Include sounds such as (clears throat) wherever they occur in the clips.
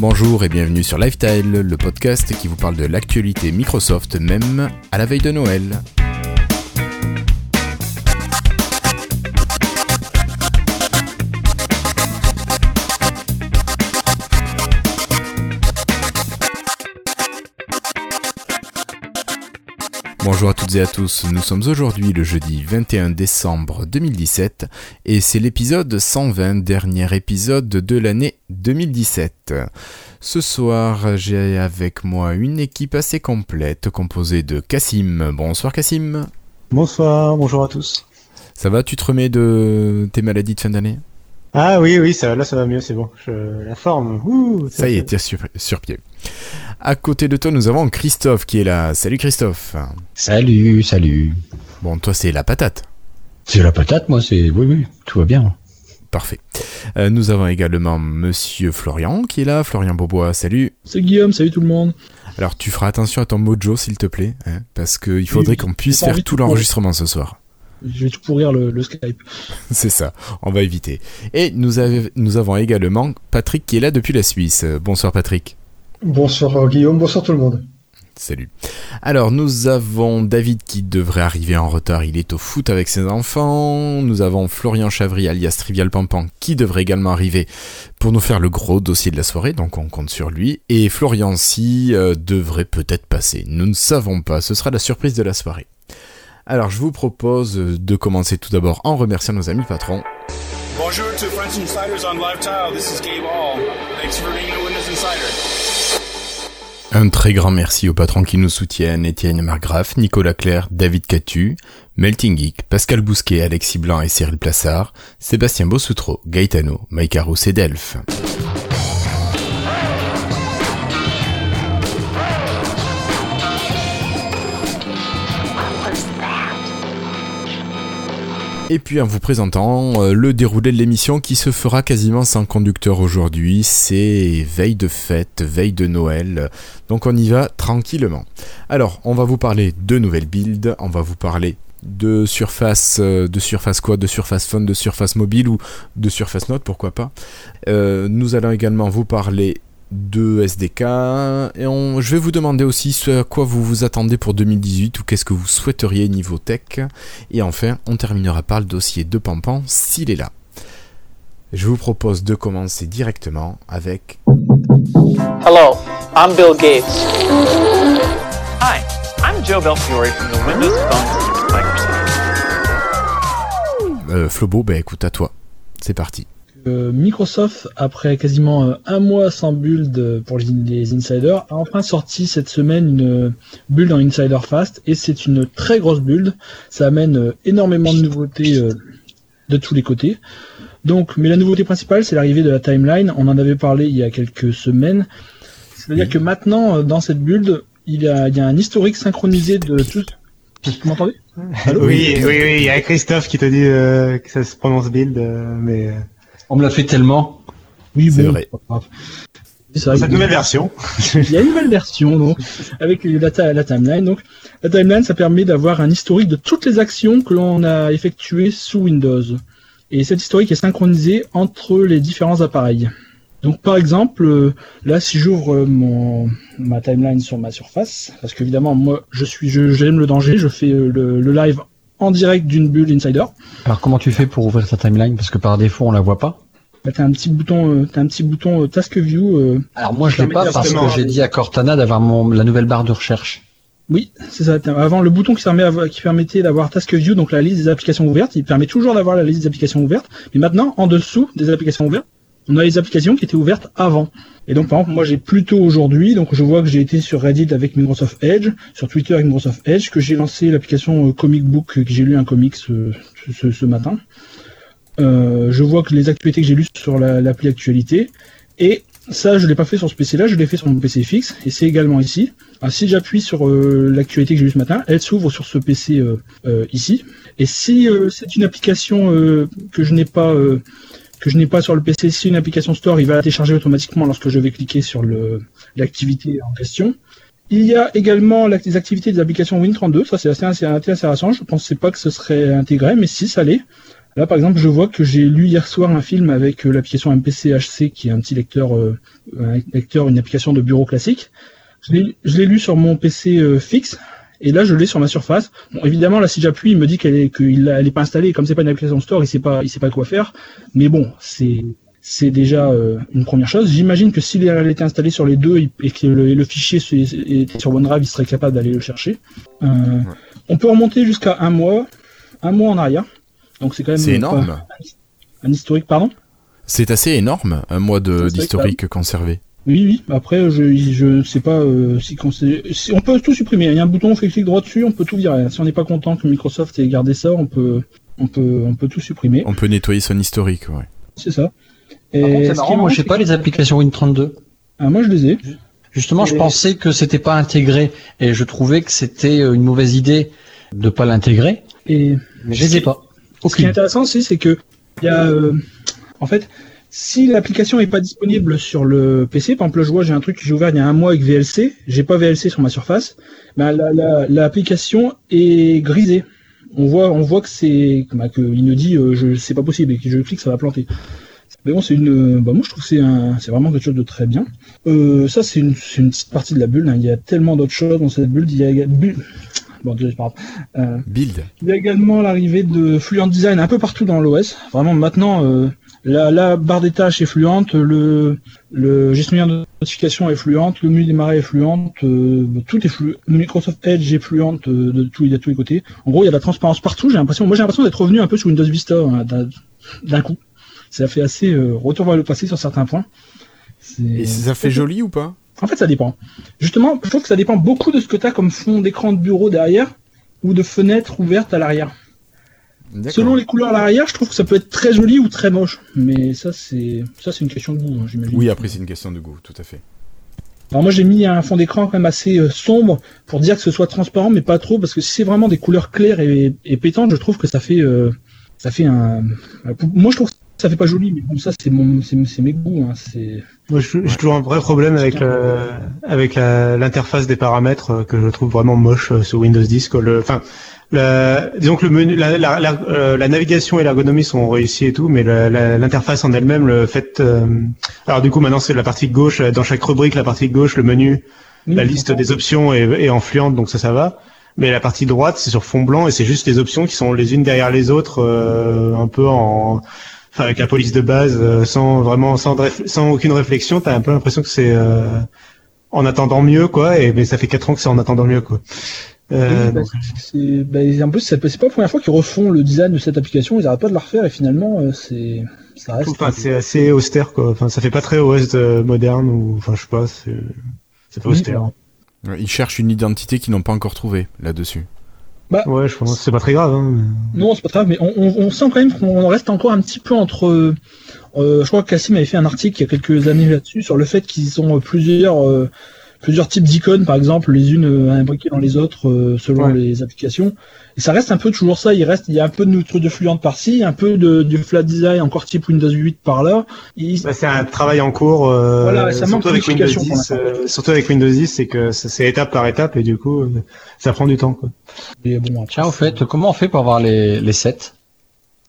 Bonjour et bienvenue sur Lifestyle, le podcast qui vous parle de l'actualité Microsoft même à la veille de Noël. Bonjour à toutes et à tous, nous sommes aujourd'hui le jeudi 21 décembre 2017 et c'est l'épisode 120, dernier épisode de l'année 2017. Ce soir, j'ai avec moi une équipe assez complète composée de Cassim. Bonsoir Cassim. Bonsoir, bonjour à tous. Ça va, tu te remets de tes maladies de fin d'année? Ah oui, oui, ça, là ça va mieux, c'est bon. la forme, ça y est, sur, sur pied. À côté de toi, nous avons Christophe qui est là. Salut Christophe. Salut, salut. Bon, toi, c'est la patate. C'est la patate, moi, c'est. Oui, oui, tout va bien. Parfait. Euh, nous avons également Monsieur Florian qui est là. Florian Bobois, salut. C'est Guillaume, salut tout le monde. Alors, tu feras attention à ton mojo, s'il te plaît, hein, parce qu'il faudrait qu'on puisse faire tout l'enregistrement ce soir. Je vais tout pourrir le, Skype. (laughs) C'est ça, on va éviter. Et nous, nous avons également Patrick qui est là depuis la Suisse. Bonsoir Patrick. Bonsoir euh, Guillaume, bonsoir tout le monde. Salut. Alors nous avons David qui devrait arriver en retard, il est au foot avec ses enfants. Nous avons Florian Chavry alias Trivial Pampan qui devrait également arriver pour nous faire le gros dossier de la soirée, donc on compte sur lui. Et Florian si euh, devrait peut-être passer, nous ne savons pas, ce sera la surprise de la soirée. Alors je vous propose de commencer tout d'abord en remerciant nos amis patrons. Bonjour to French Insiders on Live Tile, this is Gabe Hall. Thanks for being a Windows Insider. Un très grand merci aux patrons qui nous soutiennent, Étienne Margraf, Nicolas Claire, David Catu, Melting Geek, Pascal Bousquet, Alexis Blanc et Cyril Plassard, Sébastien Bossoutreau, Gaetano, Mike Arous et Delphes. Et puis en vous présentant euh, le déroulé de l'émission qui se fera quasiment sans conducteur aujourd'hui, c'est veille de fête, veille de Noël, donc on y va tranquillement. Alors on va vous parler de nouvelles builds, on va vous parler de surface, euh, de surface quoi, de surface phone, de surface mobile ou de surface note, pourquoi pas. Euh, nous allons également vous parler de SDK. Et je vais vous demander aussi ce à quoi vous vous attendez pour 2018 ou qu'est-ce que vous souhaiteriez niveau tech. Et enfin, on terminera par le dossier de Pampan s'il est là. Je vous propose de commencer directement avec. Hello, I'm Bill Gates. Hi, I'm Joe Belfiore from the Windows Phone Microsoft. Euh, Flobo, bah écoute à toi. C'est parti. Microsoft, après quasiment euh, un mois sans build pour les insiders, a enfin sorti cette semaine une build en Insider Fast et c'est une très grosse build. Ça amène euh, énormément de nouveautés euh, de tous les côtés. Donc, mais la nouveauté principale, c'est l'arrivée de la timeline. On en avait parlé il y a quelques semaines. C'est-à-dire que maintenant, dans cette build, il y, a, un historique synchronisé de tout. Vous m'entendez? (laughs) Oui, oui, oui. Il y a Christophe qui te dit que ça se prononce build, mais. On me l'a fait tellement. Oui, c'est vrai. C'est Cette nouvelle version. Il y a une nouvelle version, donc, avec la, la, timeline. Donc, la timeline, ça permet d'avoir un historique de toutes les actions que l'on a effectuées sous Windows. Et cet historique est synchronisé entre les différents appareils. Donc, par exemple, euh, là, si j'ouvre euh, mon ma timeline sur ma surface, parce qu'évidemment, moi, je suis, j'aime le danger, je fais euh, le, le live en direct d'une bulle Insider. Alors comment tu fais pour ouvrir ta timeline? Parce que par défaut on la voit pas. Bah, t'as un petit bouton, euh, t'as un petit bouton euh, Task View. Euh, Alors moi je l'ai pas parce que j'ai dit à Cortana d'avoir mon la nouvelle barre de recherche. Oui, c'est ça. Avant le bouton qui, qui permettait d'avoir Task View, donc la liste des applications ouvertes, il permet toujours d'avoir la liste des applications ouvertes. Mais maintenant, en dessous des applications ouvertes, on a les applications qui étaient ouvertes avant. Et donc, par exemple, moi, j'ai plutôt aujourd'hui, donc je vois que j'ai été sur Reddit avec Microsoft Edge, sur Twitter avec Microsoft Edge, que j'ai lancé l'application euh, Comic Book, que j'ai lu un comics ce, ce, matin. Euh, je vois que les actualités que j'ai lues sur l'appli actualité. Et ça, je l'ai pas fait sur ce PC-là, je l'ai fait sur mon PC fixe, et c'est également ici. Alors, si j'appuie sur euh, l'actualité que j'ai lue ce matin, elle s'ouvre sur ce PC ici. Et si c'est une application que je n'ai pas que je n'ai pas sur le PC, si une application Store, il va la télécharger automatiquement lorsque je vais cliquer sur l'activité en question. Il y a également les activités des applications Win32, ça c'est assez, assez intéressant, je ne pensais pas que ce serait intégré, mais si ça l'est. Là, par exemple, je vois que j'ai lu hier soir un film avec euh, l'application MPC-HC, qui est un petit lecteur, euh, un lecteur, une application de bureau classique. Je l'ai- lu sur mon PC euh, fixe, et là, je l'ai sur ma surface. Bon, évidemment, là, si j'appuie, il me dit qu'elle est, qu'il l'a- elle est pas installée. Comme c'est pas une application store, il sait pas, il sait pas quoi faire. Mais bon, c'est, c'est déjà euh, une première chose. J'imagine que s'il elle était installée sur les deux il- et que le, le fichier était sur OneDrive, il serait capable d'aller le chercher. Euh, On peut remonter jusqu'à un mois, un mois en arrière. Donc c'est quand même C'est pas- énorme. un historique, pardon. C'est assez énorme, un mois de- d'historique conservé. Oui, oui. Après, je je sais pas euh, si, quand c'est- si on peut tout supprimer. Il y a un bouton, on fait clic droit dessus, on peut tout virer. Si on n'est pas content que Microsoft ait gardé ça, on peut on peut on peut tout supprimer. On peut nettoyer son historique, ouais. C'est ça. Et Par contre, ce c'est qui marrant, est moi marrant, j'ai pas les applications Win32. Ah, moi je les ai. Justement, je pensais que c'était pas intégré et je trouvais que c'était euh, une mauvaise idée de pas l'intégrer, Et mais je les ai pas. Ce qui est intéressant aussi, c'est que il y a, euh, en fait, si l'application est pas disponible sur le PC, par exemple, je vois, j'ai un truc que j'ai ouvert il y a un mois avec VLC, j'ai pas VLC sur ma surface, ben, la- la- l'application est grisée. On voit, on voit que c'est, bah, que il nous dit, euh, je, c'est pas possible, et que je clique, ça va planter. Mais bon, c'est une, bah, moi, je trouve que c'est un, c'est vraiment quelque chose de très bien. Euh, ça, c'est une, c'est une petite partie de la bulle, hein. Il y a tellement d'autres choses dans cette bulle, il y a, bulle, (laughs) bon. Euh, Build. il y a également l'arrivée de Fluent Design un peu partout dans l'OS. Vraiment maintenant, euh, la, la barre des tâches est fluente, le, le gestionnaire de notification est fluente, le menu démarrer est fluente, euh, tout est fluent. Le Microsoft Edge est fluente euh, de, tous, de tous les côtés. En gros, il y a de la transparence partout. J'ai l'impression, moi j'ai l'impression d'être revenu un peu sur Windows Vista hein, d'un- coup. Ça fait assez euh, retour vers le passé sur certains points. Et ça fait joli ou pas? En fait, ça dépend. Justement, je trouve que ça dépend beaucoup de ce que tu as comme fond d'écran de bureau derrière ou de fenêtre ouverte à l'arrière. Selon les couleurs à l'arrière, je trouve que ça peut être très joli ou très moche. Mais ça, c'est ça, c'est une question de goût, hein, j'imagine. Oui, après c'est une question de goût, tout à fait. Alors moi, j'ai mis un fond d'écran quand même assez euh, sombre pour dire que ce soit transparent, mais pas trop, parce que si c'est vraiment des couleurs claires et, et pétantes, je trouve que ça fait euh, ça fait un. Moi, je trouve que ça fait pas joli, mais bon, ça, c'est mon, c'est c'est mes goûts. Hein, c'est. Moi, j'ai toujours un vrai problème avec le, avec la- l'interface des paramètres euh, que je trouve vraiment moche sur Windows 10. Quoi. Le, enfin, la- disons que le menu, la, la, la, euh, la navigation et l'ergonomie sont réussis et tout, mais l'interface en elle-même, le fait. euh, alors du coup, maintenant c'est la partie gauche. Dans chaque rubrique, la partie gauche, le menu, la liste des options est, est en fluente, donc ça, ça va. Mais la partie droite, c'est sur fond blanc et c'est juste les options qui sont les unes derrière les autres, euh, un peu en, enfin avec la police de base, euh, sans vraiment, sans, sans aucune réflexion. T'as un peu l'impression que c'est euh, en attendant mieux, quoi. Et mais ça fait quatre ans que c'est en attendant mieux, quoi. Euh, Oui, bah, c'est, bah, en plus, c'est pas la première fois qu'ils refont le design de cette application. Ils arrêtent pas de la refaire et finalement, euh, c'est, ça reste. enfin, c'est assez austère, quoi. Enfin, ça fait pas très OS euh, moderne ou, enfin, je sais pas, c'est, c'est pas Oui, austère. Ils cherchent une identité qu'ils n'ont pas encore trouvée là-dessus. Ouais, je pense, c'est pas très grave. Hein. Non, c'est pas grave, mais on, on, on sent quand même qu'on reste encore un petit peu entre. euh, euh, je crois que Cassim avait fait un article il y a quelques années là-dessus sur le fait qu'ils ont euh, plusieurs euh, plusieurs types d'icônes, par exemple, les unes euh, imbriquées dans les autres euh, selon Ouais. les applications. Et ça reste un peu toujours ça. Il reste, il y a un peu de trucs de fluente par-ci, un peu de du flat design encore type Windows 8 par là. Bah, c'est un travail en cours, euh, Voilà, ça manque surtout, avec Windows d'unification pour 10, euh, surtout avec Windows 10, c'est que c'est étape par étape et du coup, euh, ça prend du temps. Quoi. et bon, après, Tiens, au fait, comment on fait pour avoir les, les sets?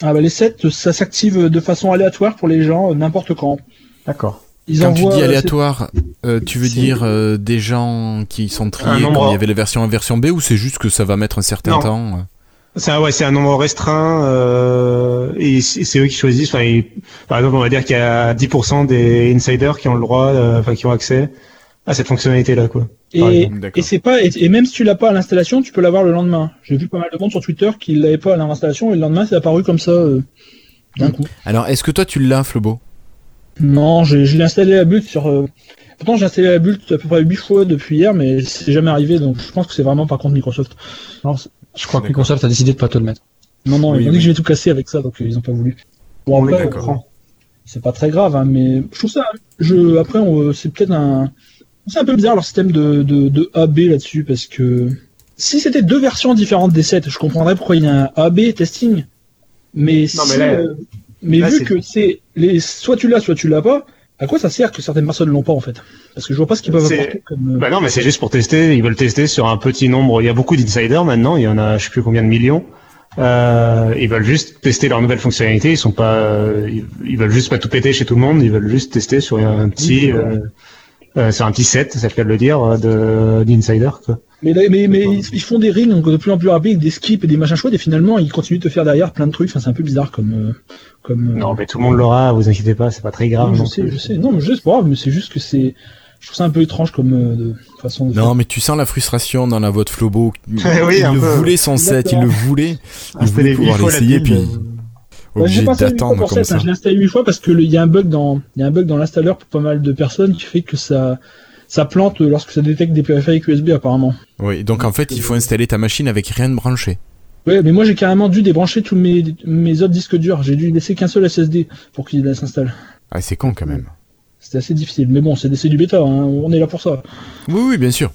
Ah bah les sets, ça s'active de façon aléatoire pour les gens euh, n'importe quand. D'accord. Ils Quand tu envoient, dis euh, aléatoire, euh, tu veux dire euh, des gens qui sont triés nombre. comme il y avait les versions A, version B ou c'est juste que ça va mettre un certain Non. temps C'est un, ouais, c'est un nombre restreint euh, et c'est eux qui choisissent. Enfin, ils- par exemple, on va dire qu'il y a 10% des insiders qui ont le droit, euh, enfin qui ont accès à cette fonctionnalité-là, quoi. Et, et c'est pas et, et même si tu l'as pas à l'installation, tu peux l'avoir le lendemain. J'ai vu pas mal de monde sur Twitter qui l'avaient pas à l'installation et le lendemain c'est apparu comme ça euh, d'un coup. Alors, est-ce que toi tu l'as, Flobo? Non, j'ai je l'ai installé à Bult sur. euh, Pourtant j'ai installé à Bult à peu près 8 fois depuis hier, mais c'est jamais arrivé donc je pense que c'est vraiment par contre Microsoft. Je crois que. Microsoft a décidé de pas te le mettre. Non non, Oui, ils m'ont oui. dit que je vais tout casser avec ça donc euh, ils ont pas voulu. Bon Oui, d'accord. euh, c'est pas très grave hein, mais je trouve ça. Je après on- c'est peut-être un. C'est un peu bizarre leur système de, de, de AB là-dessus parce que si c'était deux versions différentes des sets, je comprendrais pourquoi il y a un AB testing. Mais, Non, si, mais là- euh, mais là, vu c'est- que c'est les soit tu l'as soit tu l'as pas, à quoi ça sert que certaines personnes l'ont pas en fait? Parce que je vois pas ce qu'ils peuvent apporter comme. euh, Bah non, mais c'est juste pour tester. Ils veulent tester sur un petit nombre. Il y a beaucoup d'insiders maintenant. Il y en a, je sais plus combien de millions. Euh, ils veulent juste tester leurs nouvelles fonctionnalités. Ils sont pas, euh, ils, veulent juste pas tout péter chez tout le monde. Ils veulent juste tester sur un petit, euh, euh, sur un petit set, ça fait le dire, de d'insider quoi. Mais, là- mais, mais ils, ils font des donc de plus en plus rapides, avec des skips et des machins chouettes, et finalement ils continuent de te faire derrière plein de trucs. Enfin, c'est un peu bizarre comme. euh, comme euh, Non, mais tout le monde l'aura. Vous inquiétez pas, c'est pas très grave. non, je non sais, plus. je sais. Non, mais je sais, c'est pas grave, mais c'est juste que c'est. Je trouve ça un peu étrange comme euh, de façon de Non, mais tu sens la frustration dans la voix de Flobo. (laughs) Il, Oui, il le peu. voulait son set, il le voulait. Il Installer voulait pouvoir l'essayer, puis Ouais, j'ai pas d'attendre comme ça. ça. Je l'ai installé 8 fois parce que le- il y a un bug dans, il y a un bug dans l'installeur pour pas mal de personnes qui fait que ça, ça plante lorsque ça détecte des périphériques USB apparemment. Oui, donc en fait, il faut installer ta machine avec rien de branché. Ouais, mais moi j'ai carrément dû débrancher tous mes, mes autres disques durs. J'ai dû laisser qu'un seul SSD pour qu'il s'installe. Ah, c'est con quand même. C'était assez difficile. Mais bon, c'est du bêta, hein. on est là pour ça. Oui, oui, bien sûr.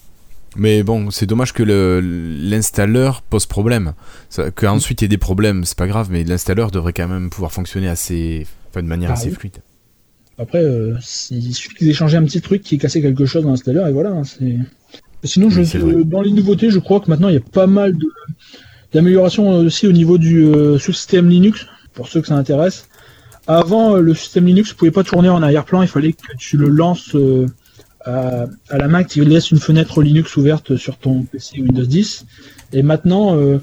Mais bon, c'est dommage que le- l'installeur pose problème. Qu'ensuite il y ait des problèmes, c'est pas grave, mais l'installeur devrait quand même pouvoir fonctionner assez, enfin, de manière Ah assez oui. fluide. Après, euh, il suffit changé un petit truc qui est cassé quelque chose dans l'installeur et voilà. hein, c'est... Sinon, je, euh, dans les nouveautés, je crois que maintenant il y a pas mal de, d'améliorations euh, aussi au niveau du euh, sous-système Linux, pour ceux que ça intéresse. Avant, euh, le système Linux ne pouvait pas tourner en arrière-plan, il fallait que tu le lances euh, à, à la main, que tu laisses une fenêtre Linux ouverte sur ton PC Windows 10. Et maintenant, euh,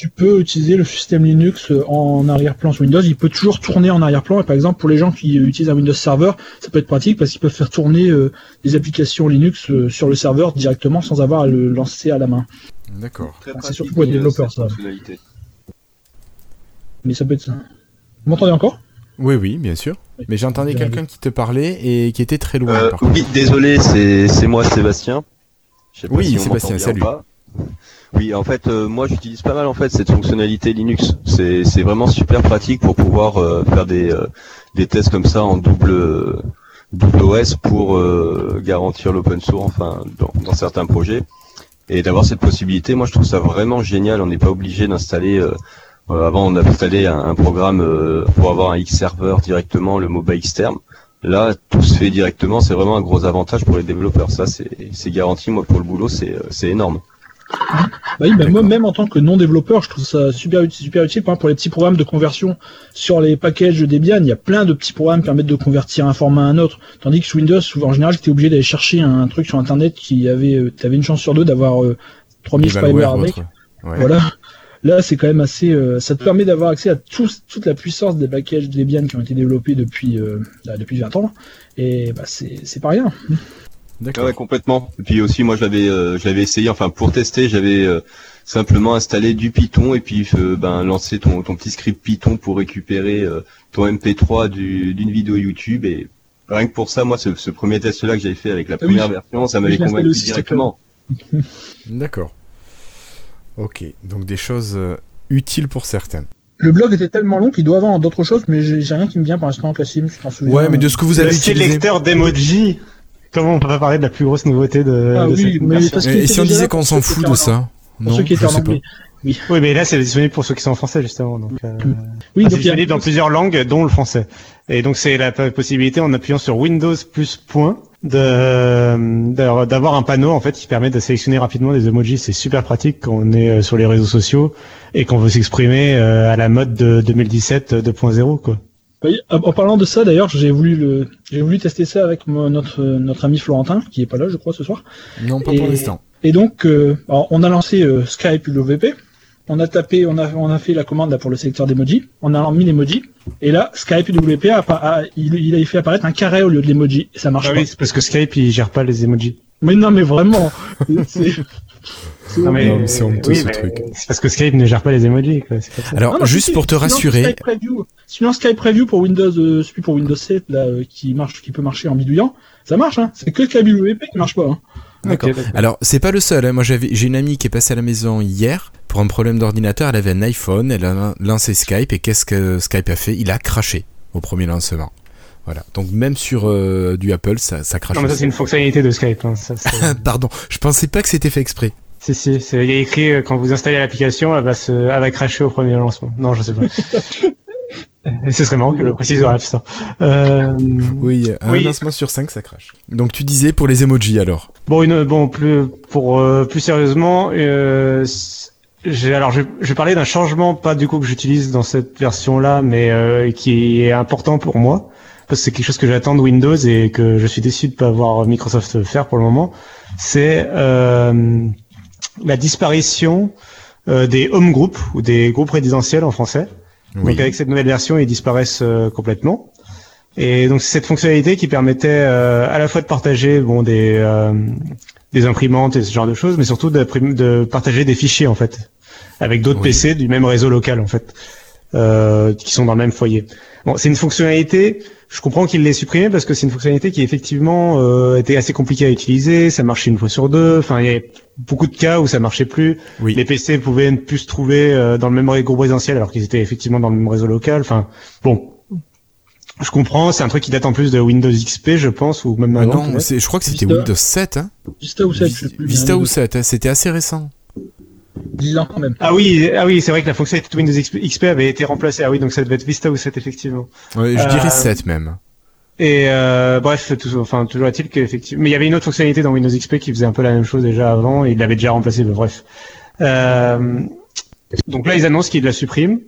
tu peux utiliser le système Linux euh, en arrière-plan sur Windows. Il peut toujours tourner en arrière-plan. Et par exemple, pour les gens qui euh, utilisent un Windows Server, ça peut être pratique parce qu'ils peuvent faire tourner euh, des applications Linux euh, sur le serveur directement sans avoir à le lancer à la main. D'accord. Ah, c'est surtout pour les développeurs, ça. Mais ça peut être ça. Vous m'entendez encore? Oui, oui, bien sûr. Mais j'entendais quelqu'un qui te parlait et qui était très loin. Euh, par oui, désolé, c'est moi Sébastien. Pas Oui, si Sébastien, salut. pas. Oui, en fait, euh, moi j'utilise pas mal en fait cette fonctionnalité Linux. C'est vraiment super pratique pour pouvoir euh, faire des euh, des tests comme ça en double OS pour garantir l'open source, enfin dans, certains projets et d'avoir cette possibilité. Moi, je trouve ça vraiment génial. On n'est pas obligé d'installer. avant, on installait un, un programme pour avoir un X serveur directement, le MOBA externe. Là, tout se fait directement. C'est vraiment un gros avantage pour les développeurs. Ça, c'est garanti. Moi, pour le boulot, c'est énorme. Bah oui, bah moi, même en tant que non-développeur, je trouve ça super utile, super utile. Par exemple, pour les petits programmes de conversion sur les packages Debian, il y a plein de petits programmes qui permettent de convertir un format à un autre. Tandis que sous Windows, souvent, en général, j'étais obligé d'aller chercher un truc sur Internet qui avait, euh, t'avais une chance sur deux d'avoir euh, 3000 Les spyware avec. Ouais. Voilà. Là, c'est quand même assez. euh, ça te permet d'avoir accès à tout- toute la puissance des packages Debian qui ont été développés depuis euh, là, depuis 20 ans. Et bah, c'est pas rien. D'accord. ouais, complètement. Et puis aussi, moi, je l'avais, euh, je l'avais essayé. Enfin, pour tester, j'avais euh, simplement installé du Python et puis euh, ben lancer ton, ton petit script Python pour récupérer euh, ton MP3 du- d'une vidéo YouTube. Et rien que pour ça, moi, ce, ce premier test-là que j'avais fait avec la Ah oui. première version, ça m'avait convaincu aussi, directement. (laughs) D'accord. Ok, donc des choses euh, utiles pour certains. Le blog était tellement long qu'il doit avoir d'autres choses, mais j'ai j'ai rien qui me vient pour l'instant, Cassim, t'en souviens. Ouais, mais de ce que vous avez Le utilisé. sélecteur d'emoji. Comment on peut pas parler de la plus grosse nouveauté de, Ah de oui, cette mais parce Et, si on disait qu'on s'en fout de ça Pour Non, ceux qui étaient en sais pas. anglais. Oui, mais là, c'est disponible pour ceux qui sont en français, justement. Donc, euh, Oui, c'est donc il y a- disponible dans plusieurs langues, dont le français. Et donc, c'est la possibilité, en appuyant sur Windows plus point, de d'avoir un panneau en fait qui permet de sélectionner rapidement des emojis. C'est super pratique quand on est euh, sur les réseaux sociaux et qu'on veut s'exprimer euh, à la mode de 2017 euh, 2.0 quoi. En parlant de ça, d'ailleurs, j'ai voulu le, j'ai voulu tester ça avec mon- notre notre ami Florentin, qui est pas là, je crois, ce soir. Non, pas Et- pour l'instant. Et donc, euh, alors, on a lancé euh, Skype UWP. On a tapé, on a, on a fait la commande là pour le sélecteur d'emoji. On a mis l'emoji. Et là, Skype UWP a, a- il, il a fait apparaître un carré au lieu de l'emoji. Et ça marche Ah pas. oui, c'est parce que Skype il gère pas les emojis. Mais non, mais vraiment. (laughs) c'est- Non, mais c'est honteux, ce mais truc. C'est parce que Skype ne gère pas les emojis quoi. ça. Alors, Non, non, juste si, pour te sinon, rassurer, Skype Preview, sinon Skype Preview pour Windows, euh, celui pour Windows 7 là, euh, qui marche, qui peut marcher en bidouillant, ça marche. Hein. C'est que Skype UWP qui marche pas. Hein. D'accord. Alors, c'est pas le seul. hein. Moi, j'ai une amie qui est passée à la maison hier pour un problème d'ordinateur. Elle avait un iPhone, elle a lancé Skype et qu'est-ce que Skype a fait? Il a craché au premier lancement. Voilà. Donc même sur euh, du Apple, ça, ça crache. Non, mais ça c'est une fonctionnalité de Skype. Hein. Ça, (laughs) Pardon, je pensais pas que c'était fait exprès. Si si, c'est- il y a écrit euh, quand vous installez l'application, elle va se, elle va cracher au premier lancement. Non, je sais pas. (laughs) Et ce serait marrant que le précise dans Store. Euh, Oui, un Oui. lancement sur 5, ça crache. Donc tu disais pour les emojis alors. Bon, une, bon, plus pour euh, plus sérieusement, euh, alors je, je vais parler d'un changement pas du coup que j'utilise dans cette version là, mais euh, qui est important pour moi parce que c'est quelque chose que j'attends de Windows et que je suis déçu de pas voir Microsoft faire pour le moment. C'est euh, la disparition euh, des home groups ou des groupes résidentiels en français. Oui. Donc avec cette nouvelle version, ils disparaissent euh, complètement. Et donc c'est cette fonctionnalité qui permettait euh, à la fois de partager bon des euh, des imprimantes et ce genre de choses, mais surtout de partager des fichiers en fait avec d'autres Oui. PC du même réseau local en fait euh, qui sont dans le même foyer. Bon, c'est une fonctionnalité. Je comprends qu'il l'ait supprimée parce que c'est une fonctionnalité qui effectivement euh, était assez compliquée à utiliser. Ça marchait une fois sur deux. Enfin, il y a beaucoup de cas où ça marchait plus. Oui. Les PC pouvaient ne plus se trouver euh, dans le même ré- groupe résidentiel alors qu'ils étaient effectivement dans le même réseau local. Enfin, bon, je comprends. C'est un truc qui date en plus de Windows XP, je pense, ou même avant. non, peut-être. c'est- je crois que c'était Vista. Windows 7. Hein Vista ou 7, je sais plus. Vista a ou deux. 7, hein, c'était assez récent. 10 ans quand même. Ah oui, ah oui, c'est vrai que la fonctionnalité de Windows XP XP avait été remplacée. Ah oui, donc ça devait être Vista ou 7 effectivement. Ouais, je Euh, dirais 7 même. Et euh, bref, tout, enfin toujours est-il qu'effectivement, mais il y avait une autre fonctionnalité dans Windows XP qui faisait un peu la même chose déjà avant et il l'avait déjà remplacé. Mais bref. Euh, donc là, ils annoncent qu'ils la suppriment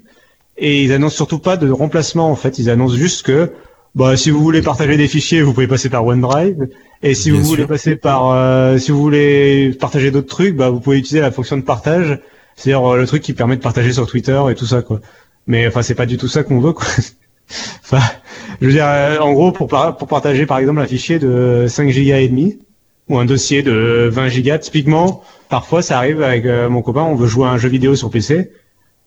et ils annoncent surtout pas de remplacement en fait. Ils annoncent juste que bah si vous voulez partager des fichiers, vous pouvez passer par OneDrive et si Bien vous voulez passer par, euh, si vous voulez partager d'autres trucs, bah vous pouvez utiliser la fonction de partage, c'est-à-dire euh, le truc qui permet de partager sur Twitter et tout ça quoi. Mais enfin, c'est pas du tout ça qu'on veut quoi. (laughs) enfin, je veux dire, euh, en gros, pour, par- pour partager par exemple un fichier de 5 gigas et demi ou un dossier de 20 gigas, typiquement, parfois ça arrive avec euh, mon copain, on veut jouer à un jeu vidéo sur PC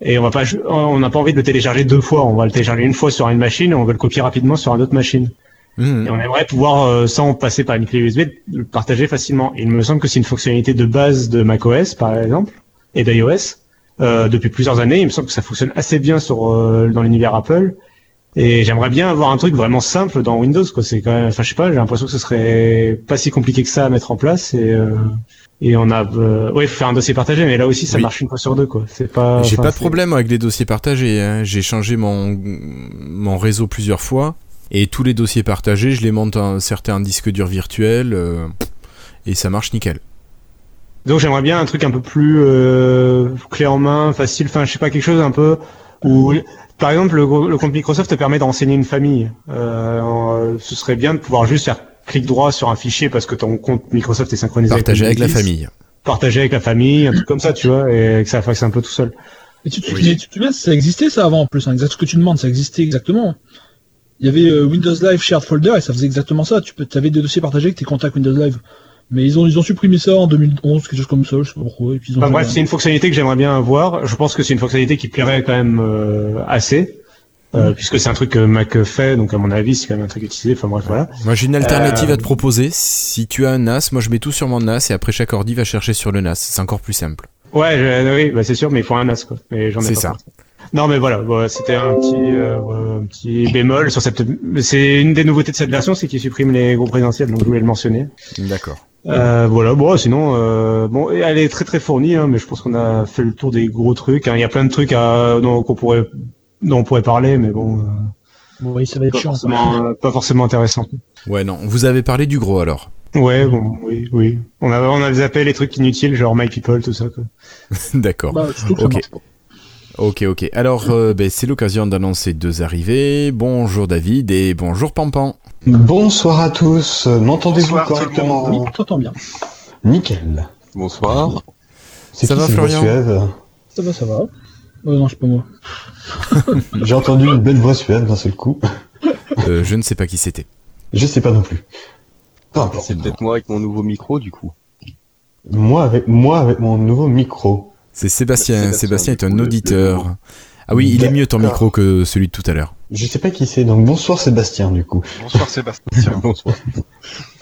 et on va pas, on n'a pas envie de le télécharger deux fois, on va le télécharger une fois sur une machine et on veut le copier rapidement sur une autre machine. Mhm. Et on aimerait pouvoir, euh, sans passer par une clé USB, le partager facilement. Et il me semble que c'est une fonctionnalité de base de macOS, par exemple, et d'iOS. Euh, depuis plusieurs années, il me semble que ça fonctionne assez bien sur euh, dans l'univers Apple. Et j'aimerais bien avoir un truc vraiment simple dans Windows. Quoi. C'est quand même, enfin, je sais pas, j'ai l'impression que ce serait pas si compliqué que ça à mettre en place. Et euh, et on a, euh, ouais, il faut faire un dossier partagé, mais là aussi, ça Oui. marche une fois sur deux, quoi. C'est pas. J'ai pas de problème avec les dossiers partagés. hein. J'ai changé mon, mon réseau plusieurs fois. Et tous les dossiers partagés, je les monte en certains disques durs virtuels. euh, et ça marche nickel. Donc j'aimerais bien un truc un peu plus euh, clé en main, facile, enfin je sais pas quelque chose un peu où par exemple le, compte Microsoft te permet d'enseigner une famille. Euh, en- ce serait bien de pouvoir juste faire clic droit sur un fichier parce que ton compte Microsoft est synchronisé Partager avec la Windows 10, famille. Partager avec la famille, un truc comme ça, tu vois, et que ça fasse un peu tout seul. Et tu, tu, Oui. tu ça existait ça avant en plus, hein, exact ce que tu demandes, ça existait exactement. Il y avait euh, Windows Live Shared Folder et ça faisait exactement ça. Tu peux, avais des dossiers partagés avec tes contacts Windows Live. Mais ils ont, ils ont supprimé ça en 2011, quelque chose comme ça, je sais pas pourquoi. Et puis ils ont Enfin, bref, un- c'est une fonctionnalité que j'aimerais bien avoir. Je pense que c'est une fonctionnalité qui plairait quand même euh, assez. Euh, puisque c'est un truc que Mac fait, donc à mon avis c'est quand même un truc utilisé. Enfin bref voilà. Moi j'ai une alternative Euh, à te proposer. Si tu as un NAS, moi je mets tout sur mon NAS et après chaque ordi va chercher sur le NAS. C'est encore plus simple. Ouais, je- oui, bah c'est sûr, mais il faut un NAS quoi. Mais j'en ai C'est pas ça. pour Non, mais voilà, voilà, c'était un petit, euh, un petit bémol sur cette. C'est une des nouveautés de cette version, c'est qu'il supprime les groupes présidentiels, donc je voulais le mentionner. D'accord. Euh, voilà, bon, sinon, euh, bon, elle est très très fournie, hein, mais je pense qu'on a fait le tour des gros trucs. hein. Il y a plein de trucs à, dont qu'on pourrait, dont on pourrait parler, mais bon, euh, Oui, ça va être pas chiant. forcément, pas forcément intéressant. Ouais, non. Vous avez parlé du gros alors. Ouais, bon, oui, oui. On a, on a zappé les trucs inutiles, genre My People, tout ça. Quoi. (laughs) D'accord. Bah, Ok. Ok, ok. Alors, euh, ben, c'est l'occasion d'annoncer deux arrivées. Bonjour David et bonjour Pampan. Bonsoir à tous. Euh, M'entendez-vous Bonsoir, tout le correctement Oui, t'entends bien. Nickel. Bonsoir. C'est Ça qui va, Florian Ça va, ça va. Euh, non, c'est pas moi. (laughs) J'ai entendu une belle voix suave d'un seul coup. Euh, je ne sais pas qui c'était. Je sais pas non plus. C'est peut-être moi avec mon nouveau micro du coup. Moi avec moi avec mon nouveau micro. C'est Sébastien. Sébastien, Sébastien est un auditeur. Ah oui, il est mieux ton micro que celui de tout à l'heure. Je sais pas qui c'est, donc bonsoir Sébastien du coup. Bonsoir Sébastien. (laughs) Bonsoir.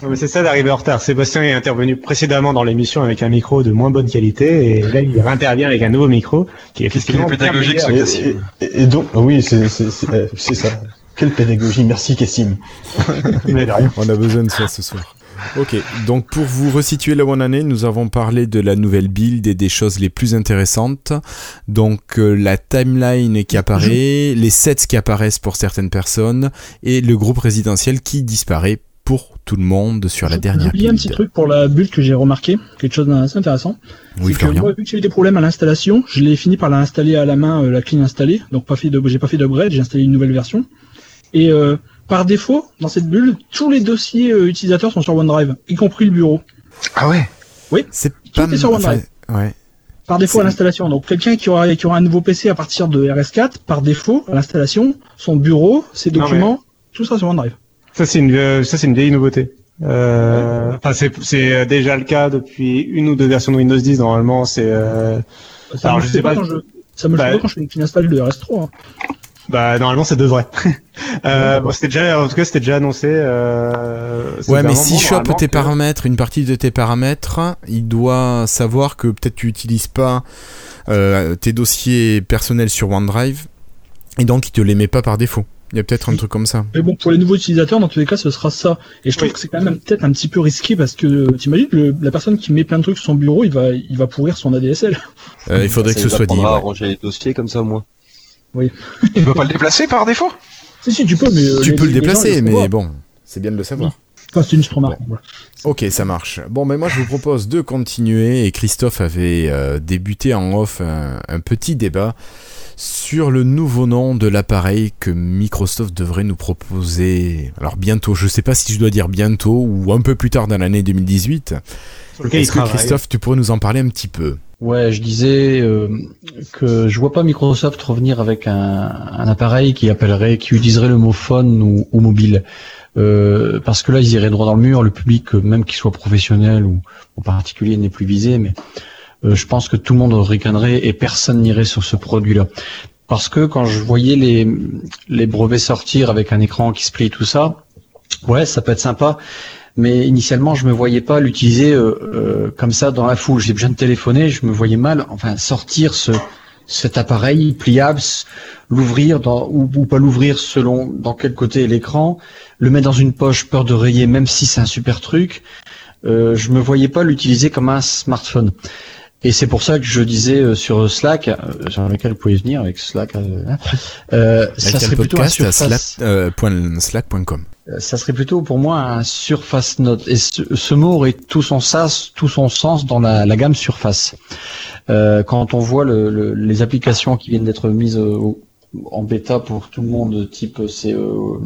Non, mais c'est ça d'arriver en retard. Sébastien est intervenu précédemment dans l'émission avec un micro de moins bonne qualité et là il réintervient avec un nouveau micro qui est Qu'est-ce effectivement bien pédagogique, ce Cassim. et- et donc oui c'est euh, c'est ça. Quelle pédagogie, merci Cassim. (laughs) On a besoin de ça ce soir. Ok, donc pour vous resituer la one année, nous avons parlé de la nouvelle build et des choses les plus intéressantes. Donc euh, la timeline qui apparaît, les sets qui apparaissent pour certaines personnes et le groupe résidentiel qui disparaît pour tout le monde sur la dernière Il y a un petit build. truc pour la bulle que j'ai remarqué, quelque chose d'assez intéressant. Oui, c'est que moi, vu que j'ai eu des problèmes à l'installation, je l'ai fini par l'installer à la main, euh, la clean installée. Donc pas fait de, j'ai pas fait d'upgrade, j'ai installé une nouvelle version. Et euh, par défaut, dans cette bulle, tous les dossiers euh, utilisateurs sont sur OneDrive, y compris le bureau. Ah ouais? C'est Tout pas est sur enfin, OneDrive. ouais. Par défaut à C'est- l'installation. Donc quelqu'un qui aura, qui aura un nouveau PC à partir de RS4, par défaut à l'installation, son bureau, ses Non, documents, tout ça sur OneDrive. Ça c'est une euh, ça c'est une vieille nouveauté. Euh, Enfin c'est c'est déjà le cas depuis une ou deux versions de Windows 10 normalement c'est euh, Ça Alors, me je fait sais pas pas- quand je, ça me le Bah, fait pas quand je fais une clean install de RS3. hein. Bah normalement ça devrait. (laughs) euh, bon, c'était déjà en tout cas c'était déjà annoncé. Euh, Ouais, mais s'il moment, chope tes que- paramètres, une partie de tes paramètres, il doit savoir que peut-être tu utilises pas euh, tes dossiers personnels sur OneDrive et donc il te les met pas par défaut. Il y a peut-être un truc comme ça. Mais bon, pour les nouveaux utilisateurs, dans tous les cas, ce sera ça. Et je trouve Oui. que c'est quand même peut-être un petit peu risqué parce que t'imagines le, la personne qui met plein de trucs sur son bureau, il va, il va pourrir son ADSL. Euh, il faudrait Ça que ce soit dit. à ouais. ranger les dossiers comme ça au moins. Tu peux pas le déplacer par défaut? Si si, tu peux, mais euh, Tu les- peux le gens, déplacer, mais bon, c'est bien de le savoir. Enfin, c'est une voilà. Ok, ça marche. Bon, mais moi je vous propose de continuer et Christophe avait euh, débuté en off un, un petit débat sur le nouveau nom de l'appareil que Microsoft devrait nous proposer. Alors bientôt, je sais pas si je dois dire bientôt ou un peu plus tard dans l'année 2018. sur lequel il Est-ce que. Christophe, tu pourrais nous en parler un petit peu? Ouais, je disais euh, que je vois pas Microsoft revenir avec un, un appareil qui appellerait, qui utiliserait le mot phone ou, ou mobile, Euh, parce que là ils iraient droit dans le mur. Le public, euh, même qu'il soit professionnel ou en particulier, n'est plus visé. Mais euh, je pense que tout le monde ricanerait et personne n'irait sur ce produit-là. Parce que quand je voyais les, les brevets sortir avec un écran qui se plie tout ça, ouais, ça peut être sympa. Mais initialement, je me voyais pas l'utiliser euh, euh, comme ça dans la foule. J'ai besoin de téléphoner, je me voyais mal, enfin, sortir ce cet appareil pliable, l'ouvrir ou, ou pas l'ouvrir selon dans quel côté est l'écran, le mettre dans une poche, peur de rayer, même si c'est un super truc. Euh, je me voyais pas l'utiliser comme un smartphone. Et c'est pour ça que je disais euh, sur Slack, euh, sur lequel vous pouvez venir avec Slack, euh, euh, ça serait plutôt un surface. euh, ça serait plutôt pour moi un Surface Note. Et ce, ce mot aurait tout son sens, tout son sens dans la, la gamme Surface. Euh, quand on voit le, le- les applications qui viennent d'être mises au- en bêta pour tout le monde, type c'est euh,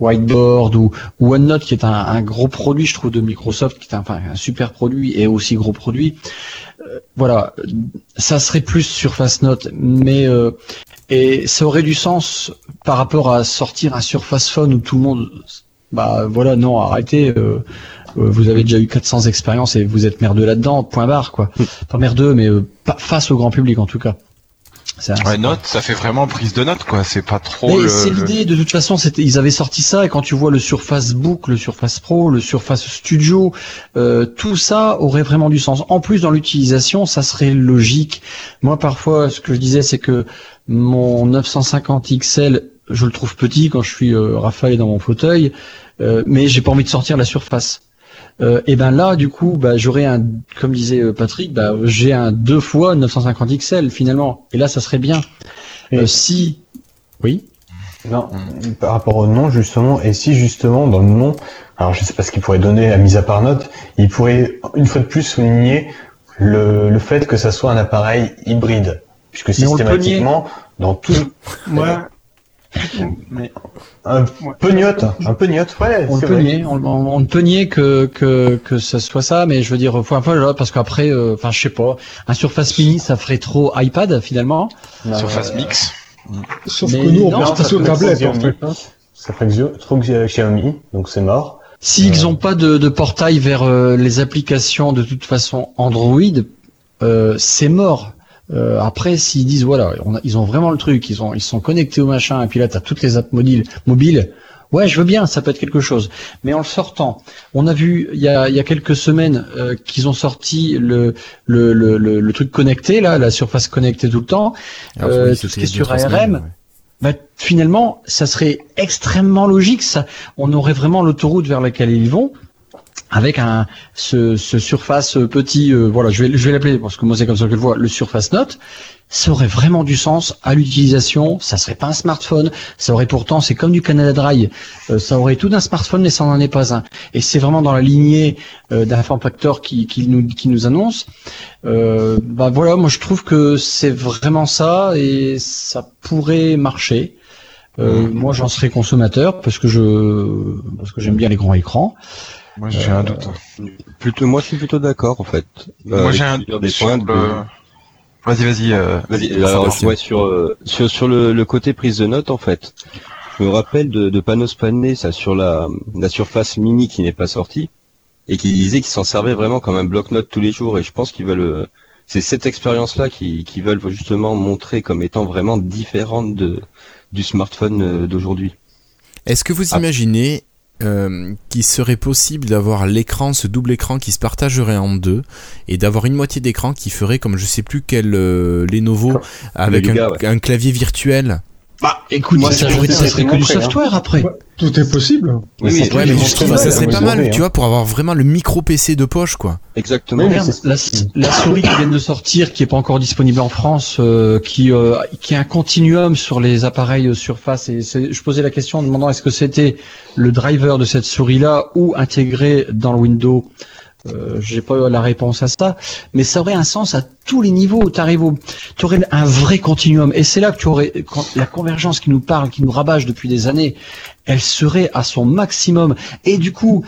Whiteboard ou, ou OneNote, qui est un, un gros produit, je trouve, de Microsoft, qui est un, enfin, un super produit et aussi gros produit. Euh, voilà, ça serait plus Surface Note, mais euh, et ça aurait du sens par rapport à sortir un Surface Phone où tout le monde, bah voilà, non, arrêtez. euh, euh, vous avez déjà eu 400 expériences et vous êtes merdeux là-dedans, point barre quoi. Pas merdeux, mais euh, pas face au grand public en tout cas. C'est un- Ouais, note, ça fait vraiment prise de note, quoi. C'est pas trop mais c'est l'idée, de toute façon, c'était, ils avaient sorti ça, et quand tu vois le Surface Book, le Surface Pro, le Surface Studio, euh, tout ça aurait vraiment du sens. En plus, dans l'utilisation, ça serait logique. Moi, parfois, ce que je disais, c'est que mon 950 XL, je le trouve petit quand je suis euh, Raphaël dans mon fauteuil, euh, mais j'ai pas envie de sortir la surface. Euh, et ben là, du coup, bah, j'aurais un, comme disait euh, Patrick, bah, j'ai un deux fois 950 XL finalement. Et là, ça serait bien. Et- Euh, si, oui. Non, par rapport au nom justement, et si justement dans le nom, alors je sais pas ce qu'il pourrait donner à mise à part note, il pourrait une fois de plus souligner le, le fait que ça soit un appareil hybride, puisque systématiquement dans tout Un peu niote, un peu niote, ouais, On peut vrai. nier, on, on, on ne peut nier que, que, que ce soit ça, mais je veux dire, peu là, parce qu'après, euh, enfin, je sais pas, un Surface Mini, ça ferait trop iPad finalement. Surface Euh, Mix. Sauf Mais que nous, on non, peut ça se passer aux tablettes, en fait. hein. Ça ferait trop Xiaomi, donc c'est mort. S'ils Euh. n'ont pas de, de portail vers euh, les applications de toute façon Android, euh, c'est mort. Euh, après, s'ils disent voilà, on a- ils ont vraiment le truc, ils ont ils sont connectés au machin, et puis là t'as toutes les apps mobiles, mobiles. Ouais, je veux bien, ça peut être quelque chose. Mais en le sortant, on a vu il y a, il y a quelques semaines euh, qu'ils ont sorti le le, le, le le truc connecté là, la surface connectée tout le temps. Alors, Euh, oui, tout ce qui est sur ARM, semaines, ouais. bah, finalement, ça serait extrêmement logique. Ça, on aurait vraiment l'autoroute vers laquelle ils vont. Avec un ce, ce surface petit, euh, voilà, je vais je vais l'appeler parce que moi c'est comme ça que je le vois, le Surface Note, ça aurait vraiment du sens à l'utilisation. Ça serait pas un smartphone, ça aurait pourtant, c'est comme du Canada Dry, euh, ça aurait tout d'un smartphone mais ça n'en est pas un. Et c'est vraiment dans la lignée euh, d'un form factor qui, qui nous qui nous annonce. Euh, bah voilà, moi je trouve que c'est vraiment ça et ça pourrait marcher. Euh, Moi, j'en serais consommateur parce que je parce que j'aime bien les grands écrans. Moi, j'ai un doute. Plutôt, moi, je suis plutôt d'accord en fait. Euh, Moi, j'ai un des sur points le... de- Vas-y, vas-y. Euh... Vas-y, Sébastien. alors, ouais, sur, euh, sur, sur le, le côté prise de notes, en fait, je me rappelle de, de Panos Panay, ça, sur la, la surface mini qui n'est pas sortie, et qui disait qu'ils s'en servaient vraiment comme un bloc-notes tous les jours, et je pense qu'ils veulent, euh, c'est cette expérience-là qui, qui veulent justement montrer comme étant vraiment différente de, du smartphone euh, d'aujourd'hui. Est-ce que vous Ah. imaginez euh, qu'il serait possible d'avoir l'écran, ce double écran qui se partagerait en deux et d'avoir une moitié d'écran qui ferait comme je sais plus quel euh, Lenovo avec Yoga, un, ouais. un clavier virtuel Bah, écoute, Moi, ça, serait- ça c'est serait que du hein. software après. Ouais, tout est possible. Oui, peut Ouais, mais je montré, trouve que ouais, ça serait pas mal, tu hein. vois, pour avoir vraiment le micro PC de poche, quoi. Exactement. Mais la, la souris qui vient de sortir, qui est pas encore disponible en France, euh, qui euh, qui a un continuum sur les appareils euh, Surface. Et je posais la question en demandant est-ce que c'était le driver de cette souris-là ou intégré dans le Windows. Euh, J'ai pas la réponse à ça, mais ça aurait un sens à tous les niveaux. Tu arrives au, tu aurais un vrai continuum, et c'est là que tu aurais la convergence qui nous parle, qui nous rabâche depuis des années, elle serait à son maximum. Et du coup,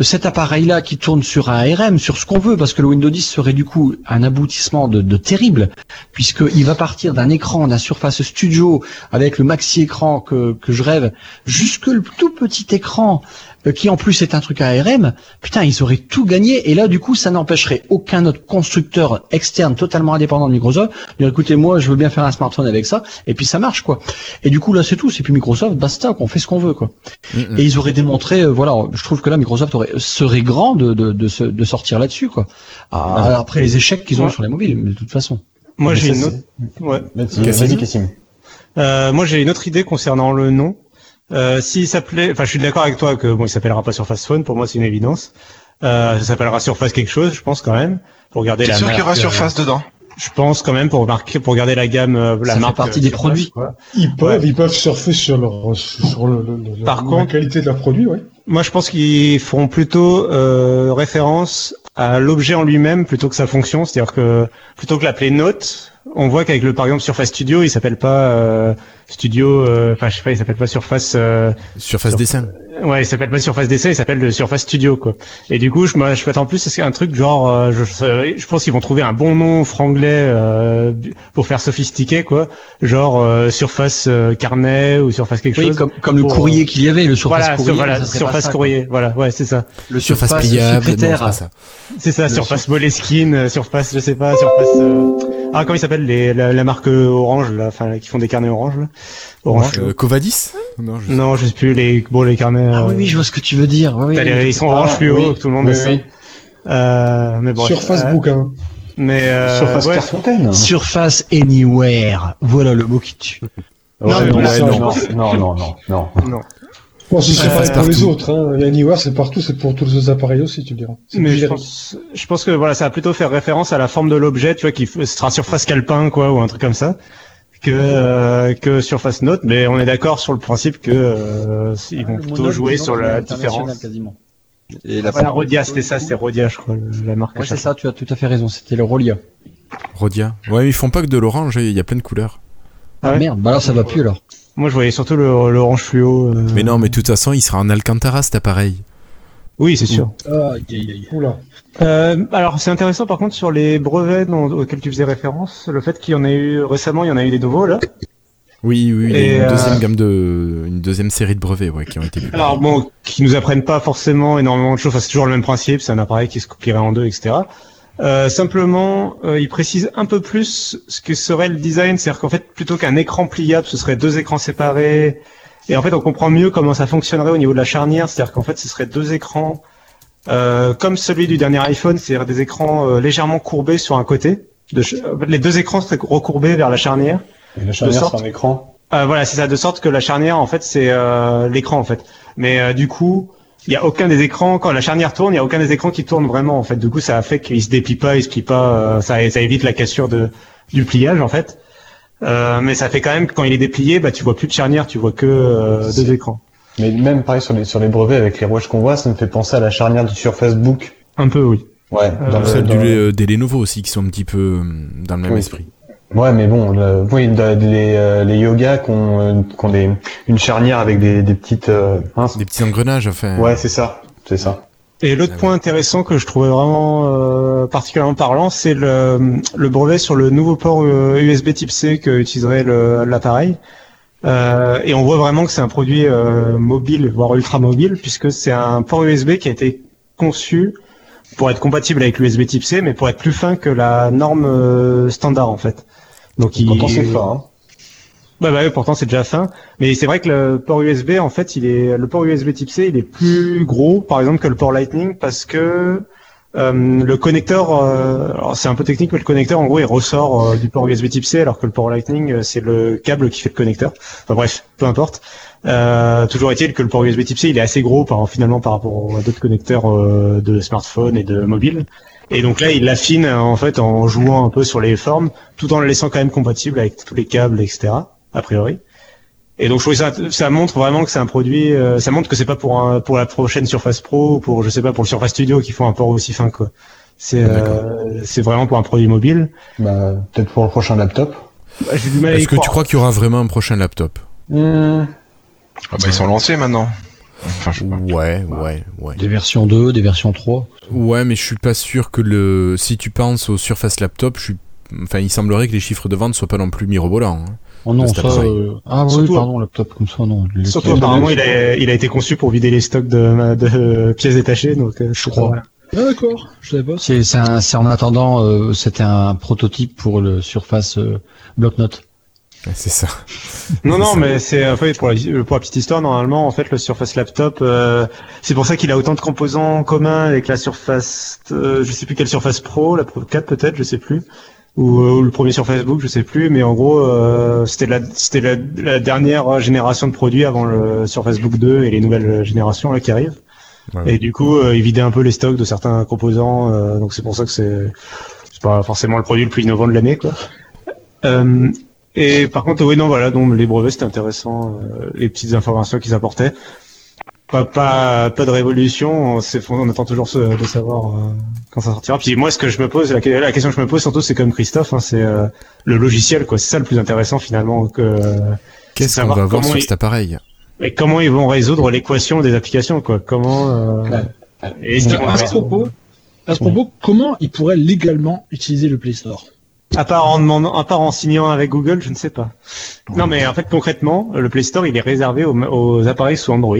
cet appareil-là qui tourne sur un ARM, sur ce qu'on veut, parce que le Windows 10 serait du coup un aboutissement de, de terrible, puisqu'il va partir d'un écran, d'un Surface Studio, avec le maxi écran que, que je rêve, jusque le tout petit écran, qui en plus est un truc ARM, putain, ils auraient tout gagné, et là, du coup, ça n'empêcherait aucun autre constructeur externe totalement indépendant de Microsoft de dire, écoutez, moi, je veux bien faire un smartphone avec ça, et puis ça marche, quoi. Et du coup, là, c'est tout, c'est plus Microsoft, basta, qu'on fait ce qu'on veut, quoi. Mm. Et ils auraient démontré, euh, voilà, je trouve que là, Microsoft aurait, serait grand de, de, de, se- de sortir là-dessus, quoi. Ah, après les échecs qu'ils ont Ouais. sur les mobiles, mais de toute façon. Moi, Mais j'ai une autre. Ouais. Euh, moi, j'ai une autre idée concernant le nom. Euh, s'il s'appelait, enfin, je suis d'accord avec toi que bon, il s'appellera pas Surface Phone. Pour moi, c'est une évidence. Euh, ça s'appellera Surface quelque chose, je pense quand même, pour garder la sûr qu'il y aura euh, surface dedans? Je pense quand même pour marquer, pour garder la gamme, euh, la Ça fait partie euh, des Surface, produits. quoi. Ils peuvent, ils peuvent surfer sur leur, sur le, le- le- Par la contre- qualité de leur produit, ouais. Moi, je pense qu'ils feront plutôt euh, référence à l'objet en lui-même plutôt que sa fonction. C'est-à-dire que plutôt que l'appeler Note, on voit qu'avec le par exemple Surface Studio, il s'appelle pas euh, Studio. euh, Enfin, je sais pas, il s'appelle pas Surface. euh, Surface Sur- dessin. Ouais, il s'appelle pas Surface DC, il s'appelle le Surface Studio quoi. Et du coup, je me- je m'attends plus à un truc genre, euh, je, je pense qu'ils vont trouver un bon nom franglais euh, pour faire sophistiqué quoi, genre euh, Surface euh, carnet ou Surface quelque Oui, chose. comme, comme le courrier qu'il y avait, le Surface voilà, sur- courrier. voilà, Surface ça, quoi. courrier, voilà, ouais, c'est ça. Le Surface Surface pliable, secrétaire. C'est ça, Le Surface Moleskine, euh, Surface, je sais pas, Surface. Euh, Ah, comment il s'appelle les la, la marque euh, Orange là, enfin qui font des carnets orange là. Orange. Euh, Covadis Non, je sais Non, je sais plus les bon les carnets. Ah euh, oui, oui, je vois ce que tu veux dire. Oui, les- oui. ils sont orange Ah, oui. que tout le monde. Euh, mais bon. Surface euh, bouquin. Mais euh, Surface ouais, Carfontaine. Surface Anywhere. Voilà le mot qui tue. Ouais, Non, mais non, voilà, non, non. non, non, non, non, non. Bon, si c'est Euh, pareil pour les autres, hein. Et Anywhere, c'est partout, c'est pour tous les appareils aussi, tu diras. C'est mais je pense, je pense que voilà, ça va plutôt faire référence à la forme de l'objet, tu vois, qui sera surface calepin, quoi, ou un truc comme ça, que euh, que surface note. Mais on est d'accord sur le principe que euh, ils vont Le plutôt jouer sur c'est la différence. Quasiment. Et la Voilà, Rodia, c'était ça, c'était Rodia, je crois, la marque. Ouais, c'est ça, tu as tout à fait raison. C'était le Rolia. Rodia. Ouais, ils font pas que de l'orange, il y a plein de couleurs. Ah ouais Merde, bah là ça va plus alors. Moi, je voyais surtout le- l'orange fluo. euh, Mais non, mais de toute façon, il sera en Alcantara cet appareil. Oui, c'est sûr. Oula. Euh, alors, c'est intéressant, par contre, sur les brevets dont- auxquels tu faisais référence, le fait qu'il y en ait eu récemment, il y en a eu des nouveaux là. Oui, oui, il y a Et, une euh, deuxième gamme de, une deuxième série de brevets, ouais, qui ont été. Alors bon, qui nous apprennent pas forcément énormément de choses. Enfin, c'est toujours le même principe. C'est un appareil qui se copierait en deux, etc. Euh, simplement, euh, il précise un peu plus ce que serait le design. C'est-à-dire qu'en fait, plutôt qu'un écran pliable, ce serait deux écrans séparés. Et en fait, on comprend mieux comment ça fonctionnerait au niveau de la charnière. C'est-à-dire qu'en fait, ce serait deux écrans euh, comme celui du dernier iPhone, c'est-à-dire des écrans euh, légèrement courbés sur un côté. De les deux écrans seraient recourbés vers la charnière. Et la charnière sorte- sur un écran. Euh, voilà, c'est ça, de sorte que la charnière, en fait, c'est euh, l'écran, en fait. Mais euh, du coup, il y a aucun des écrans quand la charnière tourne, il y a aucun des écrans qui tourne vraiment en fait. Du coup, ça a fait qu'il se déplie pas, il se plie pas, euh, ça, ça évite la cassure de du pliage en fait. Euh, mais ça fait quand même que quand il est déplié, bah tu vois plus de charnière, tu vois que euh, deux écrans. Mais même pareil sur les sur les brevets avec les rouages qu'on voit, ça me fait penser à la charnière du Surface Book. Un peu oui. Ouais. Euh, dans le- Celle dans- du, euh, des Lenovo aussi qui sont un petit peu euh, dans le même Oui. esprit. Ouais, mais bon, le- oui, les, euh, les yogas qui ont, euh, qui ont des, une charnière avec des, des petites. euh. Des petits engrenages, enfin. Ouais, c'est ça, c'est ça. Et l'autre point intéressant que je trouvais vraiment euh, particulièrement parlant, c'est le, le brevet sur le nouveau port USB Type C que utiliserait le- l'appareil. Euh, et on voit vraiment que c'est un produit euh, mobile, voire ultra mobile, puisque c'est un port USB qui a été conçu pour être compatible avec l'USB Type C, mais pour être plus fin que la norme euh, standard en fait. Donc il... Pourtant, c'est fort. Hein. Bah, bah oui, pourtant c'est déjà fin. Mais c'est vrai que le port USB, en fait, il est le port USB Type C, il est plus gros, par exemple, que le port Lightning, parce que euh, le connecteur, euh, alors c'est un peu technique, mais le connecteur, en gros, il ressort euh, du port USB Type C, alors que le port Lightning, euh, c'est le câble qui fait le connecteur. Enfin bref, peu importe. Euh, toujours est-il que le port USB Type C, il est assez gros par, finalement par rapport à d'autres connecteurs euh, de smartphone et de mobile. Et donc là, il l'affine en fait en jouant un peu sur les formes, tout en le laissant quand même compatible avec tous les câbles, etc. A priori. Et donc je trouve ça, ça montre vraiment que c'est un produit, euh, ça montre que c'est pas pour un, pour la prochaine Surface Pro ou pour je sais pas pour le Surface Studio qui font un port aussi fin quoi. C'est euh, c'est vraiment pour un produit mobile. Bah, peut-être pour le prochain laptop. Bah, J'ai du mal à y Est-ce que tu crois qu'il y aura vraiment un prochain laptop? Hmm. Ah bah, ils sont lancés maintenant. Enfin, je sais pas. Ouais, ouais, ouais. Des versions 2, des versions 3. Ouais, mais je suis pas sûr que le. Si tu penses au Surface Laptop, je suis. Enfin, il semblerait que les chiffres de vente soient pas non plus mirobolants. hein. Oh non, ça. euh, Ah oui, Surtout- pardon, laptop comme ça, non. Les- Surtout apparemment il a, il a été conçu pour vider les stocks de, de pièces détachées donc euh, je crois. Ah, d'accord, je savais pas. C'est c'est un- c'est en attendant, euh, c'était un prototype pour le Surface euh, bloc-notes. C'est ça. (laughs) Non, non, ça. mais c'est en fait pour la, pour la petite histoire. Normalement, en fait, le Surface Laptop, euh, c'est pour ça qu'il a autant de composants communs avec la Surface, euh, je sais plus quelle Surface Pro, la Pro 4 peut-être, je sais plus, ou, euh, ou le premier Surface Book, je sais plus. Mais en gros, euh, c'était la, c'était la, la dernière génération de produits avant le Surface Book 2 et les nouvelles générations là qui arrivent. Ouais. Et du coup, euh, il vidait un peu les stocks de certains composants. euh, donc c'est pour ça que c'est, c'est pas forcément le produit le plus innovant de l'année, quoi. Euh, et par contre, oui, non, voilà, donc les brevets c'était intéressant, euh, les petites informations qu'ils apportaient. Pas, pas, pas de révolution, on, on attend toujours ce- de savoir euh, quand ça sortira. Puis moi, ce que je me pose, la, la question que je me pose surtout, c'est comme Christophe, hein, c'est euh, le logiciel, quoi. C'est ça le plus intéressant finalement. Que, euh, Qu'est-ce qu'on va voir sur ils- cet appareil? Et comment ils vont résoudre l'équation des applications, quoi. Comment euh, et vont À ce propos, à ce propos, comment ils pourraient légalement utiliser le Play Store? À part en à en signant avec Google, je ne sais pas. Non, mais en fait, concrètement, le Play Store, il est réservé aux, appareils sous Android.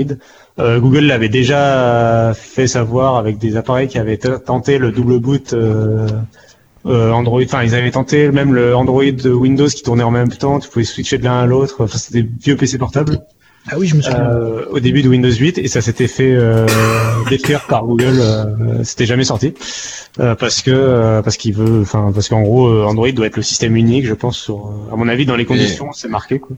Euh, Google l'avait déjà fait savoir avec des appareils qui avaient tenté le double boot euh, euh, Android. Enfin, ils avaient tenté même le Android Windows qui tournait en même temps. Tu pouvais switcher de l'un à l'autre. Enfin, c'était des vieux PC portables Ah oui, je me souviens. euh, au début de Windows 8 et ça s'était fait euh, détruire par Google. Euh, c'était jamais sorti euh, parce que euh, parce qu'il veut, enfin parce qu'en gros Android doit être le système unique, je pense. Sur, à mon avis, dans les conditions, c'est marqué quoi.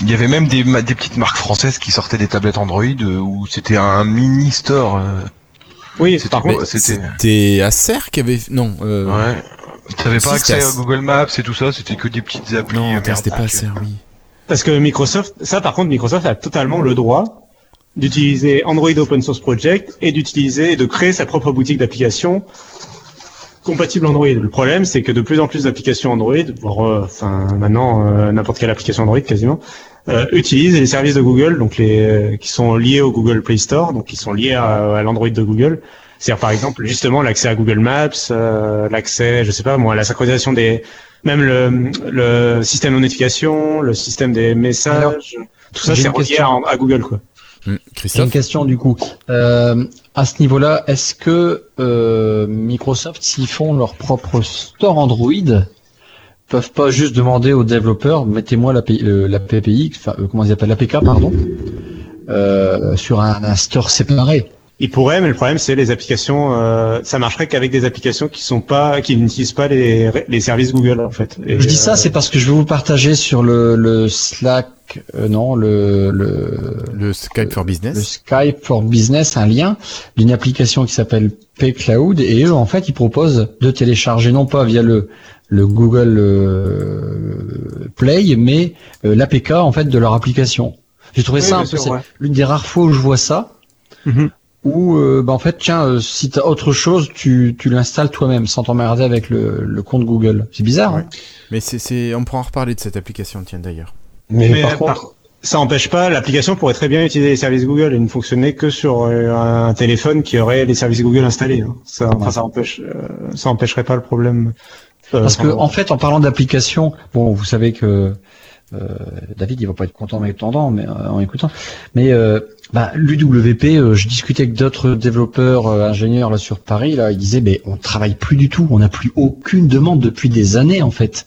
Il y avait même des, petites marques françaises qui sortaient des tablettes Android euh, où c'était un mini store. euh, Oui, C'était- par contre, c'était- C'était Acer qui avait. Non. Euh... Ouais. T'avais pas accès à Google Maps et tout ça, c'était que des petites applis. Non, c'était pas. Acer, oui. Parce que Microsoft, ça par contre, Microsoft a totalement le droit d'utiliser Android Open Source Project et d'utiliser de créer sa propre boutique d'applications compatible Android. Le problème, c'est que de plus en plus d'applications Android, voire euh, enfin maintenant euh, n'importe quelle application Android quasiment, euh, utilisent les services de Google, donc les qui sont liés au Google Play Store, donc qui sont liés à, à l'Android de Google. C'est-à-dire par exemple justement l'accès à Google Maps, l'accès, je sais pas moi, la synchronisation des, même le, le système de notification, le système des messages, Alors, tout ça c'est relié question. à, à Google quoi. J'ai une question du coup. Euh, à ce niveau-là, est-ce que euh, Microsoft, s'ils font leur propre store Android, peuvent pas juste demander aux développeurs, mettez-moi la, P- euh, la PPI, enfin euh, comment ils appellent l'APK, pardon, euh, sur un, un store séparé. Il pourrait, mais le problème c'est les applications. euh, ça marcherait qu'avec des applications qui sont pas, qui n'utilisent pas les, les services Google en fait. Et, Je dis euh, ça, c'est parce que je vais vous partager sur le, le Slack euh, non, le, le, Le Skype for le Business. Skype for Business, un lien d'une application qui s'appelle PayCloud et eux, en fait, ils proposent de télécharger non pas via le, le Google euh, Play, mais euh, l'APK en fait de leur application. J'ai trouvé Oui, ça un peu, ouais. l'une des rares fois où je vois ça. Mhm. Où, euh, bah, en fait, tiens, euh, si t'as autre chose, tu, tu l'installes toi-même sans t'emmerder avec le, le compte Google. C'est bizarre. Ouais. hein Mais c'est, c'est, on pourra en reparler de cette application, tiens d'ailleurs. Mais, Mais par par- contre, Ça n'empêche pas, l'application pourrait très bien utiliser les services Google et ne fonctionner que sur euh, un téléphone qui aurait les services Google installés. hein. Ça, enfin, ça empêche, euh, ça empêcherait pas le problème. Euh, Parce que en fait, en parlant d'application, bon, vous savez que euh, David, il va pas être content en m'étendant, mais euh, en écoutant. Mais euh, bah, l'UWP, euh, je discutais avec d'autres développeurs, euh, ingénieurs là sur Paris, là, ils disaient, mais on travaille plus du tout, on n'a plus aucune demande depuis des années en fait.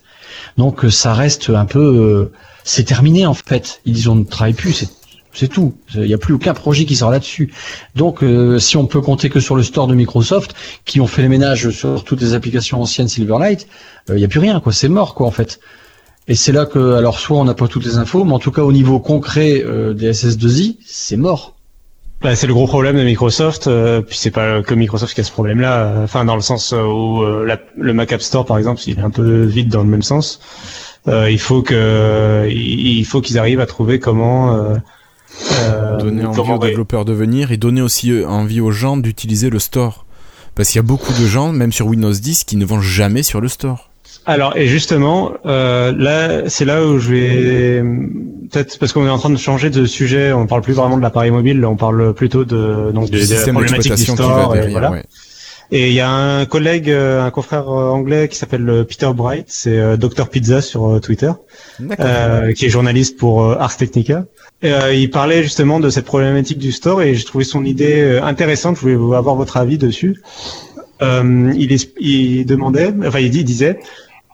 Donc euh, ça reste un peu, euh, c'est terminé en fait. Ils disent on ne travaille plus, c'est c'est tout. Il n'y a plus aucun projet qui sort là-dessus. Donc, euh, si on peut compter que sur le store de Microsoft, qui ont fait les ménages sur toutes les applications anciennes Silverlight, il n'y a plus rien, quoi. C'est mort, quoi, en fait. Et c'est là que, alors, soit on n'a pas toutes les infos, mais en tout cas, au niveau concret euh, des SS2I, c'est mort. Bah, c'est le gros problème de Microsoft. euh, puis c'est pas que Microsoft qui a ce problème-là. Enfin, dans le sens euh, où euh, la- le Mac App Store, par exemple, il est un peu vide dans le même sens. Euh, il faut que, il faut qu'ils arrivent à trouver comment. Euh, euh, donner envie comment aux développeurs de venir et donner aussi envie aux gens d'utiliser le store. Parce qu'il y a beaucoup de gens, même sur Windows 10, qui ne vont jamais sur le store. Alors et justement, euh, là, c'est là où je vais peut-être parce qu'on est en train de changer de sujet. On parle plus vraiment de l'appareil mobile, là, on parle plutôt de donc Du des, système problématiques du store. et voilà. ouais. Et il y a un collègue, euh, un confrère euh, anglais qui s'appelle euh, Peter Bright, c'est Dr Pizza sur Twitter, euh, qui est journaliste pour Ars Technica. Et, euh, il parlait justement de cette problématique du store et j'ai trouvé son idée intéressante. Je voulais avoir votre avis dessus. Euh, il, es- il demandait, enfin il, dit, il disait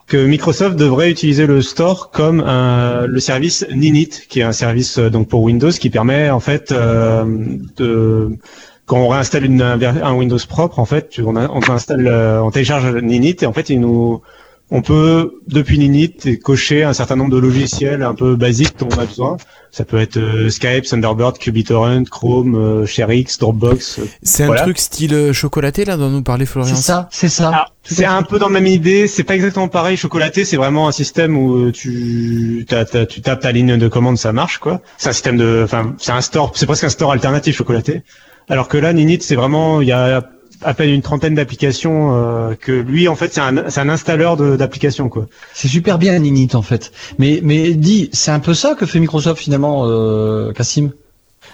que Microsoft devrait utiliser le store comme un- le service Ninit, qui est un service euh, donc pour Windows qui permet en fait euh, de quand on réinstalle une, un, Windows propre, en fait, on, installe, euh, on télécharge Ninit et en fait, il nous, on peut depuis Ninit cocher un certain nombre de logiciels un peu basiques dont on a besoin. Ça peut être euh, Skype, Thunderbird, QBittorrent, Chrome, euh, ShareX, Dropbox. euh, C'est un truc style euh, chocolaté, là, dont nous parlait Florian. C'est ça, c'est ça. Ah, c'est un peu dans la même idée, c'est pas exactement pareil. Chocolaté, c'est vraiment un système où tu, tu tapes ta ligne de commande, ça marche quoi. C'est un système de, enfin, c'est un store, c'est presque un store alternatif chocolaté. Alors que là, Ninit, c'est vraiment, il y a à peine une trentaine d'applications euh, que lui, en fait, c'est un, c'est un installeur de- d'applications quoi. C'est super bien Ninit en fait. Mais mais dis, c'est un peu ça que fait Microsoft finalement, euh, Cassim?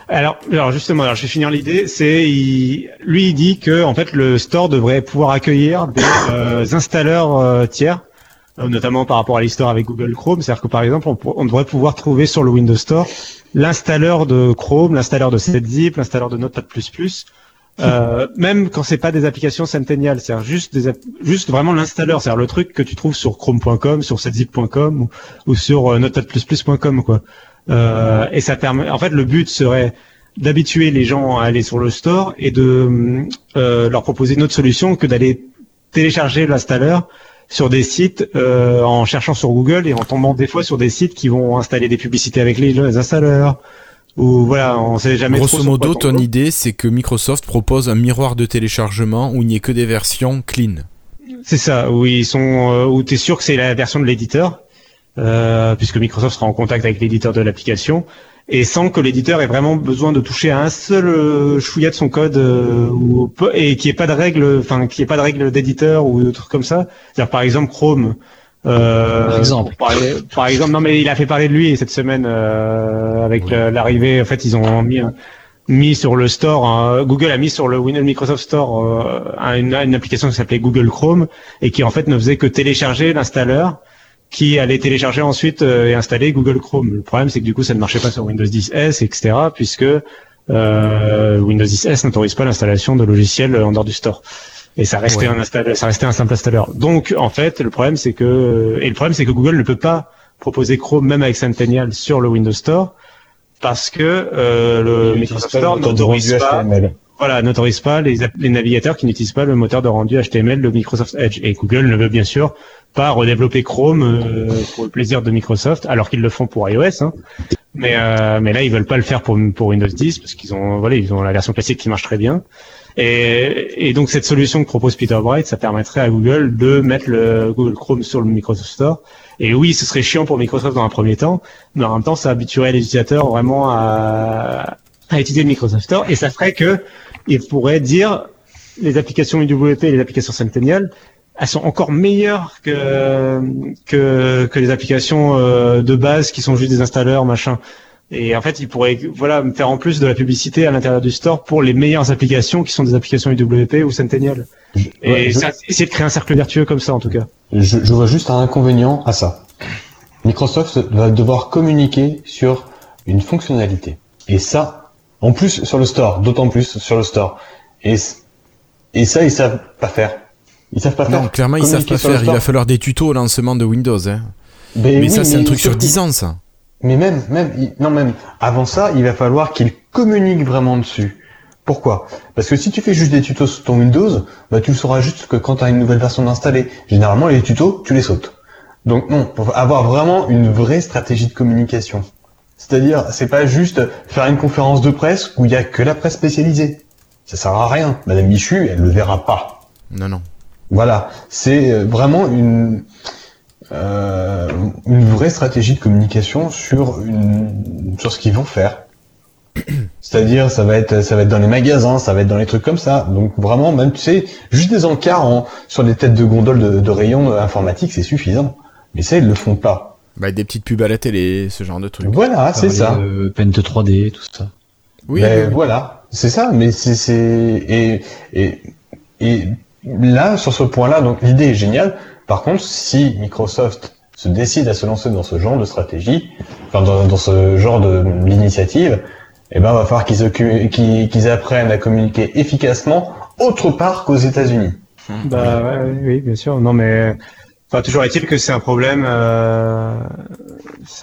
Alors, alors justement, alors je vais finir l'idée. C'est il- lui, il dit que en fait le store devrait pouvoir accueillir des euh, installeurs euh, tiers, notamment par rapport à l'histoire avec Google Chrome. C'est-à-dire que par exemple, on, on devrait pouvoir trouver sur le Windows Store l'installeur de Chrome, l'installeur de 7zip, l'installeur de Notepad++. Euh, même quand c'est pas des applications Centennial, c'est juste des juste vraiment l'installeur, c'est-à-dire le truc que tu trouves sur chrome.com, sur 7zip.com ou, ou sur euh, notepad++.com quoi. Euh, et ça permet, en fait, le but serait d'habituer les gens à aller sur le store et de euh, leur proposer une autre solution que d'aller télécharger l'installeur sur des sites euh, en cherchant sur Google et en tombant des fois sur des sites qui vont installer des publicités avec les, les installeurs ou voilà, on sait jamais trop Grosso modo, ton idée, c'est que Microsoft propose un miroir de téléchargement où il n'y ait que des versions clean. C'est ça, où ils sont, euh, où t'es sûr que c'est la version de l'éditeur, euh, puisque Microsoft sera en contact avec l'éditeur de l'application, et sans que l'éditeur ait vraiment besoin de toucher à un seul euh, chouïa de son code, euh, ou, et qu'il n'y ait pas de règles, enfin qu'il n'y ait pas de règles d'éditeur ou de trucs comme ça. C'est-à-dire par exemple Chrome. Euh, Par exemple. Par, par exemple, non mais il a fait parler de lui cette semaine euh, avec Oui. l'arrivée. En fait, ils ont mis mis sur le store, hein, Google a mis sur le Windows Microsoft Store euh, une, une application qui s'appelait Google Chrome et qui en fait ne faisait que télécharger l'installeur qui allait télécharger ensuite euh, et installer Google Chrome. Le problème c'est que du coup ça ne marchait pas sur Windows 10S, etc. puisque euh, Windows 10S n'autorise pas l'installation de logiciels en dehors du store. Et ça restait Ouais. un ça restait un simple installeur. Donc en fait le problème c'est que et le problème c'est que Google ne peut pas proposer Chrome même avec Centennial sur le Windows Store parce que euh, le Microsoft Store n'autorise pas voilà, n'autorise pas les navigateurs qui n'utilisent pas le moteur de rendu HTML de Microsoft Edge. Et Google ne veut bien sûr pas redévelopper Chrome euh, pour le plaisir de Microsoft, alors qu'ils le font pour iOS. Hein. Mais euh, mais là ils veulent pas le faire pour pour Windows 10 parce qu'ils ont voilà ils ont la version classique qui marche très bien. Et, et donc cette solution que propose Peter Bright, ça permettrait à Google de mettre le Google Chrome sur le Microsoft Store. Et oui, ce serait chiant pour Microsoft dans un premier temps, mais en même temps, ça habituerait les utilisateurs vraiment à, à utiliser le Microsoft Store, et ça ferait que ils pourraient dire les applications UWP et les applications Centennial, elles sont encore meilleures que que, que les applications euh, de base qui sont juste des installeurs machin. Et en fait, ils pourraient voilà faire en plus de la publicité à l'intérieur du store pour les meilleures applications qui sont des applications UWP ou Centennial. Et Ouais, je- essayer de créer un cercle vertueux comme ça en tout cas. Je, je vois juste un inconvénient à ça. Microsoft va devoir communiquer sur une fonctionnalité. Et ça, en plus sur le store, d'autant plus sur le store. Et, et ça, ils savent pas faire. Ils savent pas Non, faire. clairement, ils savent pas faire. Il va falloir des tutos au lancement de Windows. Hein. Ben Mais oui, ça, c'est un truc sur surtout- 10 ans, ça. Mais même, même, non même, avant ça, il va falloir qu'ils communiquent vraiment dessus. Pourquoi? Parce que si tu fais juste des tutos sur ton Windows, bah tu le sauras juste que quand tu as une nouvelle version d'installer. Généralement, les tutos, tu les sautes. Donc non, pour avoir vraiment une vraie stratégie de communication. C'est-à-dire, c'est pas juste faire une conférence de presse où il y a que la presse spécialisée. Ça sert à rien. Madame Michu, elle le verra pas. Non, non. Voilà, c'est euh, vraiment une euh, une vraie stratégie de communication sur une sur ce qu'ils vont faire. (clears throat) C'est-à-dire, ça va être ça va être dans les magasins, ça va être dans les trucs comme ça. Donc vraiment, même tu sais, juste des encarts en, sur des têtes de gondole de, de rayons informatiques, c'est suffisant. Mais ça, ils le font pas. Bah, des petites pubs à la télé, ce genre de trucs. Voilà, c'est ça. Euh, Paint 3D, tout ça. Oui, Ben, oui, oui. voilà, c'est ça. Mais c'est c'est et et et là sur ce point-là, donc l'idée est géniale. Par contre, si Microsoft se décide à se lancer dans ce genre de stratégie, enfin dans, dans ce genre de d'initiative, eh ben va falloir qu'ils apprennent à communiquer efficacement autre part qu'aux États-Unis. Bah ouais, ouais, oui, bien sûr. Non mais enfin toujours est-il que c'est un problème. Euh,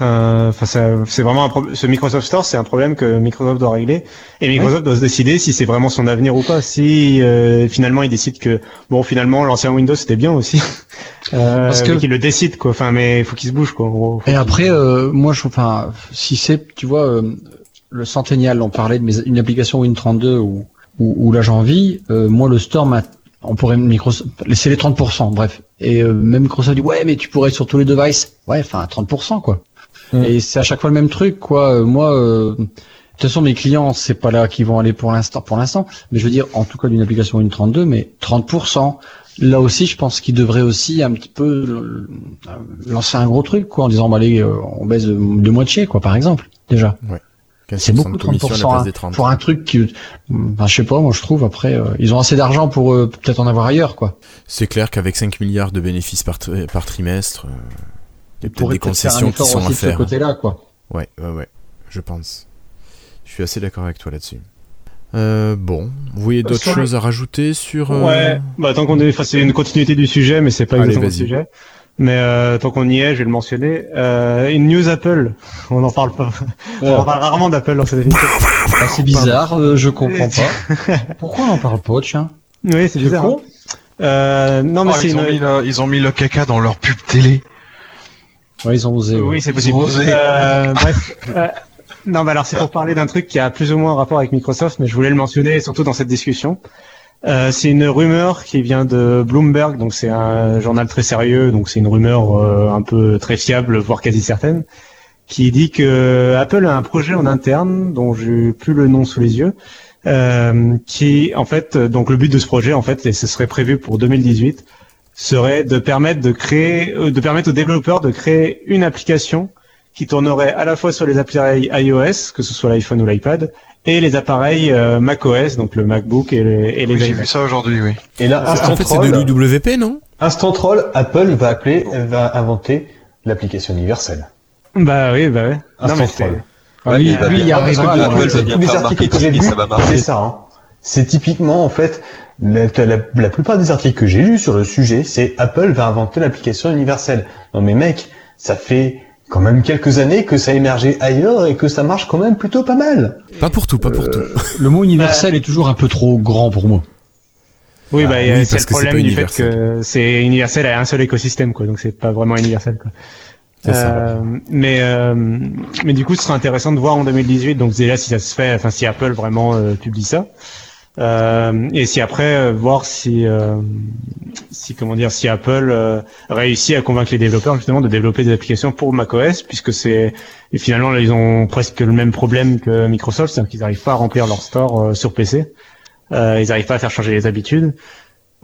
un- enfin c'est c'est vraiment un problème. Ce Microsoft Store, c'est un problème que Microsoft doit régler et Microsoft doit se décider si c'est vraiment son avenir ou pas. Si euh, finalement il décide que bon finalement l'ancien Windows c'était bien aussi. (laughs) Euh, Parce que- qu'il le décide quoi. Enfin mais il faut qu'il se bouge quoi. en gros. Et après, euh, moi, je, enfin, si c'est, tu vois, euh, le Centennial, on parlait de mes, une application Win32 où, où, où là envie, euh, moi le store, m'a- on pourrait Microsoft laisser les 30%, bref. Et euh, même Microsoft dit ouais, mais tu pourrais être sur tous les devices. Ouais, enfin 30% quoi. Mm. Et c'est à chaque fois le même truc quoi. Euh, moi, euh, de toute façon, mes clients, c'est pas là qu'ils vont aller pour l'instant, pour l'instant. Mais je veux dire, en tout cas d'une application Win32, mais 30%. Là aussi, je pense qu'ils devraient aussi un petit peu euh, lancer un gros truc, quoi, en disant, bah, allez, euh, on baisse de, de moitié, quoi, par exemple, déjà. 15% C'est beaucoup, de commission à la 30%, place hein, des 30. pour un truc qui, ben, je sais pas, moi, je trouve, après, euh, ils ont assez d'argent pour euh, peut-être en avoir ailleurs, quoi. C'est clair qu'avec 5 milliards de bénéfices par, par trimestre, euh, il y a des peut-être faire un concessions qui sont à aussi de ce faire. côté-là, quoi. Ouais, ouais, ouais, je pense. Je suis assez d'accord avec toi là-dessus. Euh, bon, vous voyez d'autres Sur le- choses à rajouter sur... euh, Ouais, bah tant qu'on est, enfin c'est une continuité du sujet, mais c'est pas Allez, exactement le sujet. Mais euh, tant qu'on y est, je vais le mentionner. Euh, une news Apple, on en parle pas. (laughs) On en parle rarement d'Apple dans cette émission. Ah, c'est bizarre, euh, je comprends pas. (laughs) Pourquoi on en parle pas, tiens? Oui, c'est bizarre. con hein. Euh, non, mais Oh, c'est ils, ont mis le, ils ont mis le caca dans leur pub télé. Ouais, ils ont osé. ouais. Oui, c'est possible. Osé. Euh, bref. (laughs) Euh, non, bah alors c'est pour parler d'un truc qui a plus ou moins un rapport avec Microsoft, mais je voulais le mentionner surtout dans cette discussion. Euh, c'est une rumeur qui vient de Bloomberg, donc c'est un journal très sérieux, donc c'est une rumeur euh, un peu très fiable, voire quasi certaine, qui dit que Apple a un projet en interne dont j'ai plus le nom sous les yeux, euh, qui en fait, donc le but de ce projet en fait, et ce serait prévu pour 2018, serait de permettre de créer, euh, de permettre aux développeurs de créer une application qui tournerait à la fois sur les appareils iOS, que ce soit l'iPhone ou l'iPad, et les appareils euh, macOS, donc le MacBook et, les et les Oui, J'ai vu ça aujourd'hui, oui. Et là, En instant fait, c'est troll, de l'UWP, non? Instant troll, Apple va appeler, va inventer l'application universelle. Bah oui, bah ouais. Instant mais troll. Ah, lui, lui, il y a raison. tous- les articles que j'ai marcher. c'est ça. hein. C'est typiquement, en fait, la, la, la plupart des articles que j'ai lus sur le sujet, c'est Apple va inventer l'application universelle. Non mais mec, ça fait quand même quelques années que ça a émergé ailleurs et que ça marche quand même plutôt pas mal. Pas pour tout, pas pour tout. Le mot universel est toujours un peu trop grand pour moi. Oui, bah, Ah, il y a- oui, c'est parce le problème du fait que c'est universel à un seul écosystème, quoi. Donc c'est pas vraiment universel, quoi. Ça. Euh, mais euh, mais du coup, ce serait intéressant de voir en 2018. Donc déjà si ça se fait, enfin si Apple vraiment euh, publie ça, Euh, et si après euh, voir si euh, si comment dire si Apple euh, réussit à convaincre les développeurs justement de développer des applications pour macOS, puisque c'est et finalement là ils ont presque le même problème que Microsoft, c'est-à-dire qu'ils n'arrivent pas à remplir leur store euh, sur PC. Euh, ils n'arrivent pas à faire changer les habitudes.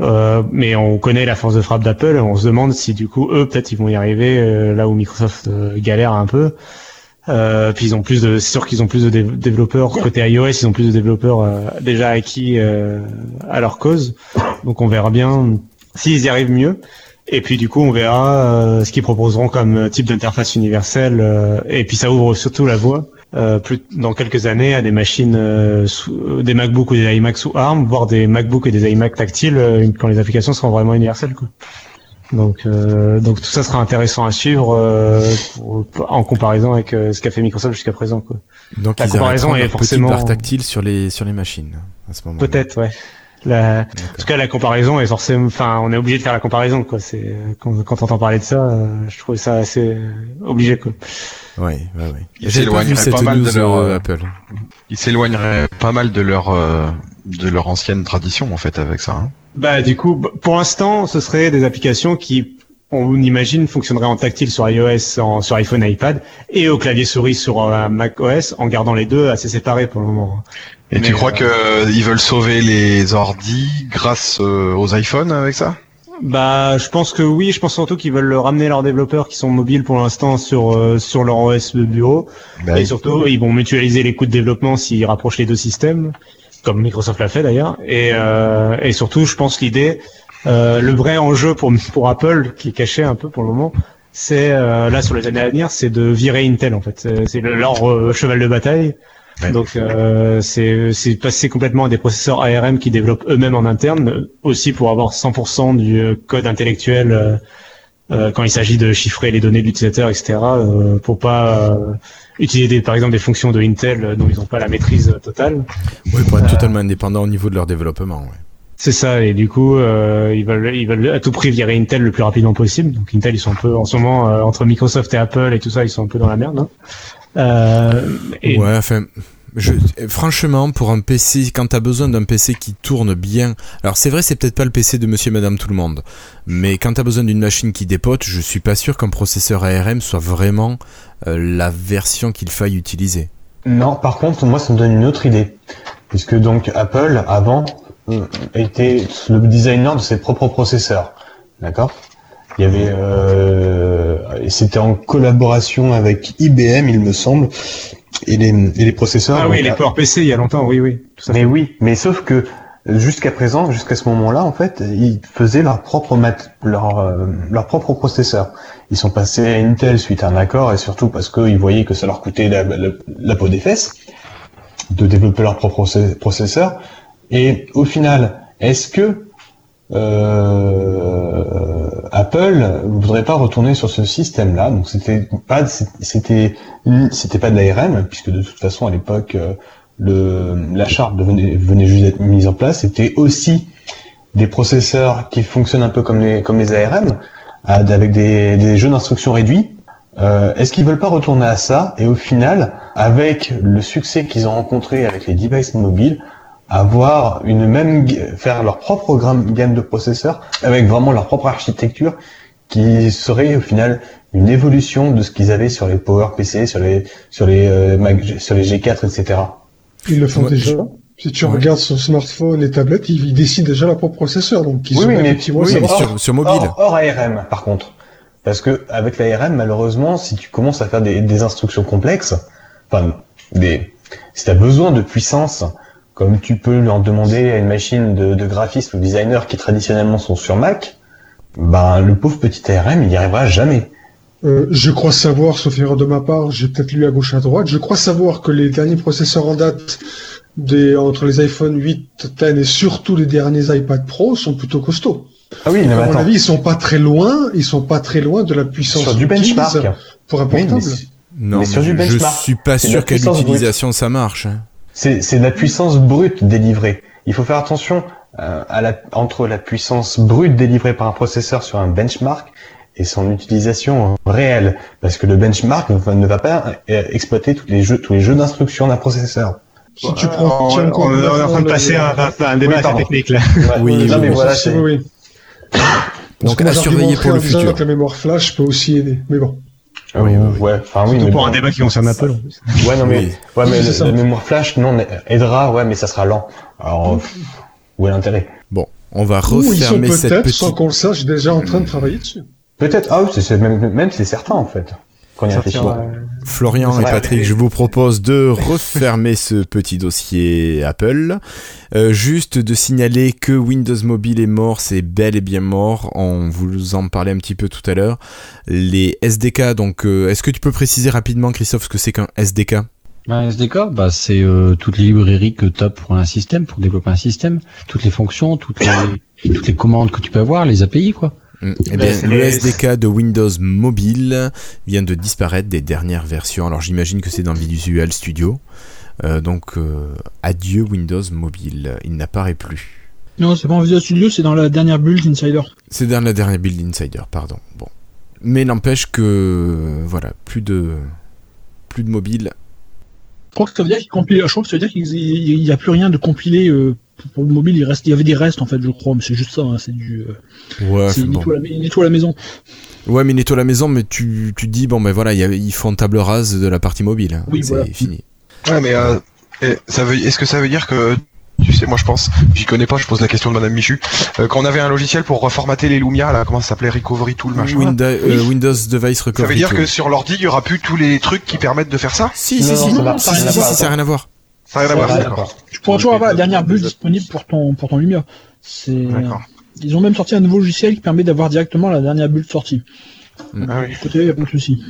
Euh, mais on connaît la force de frappe d'Apple, on se demande si du coup eux peut-être ils vont y arriver euh, là où Microsoft euh, galère un peu. Euh, puis ils ont plus de, c'est sûr qu'ils ont plus de dé- développeurs côté iOS, ils ont plus de développeurs euh, déjà acquis euh, à leur cause. Donc on verra bien s'ils y arrivent mieux. Et puis du coup on verra euh, ce qu'ils proposeront comme type d'interface universelle. euh, et puis ça ouvre surtout la voie euh, plus dans quelques années à des machines, euh, sous, euh, des MacBook ou des iMac sous ARM, voire des MacBook et des iMac tactiles euh, quand les applications seront vraiment universelles. Quoi. Donc, euh, donc tout ça sera intéressant à suivre euh, pour- en comparaison avec euh, ce qu'a fait Microsoft jusqu'à présent. Quoi. Donc La ils comparaison est forcément- tactile sur les sur les machines à ce moment. Peut-être, ouais. La... En tout cas, la comparaison est forcément. Enfin, on est obligé de faire la comparaison, quoi. C'est euh, quand, quand on entend parler de ça, euh, je trouve ça assez obligé, quoi. Ouais, ouais, ouais. Ils s'éloigneraient pas mal de leur, euh, euh, Apple. Ils s'éloigneraient pas mal de leur euh, de leur ancienne tradition en fait avec ça. hein. Bah, du coup, pour l'instant, ce serait des applications qui, on imagine, fonctionneraient en tactile sur iOS, en, sur iPhone, iPad, et au clavier souris sur euh, Mac OS, en gardant les deux assez séparés pour le moment. Et Mais, tu crois euh, que euh, ils veulent sauver les ordis grâce euh, aux iPhones avec ça? Bah, je pense que oui. Je pense surtout qu'ils veulent ramener leurs développeurs qui sont mobiles pour l'instant sur euh, sur leur OS de bureau. Bah, et surtout, ils vont mutualiser les coûts de développement s'ils rapprochent les deux systèmes, comme Microsoft l'a fait d'ailleurs. Et euh, et surtout, je pense l'idée, euh, le vrai enjeu pour pour Apple, qui est caché un peu pour le moment, c'est euh, là sur les années à venir, c'est de virer Intel en fait. C'est- C'est le- leur euh, cheval de bataille. Ouais. Donc euh, c'est c'est passer complètement à des processeurs ARM qui développent eux-mêmes en interne, aussi pour avoir 100% du euh, code intellectuel euh, quand il s'agit de chiffrer les données de l'utilisateur, etc. euh, pour pas euh, utiliser des, par exemple des fonctions de Intel euh, dont ils n'ont pas la maîtrise euh, totale. Oui, pour être totalement indépendant au niveau de leur développement. Ouais. C'est ça, et du coup, euh, ils veulent, ils veulent à tout prix virer Intel le plus rapidement possible. Donc Intel, ils sont un peu, en ce moment, euh, entre Microsoft et Apple et tout ça, ils sont un peu dans la merde. hein. Euh, et Ouais, enfin, franchement, pour un PC, quand t'as besoin d'un PC qui tourne bien, alors c'est vrai, c'est peut-être pas le PC de Monsieur et Madame tout le monde, mais quand t'as besoin d'une machine qui dépote, je suis pas sûr qu'un processeur ARM soit vraiment euh, la version qu'il faille utiliser. Non, par contre, moi, ça me donne une autre idée. Puisque donc Apple, avant, euh, était le designer de ses propres processeurs. D'accord? Il y avait... Euh, C'était en collaboration avec IBM, il me semble. Et les, et les processeurs... ah oui, les PowerPC, il y a longtemps, oui, oui. Tout à fait. mais oui, mais sauf que jusqu'à présent, jusqu'à ce moment-là, en fait, ils faisaient leur propre mat leur, euh, leur propre processeur. Ils sont passés à Intel suite à un accord et surtout parce qu'ils voyaient que ça leur coûtait la, la, la peau des fesses de développer leur propre processeur. Et au final, est-ce que euh, Apple voudrait pas retourner sur ce système-là Donc c'était pas c'était c'était pas de l'ARM puisque de toute façon à l'époque euh, le la charte devenait, venait juste d'être mise en place. C'était aussi des processeurs qui fonctionnent un peu comme les comme les ARM à- avec des, des jeux d'instructions réduits. Euh, Est-ce qu'ils veulent pas retourner à ça? Et au final, avec le succès qu'ils ont rencontré avec les devices mobiles, avoir une même faire leur propre gamme de processeurs avec vraiment leur propre architecture qui serait au final une évolution de ce qu'ils avaient sur les PowerPC, sur les sur les euh, Mac, sur les G4, etc. Ils le font Ouais, déjà. Si tu Ouais. regardes sur smartphone et tablette, ils, ils décident déjà leur propre processeur. Donc, ils Oui, sont oui, mais- oui, mais va. sur, sur mobile. Hors, hors ARM, par contre. Parce que avec l'ARM, malheureusement, si tu commences à faire des, des instructions complexes, enfin, des, si tu as besoin de puissance, comme tu peux leur demander à une machine de, de graphiste ou designer qui traditionnellement sont sur Mac, ben le pauvre petit ARM, il n'y arrivera jamais. Euh, je crois savoir, sauf erreur de ma part, j'ai peut-être lu à gauche à droite, je crois savoir que les derniers processeurs en date des, entre les iPhone 8, 10 et surtout les derniers iPad Pro sont plutôt costauds. Ah oui, mais à mon avis, ils sont pas très loin, ils sont pas très loin de la puissance sur du benchmark. pour un Oui, mais portable. c'est- Non, mais sur je, du je benchmark, suis pas sûr qu'à l'utilisation ça marche. C'est c'est de la puissance brute délivrée. Il faut faire attention euh, à la, entre la puissance brute délivrée par un processeur sur un benchmark et son utilisation réelle, parce que le benchmark ne va- pas euh, exploiter tous les jeux, tous les jeux d'instruction d'un processeur. Si tu On, prends, tiens on- est en train de passer un, un- un débat technique là. (laughs) Oui, mais oui, voilà, Donc à surveiller pour le futur. la mémoire flash peut aussi aider. Mais bon. Ah oui, ouais, enfin oui, Surtout mais pour bon. un débat qui concerne Apple. en plus. Ouais, non mais, Oui. ouais, mais Oui, le- la mémoire flash, non, aidera, ouais, mais ça sera lent. Alors, pff, où est l'intérêt? Bon, on va Ou ils sont refermer cette peut-être, petite... sans qu'on le sache, déjà en train de travailler dessus. Peut-être, ah oui, c'est- c'est même, même c'est certain en fait. Qu'on y réfléchit. Florian et. Patrick, je vous propose de refermer ce petit dossier Apple. Euh, juste de signaler que Windows Mobile est mort, c'est bel et bien mort. On vous en parlait un petit peu tout à l'heure. Les SDK, donc, euh, est-ce que tu peux préciser rapidement, Christophe, ce que c'est qu'un SDK Un SDK, bah, c'est euh, toutes les librairies que tu as pour un système, pour développer un système, toutes les fonctions, toutes les, toutes les commandes que tu peux avoir, les API, quoi. Mm. Eh bien, c'est le SDK de Windows Mobile vient de disparaître des dernières versions. Alors j'imagine que c'est dans Visual Studio. Euh, donc euh, adieu Windows Mobile, il n'apparaît plus. Non, c'est pas en Visual Studio, c'est dans la dernière build Insider. C'est dans la dernière build Insider, pardon. Bon, mais n'empêche que euh, voilà, plus de plus de mobile. Je crois que ça veut dire qu'il compile, je crois que ça veut dire qu'il n'y a plus rien de compilé euh, pour, le mobile. Il reste, il y avait des restes en fait, je crois, mais c'est juste ça. hein, c'est du, euh, Ouais, c'est bon. nettoie, la, il nettoie la maison. Ouais, mais nettoie la maison, mais tu tu te dis bon ben voilà, il y a- ils font table rase de la partie mobile. hein. Oui, c'est voilà. fini. Ouais, mais euh, ça veut, est-ce que ça veut dire que, tu sais, moi je pense, j'y connais pas, je pose la question de Madame Michu, euh, qu'on avait un logiciel pour reformater les Lumia, là, comment ça s'appelait, Recovery Tool, machin. Windows, euh, Windows Device Recovery. Ça veut dire Tool. que sur l'ordi, il y aura plus tous les trucs qui permettent de faire ça? Si Non, si non, si, n'a ça n'a rien à voir. Ça n'a rien à voir, Ouais, d'accord. Tu pourras toujours avoir la dernière build disponible pour ton pour ton Lumia. C'est, ils ont même sorti un nouveau logiciel qui permet d'avoir directement la dernière build sortie. Ah oui. Côté, il y a pas de souci.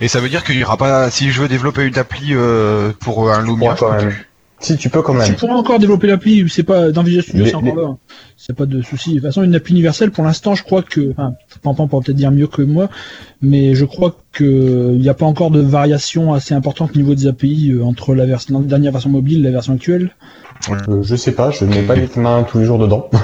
Et ça veut dire qu'il y aura pas, si je veux développer une appli euh, pour un Lumia, Ouais, quand même. Si, tu peux quand Tu même. pourras encore développer l'appli, c'est pas dans Visual Studio, c'est encore là. C'est pas de souci. De toute façon, une appli universelle, pour l'instant, je crois que, enfin, Pampan pourra peut-être dire mieux que moi, mais je crois que il n'y a pas encore de variation assez importante au niveau des API euh, entre la, vers- la dernière version mobile et la version actuelle. Euh, je sais pas, je mets pas les mains tous les jours dedans. (laughs)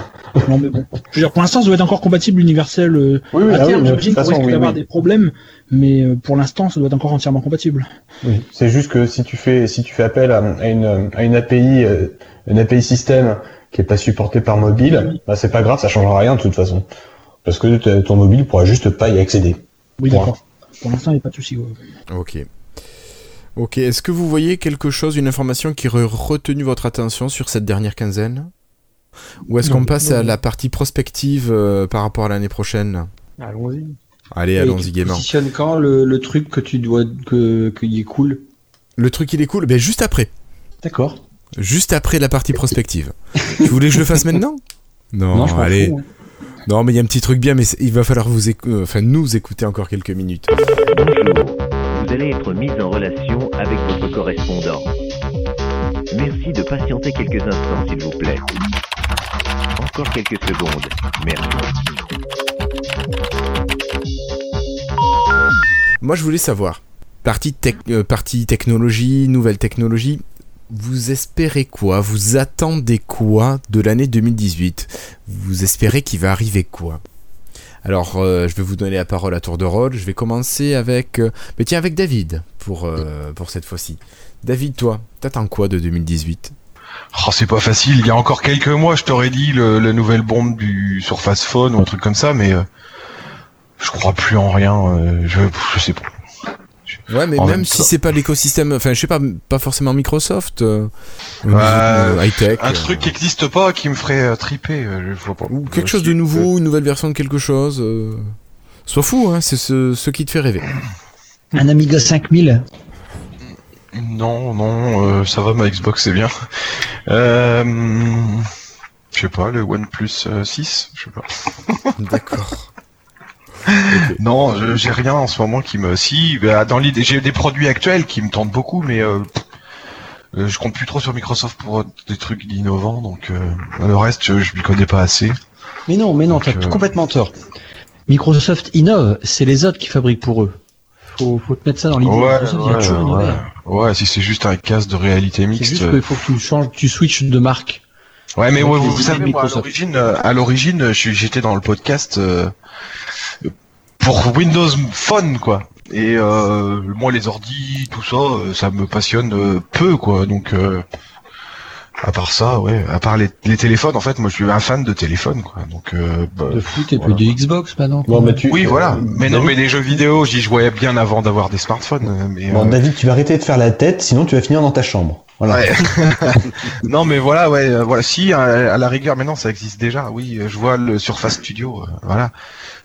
Non, mais bon. Je veux dire, pour l'instant, ça doit être encore compatible universel. euh, Oui, oui, à ah oui, terme, mais de j'imagine qu'on risque oui, d'avoir oui. des problèmes, mais euh, pour l'instant, ça doit être encore entièrement compatible. Oui. C'est juste que si tu fais, si tu fais appel à, à une, à une API, une API système qui est pas supportée par mobile, bah c'est pas grave, ça changera rien de toute façon. Parce que ton mobile pourra juste pas y accéder. Oui, d'accord. Pour l'instant, il n'y a pas de souci. ouais. Ok. Ok, est-ce que vous voyez quelque chose, une information qui aurait retenu votre attention sur cette dernière quinzaine? Ou est-ce qu'on passe non, à non. la partie prospective euh, par rapport à l'année prochaine? Allons-y. Allez, allons-y tu gaiement. positionnes quand le, le truc que tu dois que qu'il est cool Le truc il est cool, ben juste après. D'accord. Juste après la partie prospective. tu voulais que je le fasse maintenant? Non, Non, je m'en allez. fous, hein. Non, mais il y a un petit truc bien, mais c'est- il va falloir vous écou- euh, enfin, nous écouter encore quelques minutes. Bonjour, vous allez être mis en relation avec votre correspondant. Merci de patienter quelques instants, s'il vous plaît. Encore quelques secondes. Merci. Moi, je voulais savoir, partie, tech- euh, partie technologie, nouvelle technologie, vous espérez quoi? Vous attendez quoi de l'année 2018 Vous espérez qu'il va arriver quoi? Alors, euh, je vais vous donner la parole à tour de rôle. Je vais commencer avec, euh, mais tiens, avec David pour euh, pour cette fois-ci. David, toi, t'attends quoi de 2018 Oh, c'est pas facile. Il y a encore quelques mois, je t'aurais dit la nouvelle bombe du Surface Phone ou un truc comme ça, mais euh, je crois plus en rien. je, je sais pas. Ouais, mais En même même si c'est pas l'écosystème, enfin, je sais pas, pas forcément Microsoft, euh, Euh, high tech, Un truc qui existe pas, qui me ferait euh, triper. euh, je vois pas. ou quelque Euh, chose de nouveau, une nouvelle version de quelque chose. euh, Sois fou, hein, c'est ce, ce qui te fait rêver. Un Amiga 5000. Non, non, euh, ça va, ma Xbox c'est bien. Euh, je sais pas, le OnePlus euh, 6, je sais pas. D'accord. (laughs) Non, je- j'ai rien en ce moment qui me. Si, bah, dans l'idée, j'ai des produits actuels qui me tentent beaucoup, mais euh, euh, je compte plus trop sur Microsoft pour euh, des trucs innovants, donc euh, le reste, je, je m'y connais pas assez. Mais non, mais non, t'as euh, complètement tort. Microsoft innove, c'est les autres qui fabriquent pour eux. Faut, faut te mettre ça dans l'idée. Ouais, Microsoft, il y a ouais, toujours innové. ouais. Ouais, si c'est juste un casque de réalité C'est mixte. juste euh, qu'il faut que tu changes, tu switches de marque. Ouais, mais vous, idées savez, moi, à l'origine, à l'origine, j'étais dans le podcast. Euh, pour Windows Phone quoi. Et euh, moi les ordi, tout ça, euh, ça me passionne euh, peu quoi. Donc euh, à part ça, ouais, à part les, les téléphones, en fait, moi je suis un fan de téléphone quoi. Donc euh, bah, De foot et voilà. plus de Xbox maintenant. Bon, bah, tu, oui euh, voilà. Mais non, mais les jeux vidéo, j'y jouais bien avant d'avoir des smartphones. euh, Mais Bon, euh, David, tu vas arrêter de faire la tête, sinon tu vas finir dans ta chambre. Voilà. Ouais. (laughs) non mais voilà ouais euh, voilà si à, à la rigueur maintenant ça existe déjà oui euh, je vois le Surface Studio euh, voilà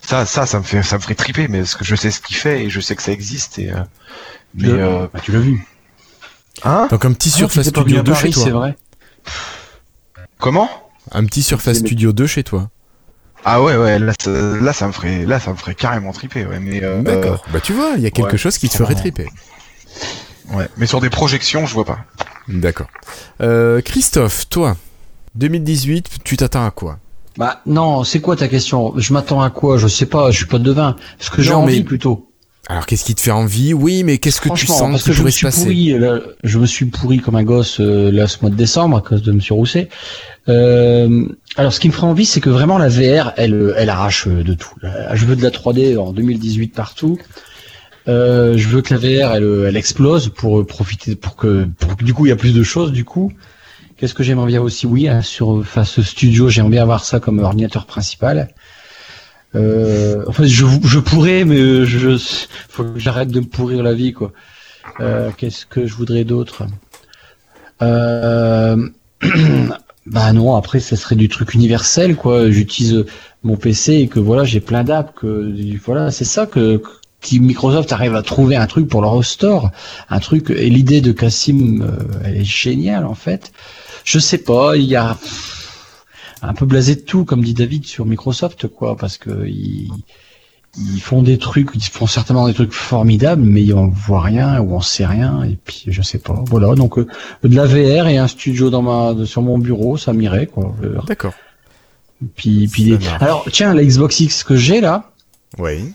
ça ça ça me fait ça me ferait triper mais parce que je sais ce qu'il fait et je sais que ça existe et euh, mais Le- euh, Bah, tu l'as vu. hein Donc un petit Ah, Surface Studio venu 2 à chez Paris, c'est toi. vrai. comment? Un petit Surface Studio 2 chez toi. ah ouais ouais là ça, là ça me ferait là ça me ferait carrément triper ouais mais euh, D'accord. Bah tu vois, il y a quelque ouais, chose qui te ferait triper. Euh, ouais mais sur des projections je vois pas D'accord. Euh, Christophe, toi, 2018, tu t'attends à quoi? Bah non, c'est quoi ta question? Je m'attends à quoi? Je sais pas, je suis pas devin. Ce que j'ai envie mais- plutôt. Alors qu'est-ce qui te fait envie? Oui, mais qu'est-ce que tu sens parce que je me suis passer? pourri, là, je me suis pourri comme un gosse euh, là ce mois de décembre à cause de Monsieur Rousset. Euh, alors ce qui me ferait envie, c'est que vraiment la VR, elle, elle arrache euh, de tout. Je veux de la 3D en 2018 partout. Euh, je veux que la VR, elle, elle explose pour euh, profiter, pour que, pour du coup il y a plus de choses. Du coup, qu'est-ce que j'aimerais bien aussi? Oui, hein, sur face studio, j'aimerais bien avoir ça comme ordinateur principal. Euh, en je, je pourrais, mais je, faut que j'arrête de me pourrir la vie, quoi. Euh, Qu'est-ce que je voudrais d'autre? Euh... (clears throat) Bah non, après, ça serait du truc universel, quoi. J'utilise mon PC et que voilà, j'ai plein d'apps, que voilà, c'est ça que si Microsoft arrive à trouver un truc pour leur store, un truc. Et l'idée de Cassim, euh, elle est géniale, en fait. Je sais pas, il y a un peu blasé de tout, comme dit David sur Microsoft, quoi, parce que ils, ils font des trucs, ils font certainement des trucs formidables, mais on voit rien ou on sait rien, et puis je sais pas. Voilà, donc euh, de la VR et un studio dans ma sur mon bureau, ça m'irait, quoi. D'accord. Puis, alors tiens, la Xbox X que j'ai là, Oui.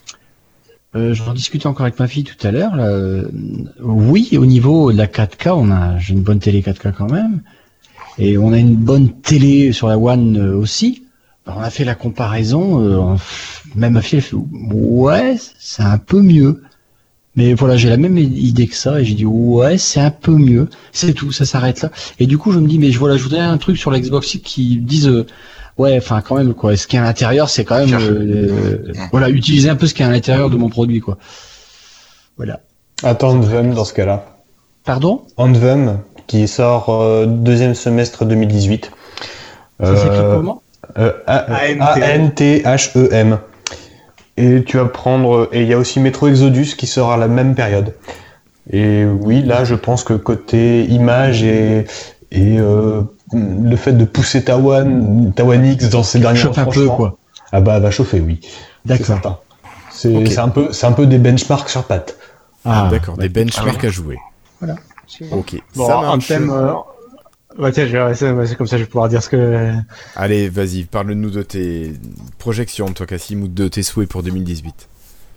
Euh, j'en discutais encore avec ma fille tout à l'heure. Oui, au niveau de la 4K, on a, j'ai une bonne télé 4K quand même, et on a une bonne télé sur la One euh, aussi. On a fait la comparaison, euh, même ma fille, elle fait, ouais, c'est un peu mieux. Mais voilà, j'ai la même idée que ça, et j'ai dit ouais, c'est un peu mieux. C'est tout, ça s'arrête là. Et du coup, je me dis, mais je voilà, je voudrais un truc sur l'Xbox qui dise, ouais, enfin quand même quoi. Ce qu'il y a à l'intérieur, c'est quand même, euh, voilà, utiliser un peu ce qu'il y a à l'intérieur de mon produit, quoi. Voilà. Attends Anthem dans ce cas-là. Pardon? Anthem qui sort euh, deuxième semestre 2018. Ça s'écrit Euh, comment? euh, A- A-N-T-H-E-M. Et tu vas prendre. Et il y a aussi Metro Exodus qui sort à la même période. Et oui, là, je pense que côté image et, et euh, le fait de pousser Tawan, Tawan X dans ces dernières Chauffe un peu, quoi. Ah bah, elle va chauffer, oui. D'accord. C'est un peu, c'est un peu des benchmarks sur pattes. Ah, D'accord, des benchmarks à jouer. Voilà. Ok. Bon, ça marche. thème. euh, Ouais, tiens, je comme ça, je vais pouvoir dire ce que. Allez, vas-y, parle-nous de tes projections, toi, Cassim, ou de tes souhaits pour 2018.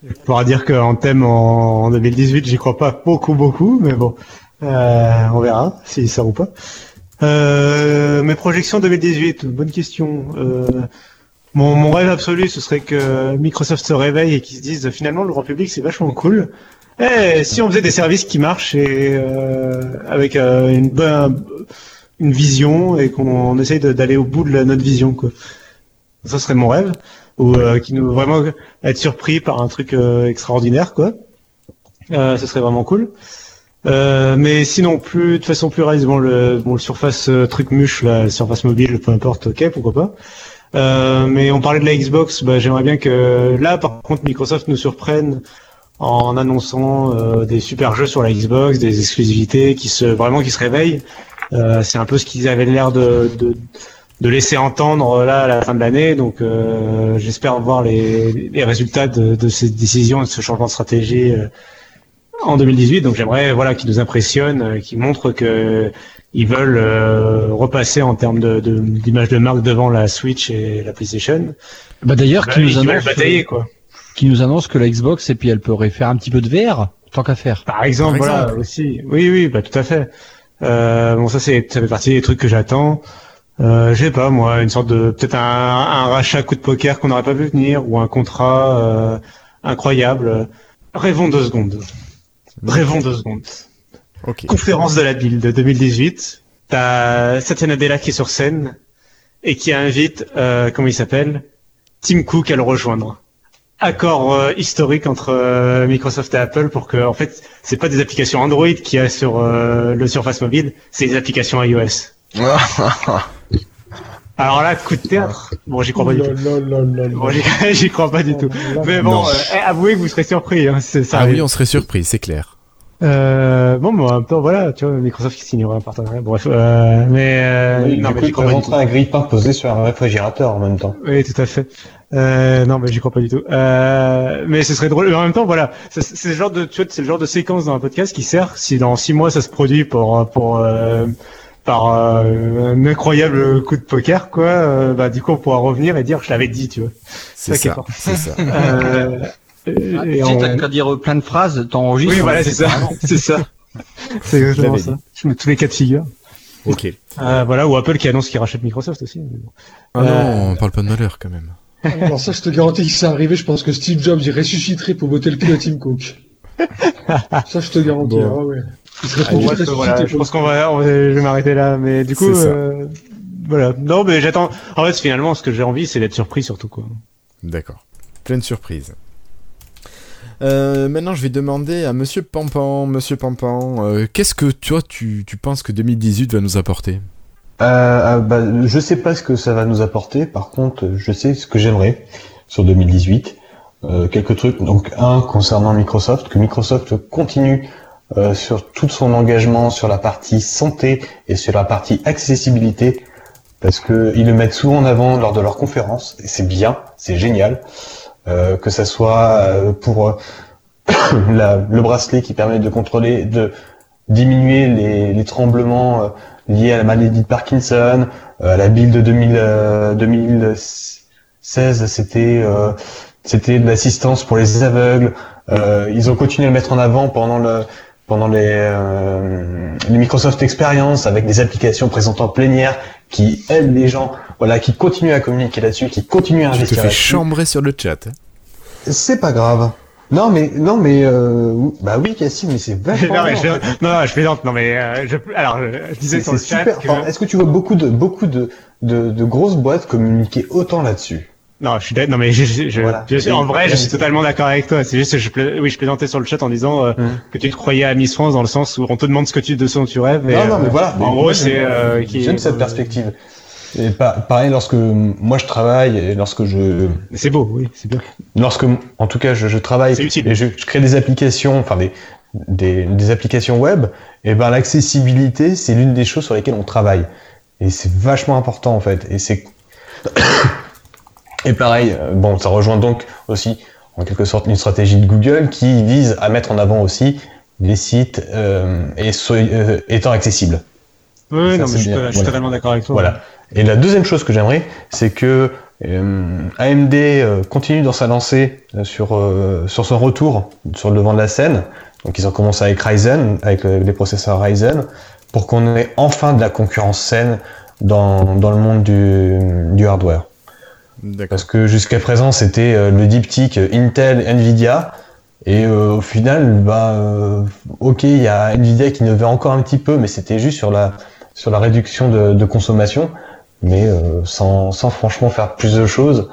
Je vais pouvoir dire qu'en thème en, en 2018, j'y crois pas beaucoup, beaucoup, mais bon, euh, on verra si ça ou pas. Euh, mes projections 2018, bonne question. Euh, mon, mon rêve absolu, ce serait que Microsoft se réveille et qu'ils se disent finalement le grand public c'est vachement cool. Eh, si on faisait des services qui marchent et euh, avec euh, une bonne une vision et qu'on essaye d'aller au bout de la- notre vision quoi. Ça serait mon rêve ou euh, qui nous vraiment être surpris par un truc extraordinaire quoi. Ce serait vraiment cool. Euh, mais sinon plus de façon plus réaliste, bon le bon le Surface euh, truc muche le Surface mobile, peu importe, ok, pourquoi pas. Euh, mais on parlait de la Xbox, bah, j'aimerais bien que là par contre Microsoft nous surprenne en annonçant euh, des super jeux sur la Xbox, des exclusivités qui se vraiment qui se réveillent. C'est un peu ce qu'ils avaient l'air de, de de laisser entendre là à la fin de l'année. Donc j'espère voir les, les résultats de, de ces décisions et de ce changement de stratégie en 2018. Donc j'aimerais voilà qu'ils nous impressionnent, euh, qu'ils montrent que ils veulent euh, repasser en termes de de- d'image de, marque devant la Switch et la PlayStation. Bah d'ailleurs, Bah, qui nous annonce, batailler quoi. qui nous annonce que la Xbox et puis elle pourrait faire un petit peu de VR, tant qu'à faire. Par exemple, Par voilà aussi. Oui, oui, bah tout à fait. Euh, bon, ça c'est ça fait partie des trucs que j'attends. Euh, je sais pas moi, une sorte de peut-être un, un rachat coup de poker qu'on n'aurait pas vu venir ou un contrat, euh, incroyable. Rêvons deux secondes. Rêvons deux secondes. Ok. Conférence de la Build 2018. T'as Satya Nadella qui est sur scène et qui invite, euh, comment il s'appelle? Tim Cook à le rejoindre. Accord euh, historique entre euh, Microsoft et Apple pour que, en fait, c'est pas des applications Android qu'il y a sur euh, le Surface Mobile, c'est des applications iOS. (laughs) Alors là, coup de théâtre. Bon, j'y crois pas du tout. Oh. Bon, (laughs) j'y crois pas du tout. Mais bon, euh, eh, avouez que vous serez surpris. Hein, ça Ah arrive. oui, on serait surpris, c'est clair. Euh, bon, mais en même temps, voilà, tu vois, Microsoft qui signerait un partenariat. Bref, euh, mais euh, Oui, non, mais j'y crois pas du un posé sur un réfrigérateur en même temps. Oui, tout à fait. Euh, non, mais j'y crois pas du tout. Euh, mais ce serait drôle. Mais en même temps, voilà, c'est c'est le genre de, tu vois, c'est le genre de séquence dans un podcast qui sert si dans six mois ça se produit pour pour euh, par euh, un incroyable coup de poker, quoi. euh, bah, du coup, on pourra revenir et dire, je l'avais dit, tu vois. C'est ça, c'est ça. Euh, Ah, et tu sais, on- t'as qu'à dire plein de phrases, t'enregistres. Oui, voilà, le (laughs) c'est ça, c'est ça. C'est exactement Je l'avais ça. Je mets tous les cas de figure. Ok. Euh, voilà, ou Apple qui annonce qu'il rachète Microsoft aussi. Ah non, on parle pas de malheur quand même. Alors ça, je te garantis que si c'est arrivé, je pense que Steve Jobs, il ressusciterait pour botter le cul à Tim Cook. (laughs) ça, je te garantis. Bon. ah ouais. Ah, voilà, je pense qu'on va, on va- je vais m'arrêter là, mais du coup, euh, voilà. Non, mais j'attends. En fait, finalement, ce que j'ai envie, c'est d'être surpris surtout, quoi. D'accord. Pleine surprise. Euh, maintenant, je vais demander à Monsieur Pampan. Monsieur Pampan, euh, qu'est-ce que toi, tu, tu penses que 2018 va nous apporter? Euh, euh, bah, je sais pas ce que ça va nous apporter. Par contre, je sais ce que j'aimerais sur 2018. Euh, quelques trucs. Donc un concernant Microsoft, que Microsoft continue euh, sur tout son engagement sur la partie santé et sur la partie accessibilité, parce que ils le mettent souvent en avant lors de leurs conférences. Et c'est bien, c'est génial. Euh, que ça soit euh, pour euh, (coughs) la- le bracelet qui permet de contrôler, de diminuer les, les tremblements liés à la maladie de Parkinson, la build de 2000, euh, 2016, c'était c'était de l'assistance pour les aveugles. Euh, ils ont continué à le mettre en avant pendant le pendant les, euh, les Microsoft Experience avec des applications présentes en plénière qui aident les gens, voilà, qui continuent à communiquer là-dessus, qui continuent à Je te investir fais chambrer sur le chat. C'est pas grave. Non mais non mais euh, bah oui Cassie mais c'est vachement non, mais je, non, non, je plaisante. Non, mais euh, je, alors, je, je disais C'est sur le chat super. que- Enfin, Est-ce que tu vois beaucoup de beaucoup de de, de grosses boîtes communiquer autant là-dessus? Non, je suis d'accord. Non, mais je, je, Voilà. je- en vrai, je suis totalement d'accord avec toi. C'est juste que je, pla- oui, je plaisantais sur le chat en disant euh, que tu te croyais à Miss France dans le sens où on te demande ce que tu, de ce dont tu rêves. Et, Non non euh, mais voilà. En gros, c'est j'aime- euh, qui- J'aime cette perspective. Et pa- pareil lorsque moi je travaille et lorsque je C'est beau, oui, c'est bien. lorsque en tout cas je, je travaille et je, je crée des applications enfin des des, des applications web et ben l'accessibilité c'est l'une des choses sur lesquelles on travaille et c'est vachement important en fait et c'est et pareil euh, bon ça rejoint donc aussi en quelque sorte une stratégie de Google qui vise à mettre en avant aussi les sites euh, et so- euh, étant accessibles Oui, Ça, non, mais je suis, Voilà. totalement d'accord avec toi. voilà. Et la deuxième chose que j'aimerais, c'est que euh, AMD continue dans sa lancée sur sur son retour sur le devant de la scène. Donc ils ont commencé avec Ryzen, avec les processeurs Ryzen, pour qu'on ait enfin de la concurrence saine dans dans le monde du du hardware. Parce que jusqu'à présent, c'était euh, le diptyque Intel, Nvidia. Et euh, au final, bah, euh, ok, il y a Nvidia qui innovait encore un petit peu, mais c'était juste sur la sur la réduction de, de consommation, mais euh, sans, sans franchement faire plus de choses.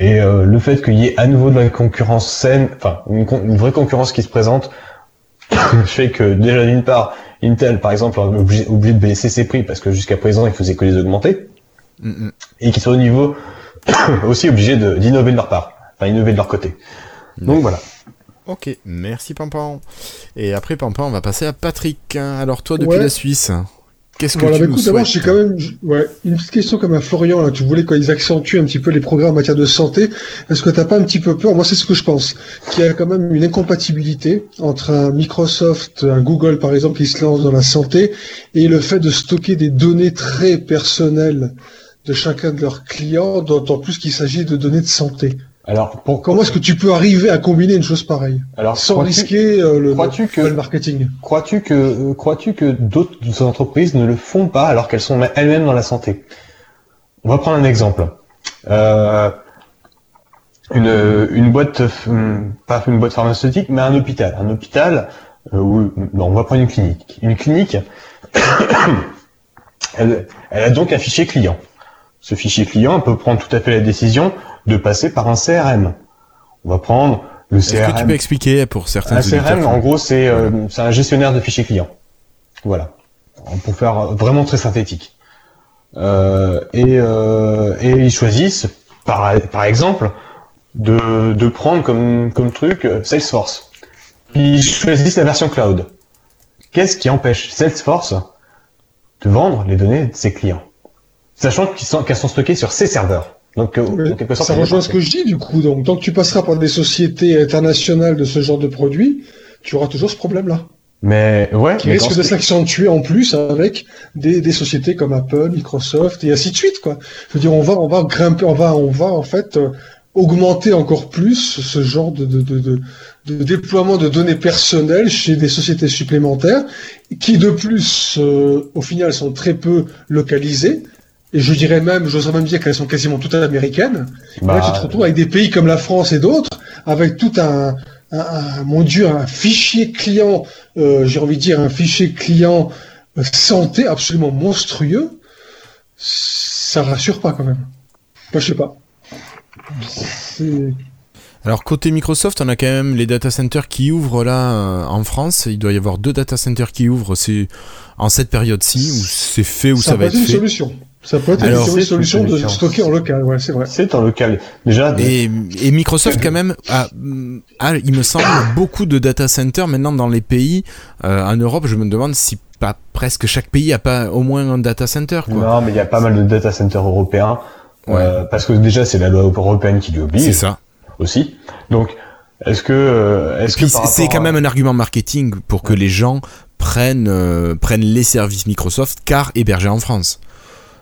Et euh, le fait qu'il y ait à nouveau de la concurrence saine, enfin une, vraie concurrence qui se présente, (coughs) fait que déjà d'une part, Intel par exemple est obligé, obligé de baisser ses prix parce que jusqu'à présent il faisait que les augmenter Mm, mm. et qui sont au niveau (coughs) aussi obligés de- d'innover de leur part, enfin innover de leur côté. Donc voilà. Ok, merci Pampan. Et après Pampan, on va passer à Patrick. Alors toi, depuis Ouais. la Suisse, qu'est-ce que Voilà, tu bah, nous écoute, d'abord, souhaites j'ai quand même ouais, une petite question comme à Florian. Là, tu voulais qu'ils accentuent un petit peu les progrès en matière de santé. Est-ce que t'as pas un petit peu peur? Moi, c'est ce que je pense. Qu'il y a quand même une incompatibilité entre un Microsoft, un Google par exemple, qui se lance dans la santé, et le fait de stocker des données très personnelles de chacun de leurs clients, d'autant plus qu'il s'agit de données de santé. Alors pour Comment est-ce que tu peux arriver à combiner une chose pareille alors sans risquer euh, le, crois-tu que- le marketing? Crois-tu que euh, crois-tu que d'autres entreprises ne le font pas alors qu'elles sont elles-mêmes dans la santé? On va prendre un exemple. Euh, une, une boîte, pas une boîte pharmaceutique, mais un hôpital. Un hôpital où, non, on va prendre une clinique. Une clinique, (coughs) elle, elle a donc un fichier client. Ce fichier client peut prendre tout à fait la décision de passer par un CRM. On va prendre le Est-ce que tu CRM. peux expliquer pour certains Un CRM, en gros, c'est euh, c'est un gestionnaire de fichiers clients. Voilà. Pour faire vraiment très synthétique. Euh, et, euh, et ils choisissent, par, par exemple, de, de prendre comme, comme truc euh, Salesforce. Ils choisissent la version cloud. Qu'est-ce qui empêche Salesforce de vendre les données de ses clients? Sachant qu'ils sont- qu'elles sont stockées sur ses serveurs. Donc, euh, en quelque sorte, Ça rejoint ce que je dis du coup. Donc, tant que tu passeras par des sociétés internationales de ce genre de produits, tu auras toujours ce problème-là. Mais ouais, Qui mais risque de s'accentuer en plus avec des, des sociétés comme Apple, Microsoft et ainsi de suite, quoi. Je veux dire, on va, on va grimper, on va, on va en fait euh, augmenter encore plus ce genre de, de, de, de, de déploiement de données personnelles chez des sociétés supplémentaires qui de plus, euh, au final, sont très peu localisées. Et je dirais même, j'oserais même dire qu'elles sont quasiment toutes américaines. Bah, Là, tu te retrouves avec des pays comme la France et d'autres, avec tout un, un, un- mon Dieu, un fichier client, euh, j'ai envie de dire un fichier client euh, santé absolument monstrueux. Ça rassure pas quand même. Moi, je sais pas. Alors côté Microsoft, on a quand même les data centers qui ouvrent là euh, en France. Il doit y avoir deux data centers qui ouvrent. C'est en cette période-ci où c'est fait où ça, ça, va être être une fait. solution. Ça peut être Alors, une c'est une solution de stocker en local, ouais, c'est vrai. C'est en local. Déjà, Et, et Microsoft quand même a, a, il me semble, (coughs) beaucoup de data centers maintenant dans les pays. Euh, en Europe, je me demande si pas presque chaque pays a pas au moins un data center. Quoi. Non, mais il y a pas mal de data centers européens. euh, parce que déjà, c'est la loi européenne qui lui C'est oblige ça. aussi. Donc, est-ce que, euh, est-ce que c'est quand à- même un argument marketing pour que les gens prennent euh, prennent les services Microsoft car hébergés en France.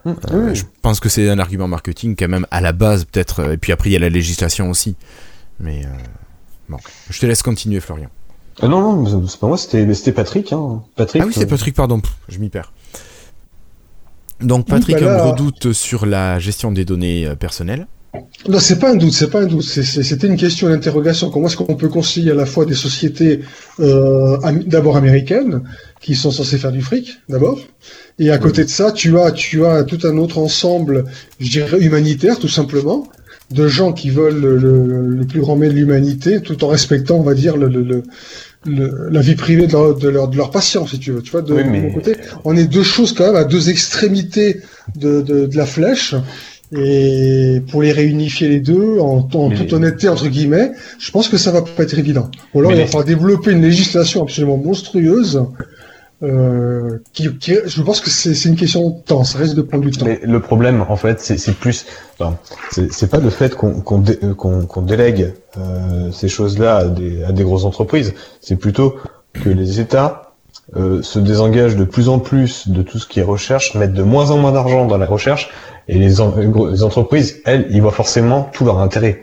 Euh, oui. Je pense que c'est un argument marketing quand même à la base peut-être. euh, Et puis après il y a la législation aussi. Mais euh, bon, je te laisse continuer Florian. Euh, non, non, c'est pas moi, c'était, Patrick. Hein. Patrick. Ah oui c'est Patrick pardon, je m'y perds. Donc Patrick bah a là- un gros doute sur la gestion des données personnelles. Non, c'est pas un doute, c'est pas un doute. C'était une question d'interrogation. Comment est-ce qu'on peut conseiller à la fois des sociétés euh, d'abord américaines qui sont censées faire du fric, d'abord, et à côté de ça, tu as tu as tout un autre ensemble, je dirais humanitaire, tout simplement, de gens qui veulent le, le- le plus grand bien de l'humanité, tout en respectant, on va dire, le, le- la vie privée de leur, de leur de leurs patients, si tu veux. Tu vois, de, Oui, de mais- mon côté, on est deux choses quand même à deux extrémités de, de, de la flèche. Et pour les réunifier les deux, en, en Mais- toute honnêteté, entre guillemets, je pense que ça va pas être évident. Ou alors Mais il va falloir développer une législation absolument monstrueuse. Euh, qui, qui- je pense que c'est une question de temps, ça risque de prendre du temps. Mais le problème, en fait, c'est, plus, c'est, pas le fait euh, qu'on, délègue euh, ces choses-là à des, à des grosses entreprises. C'est plutôt que les États euh, se désengagent de plus en plus de tout ce qui est recherche, mettent de moins en moins d'argent dans la recherche, et les, en- les entreprises, elles, y voient forcément tout leur intérêt.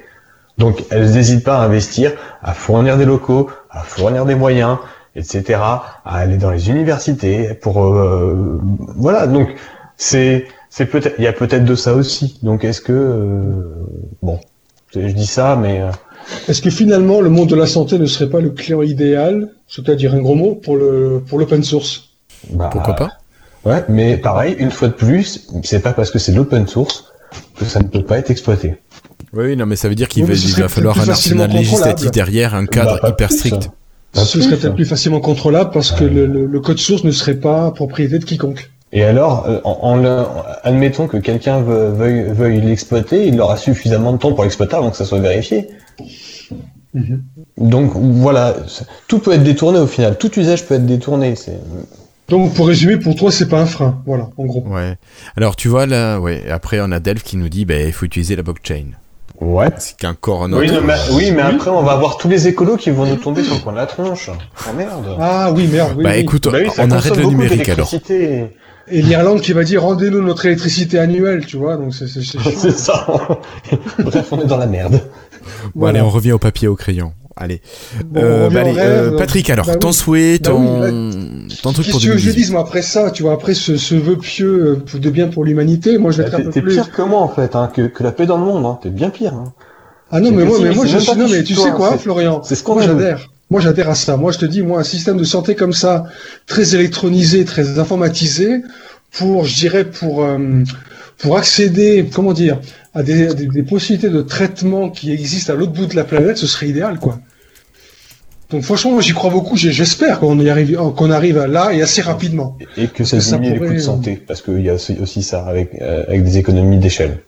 Donc, elles n'hésitent pas à investir, à fournir des locaux, à fournir des moyens, etc., à aller dans les universités pour, euh, voilà. Donc, c'est, c'est peut-être, il y a peut-être de ça aussi. Donc, est-ce que, euh, bon, je dis ça, mais euh, Est-ce que finalement le monde de la santé ne serait pas le client idéal, c'est-à-dire un gros mot, pour le pour l'open source? Bah, Pourquoi pas? Ouais, mais pareil, une fois de plus, c'est pas parce que c'est l'open source que ça ne peut pas être exploité. Oui, oui, non, mais ça veut dire qu'il Oui, va, falloir un arsenal législatif derrière, un cadre Bah, hyper plus, strict. Pas Ce plus, serait peut-être plus facilement contrôlable parce que le, le- le code source ne serait pas propriété de quiconque. Et alors, euh, en, en le- admettons que quelqu'un veu- veuille, veuille l'exploiter, il aura suffisamment de temps pour l'exploiter avant que ça soit vérifié. Mhm. Donc voilà, tout peut être détourné au final. Tout usage peut être détourné. C'est Donc pour résumer, pour toi c'est pas un frein, voilà, en gros. Ouais. Alors tu vois là, ouais. Après on a Delph qui nous dit, ben il faut utiliser la blockchain. Ouais. C'est qu'encore un autre. Oui, mais, oui, mais après on va avoir tous les écolos qui vont nous tomber sur le coin de la tronche. Oh merde. Ah oui, merde. Oui, bah oui. écoute, Bah oui, on arrête le numérique alors. Et l'Irlande qui va dire rendez-nous notre électricité annuelle, tu vois, donc c'est c'est- (laughs) ça. (laughs) Bref, on est dans la merde. Bon allez, on revient au papier au crayon. Allez. Bon, Euh, bah, au allez, rêve. euh, Patrick, alors Bah oui. ton souhait, Bah ton, oui, ton truc Qu'est-ce pour que tu veux que je 2018. dise, moi, après ça, tu vois, après ce, ce vœu pieux euh, de bien pour l'humanité, moi je vais être un peu t'es plus... pire que moi en fait, hein, que, que la paix dans le monde. Hein. T'es bien pire. Hein. Ah non, mais moi, mais moi, je suis, non, mais tu toi, sais quoi, Florian? C'est ce Moi, qu'on j'adhère. Moi, j'adhère à ça. Moi, je te dis, moi, un système de santé comme ça, très électronisé, très informatisé, pour, je dirais, pour, euh, pour accéder, comment dire, à des, des, des possibilités de traitement qui existent à l'autre bout de la planète, ce serait idéal, quoi. Donc, franchement, moi, j'y crois beaucoup. J'espère qu'on y arrive, qu'on arrive à là et assez rapidement. Et que ça que ça diminue les coûts de euh, santé, parce qu'il y a aussi, aussi ça, avec, euh, avec des économies d'échelle.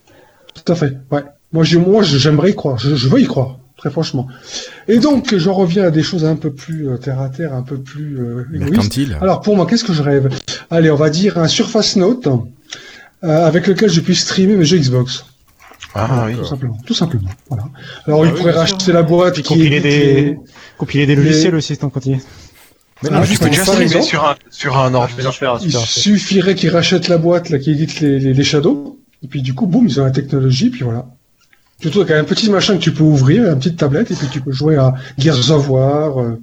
Tout à fait. Ouais. Moi, j'ai- moi, je- j'aimerais y croire. Je, je veux y croire, très franchement. Et donc, j'en reviens à des choses un peu plus euh, terre à terre, un peu plus euh, égoïstes. Alors, pour moi, qu'est-ce que je rêve? Allez, on va dire un Surface Note euh, avec lequel je puisse streamer mes jeux Xbox. Ah oui. Tout simplement. Tout simplement. Voilà. Alors, il oui, pourrait bien sûr. racheter la boîte qui compiler des, compiler des logiciels aussi, tant qu'on y est. Mais Ah, non, tu juste peux déjà streamer exemple, sur un, sur un ordinateur. Il suffirait qu'ils rachètent la boîte là qui édite les, les, les Shadows, et puis du coup, boum, ils ont la technologie, puis voilà. Surtout avec un petit machin que tu peux ouvrir, une petite tablette, et puis tu peux jouer à Gears of War. euh,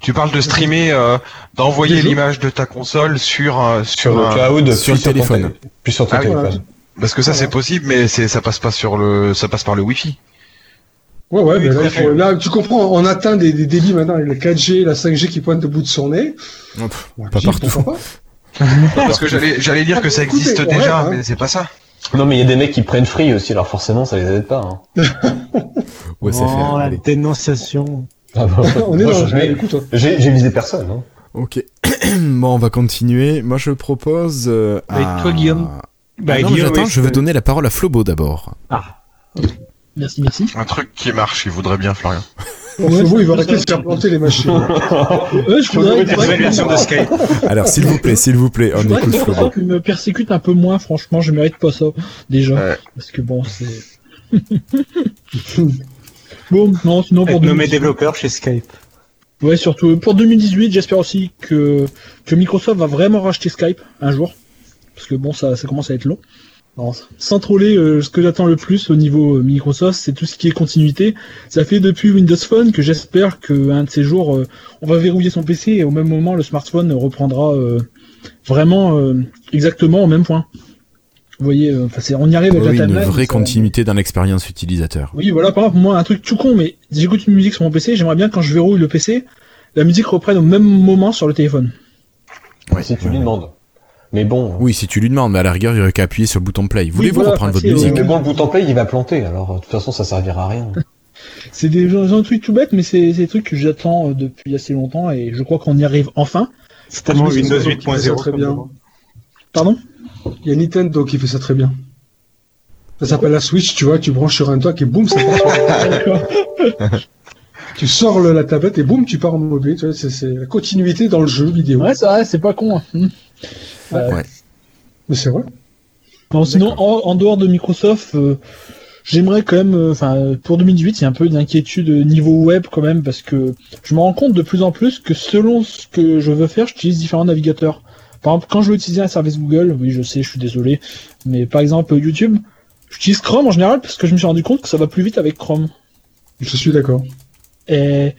Tu parles de streamer, euh, d'envoyer l'image de ta console sur, euh, Sur sur, le un- cloud, sur le téléphone. tél- Puis sur ton Ah téléphone. voilà. Parce que ça c'est possible, mais c'est ça passe pas sur le, ça passe par le Wi-Fi. Ouais, ouais, mais là, là, tu comprends, on atteint des, des débits maintenant avec le 4G, la 5G qui pointe au bout de son nez. Oh, pff, Ouais, pas partout. pas Parce que j'allais, j'allais dire que ça Écoutez, existe ouais, déjà, hein. mais c'est pas ça. Non, mais il y a des mecs qui prennent free aussi, alors forcément, ça les aide pas. Hein. (laughs) Ouais, c'est fait. Oh, la allez. dénonciation. Ah bah, (laughs) On est moi, dans je- le mais écoute, J'ai j'ai visé personne. Hein. Ok. (clears throat) bon, on va continuer. Moi, je propose. euh, Avec à- toi, Guillaume? Ah Bah, non, Guillaume, j'attends, oui, je veux c'est- donner la parole à Flobo d'abord. Merci, merci. Un truc qui marche, il voudrait bien, Florian. Bon, Flobo, il va arrêter de faire planter les machines. (laughs) Ouais, je voudrais, La nouvelle version de Skype. Alors, s'il vous plaît, s'il vous plaît, on Je écoute que Flobo. Microsoft me persécute un peu moins, franchement, je mérite pas ça, déjà. Ouais. Parce que bon, c'est... (laughs) bon, non, sinon pour nommé 2018, développeur chez Skype. ouais, surtout pour 2018, j'espère aussi que, que Microsoft va vraiment racheter Skype un jour. Parce que bon, ça, ça commence à être long. Non, sans troller, euh, ce que j'attends le plus au niveau euh, Microsoft, c'est tout ce qui est continuité. Ça fait depuis Windows Phone que j'espère qu'un de ces jours, euh, on va verrouiller son PC et au même moment, le smartphone reprendra euh, vraiment euh, exactement au même point. Vous voyez, euh, on y arrive avec Oui, la une vraie ça- continuité dans l'expérience utilisateur. Oui, voilà, par exemple, moi, un truc tout con, mais j'écoute une musique sur mon PC, j'aimerais bien quand je verrouille le PC, la musique reprenne au même moment sur le téléphone. Ouais. Si tu lui demandes. Mais bon. Oui, si tu lui demandes, mais à la rigueur, il aurait qu'à appuyer sur le bouton play. Voulez-vous voilà, reprendre votre c'est- musique Mais bon, le bouton play, il va planter, alors de toute façon, ça servira à rien. (laughs) C'est des, des trucs tout bêtes, mais c'est des trucs que j'attends euh, depuis assez longtemps et je crois qu'on y arrive enfin. C'est tellement Windows c'est Microsoft qui fait ça 8.0 très bien. Pardon? Il y a Nintendo qui fait ça très bien. Ça s'appelle la Switch, tu vois, tu branches sur un dock et boum, ça part. (laughs) (laughs) Tu sors le- la tablette et boum, tu pars en mobile. Tu vois, c'est- c'est la continuité dans le jeu vidéo. Ouais, c'est vrai, c'est pas con. hein. Ouais. Mais c'est vrai. Non, sinon, en, en dehors de Microsoft, euh, j'aimerais quand même, euh, enfin, euh, pour 2018, il y a un peu d'inquiétude euh, niveau web quand même, parce que je me rends compte de plus en plus que selon ce que je veux faire, j'utilise différents navigateurs. Par exemple, quand je veux utiliser un service Google, oui, je sais, je suis désolé, mais par exemple YouTube, j'utilise Chrome en général parce que je me suis rendu compte que ça va plus vite avec Chrome. Je suis d'accord. Et,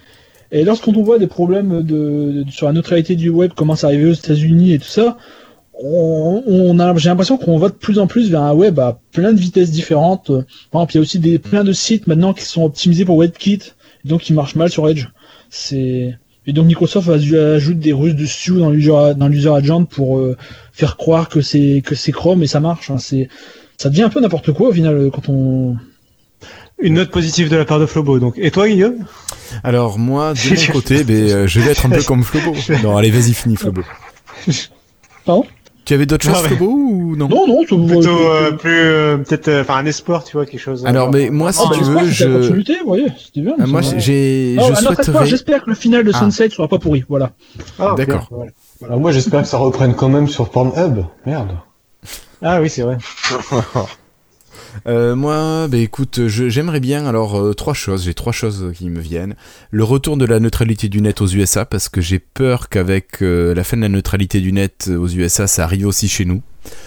et lorsqu'on voit des problèmes de, de- sur la neutralité du web commence à arriver aux États-Unis et tout ça, on, on a, j'ai l'impression qu'on va de plus en plus vers un web à plein de vitesses différentes. Par exemple, il y a aussi des, plein de sites maintenant qui sont optimisés pour WebKit, donc qui marchent mal sur Edge. C'est et donc Microsoft aj- ajoute des ruses dessus dans l'user dans l'user agent pour euh, faire croire que c'est que c'est Chrome et ça marche. hein. C'est ça devient un peu n'importe quoi au final quand on Une note positive de la part de Flobo, donc. Et toi, Guillaume? Alors, moi, de mon (laughs) côté, ben, euh, je vais être un peu comme Flobo. (laughs) Non, allez, vas-y, finis, Flobo. (laughs) Pardon? Tu avais d'autres Non, choses, mais- Flobo, ou non? Non non Plutôt euh, plus, euh, peut-être, euh, enfin, un espoir, tu vois, quelque chose. Alors, mais moi, si Ah, tu veux, je... continuité, vous voyez, c'était bien. Ah, moi, j'ai, Non, je souhaiterais... J'espère que le final de Ah. Sunset sera pas pourri. Voilà. ah, D'accord. voilà. Alors moi, j'espère que ça reprenne quand même sur Pornhub. Merde. Ah oui, c'est vrai. Euh, moi, bah écoute, j'aimerais bien alors euh, trois choses. J'ai trois choses qui me viennent. Le retour de la neutralité du net aux USA parce que j'ai peur qu'avec euh, la fin de la neutralité du net aux USA, ça arrive aussi chez nous.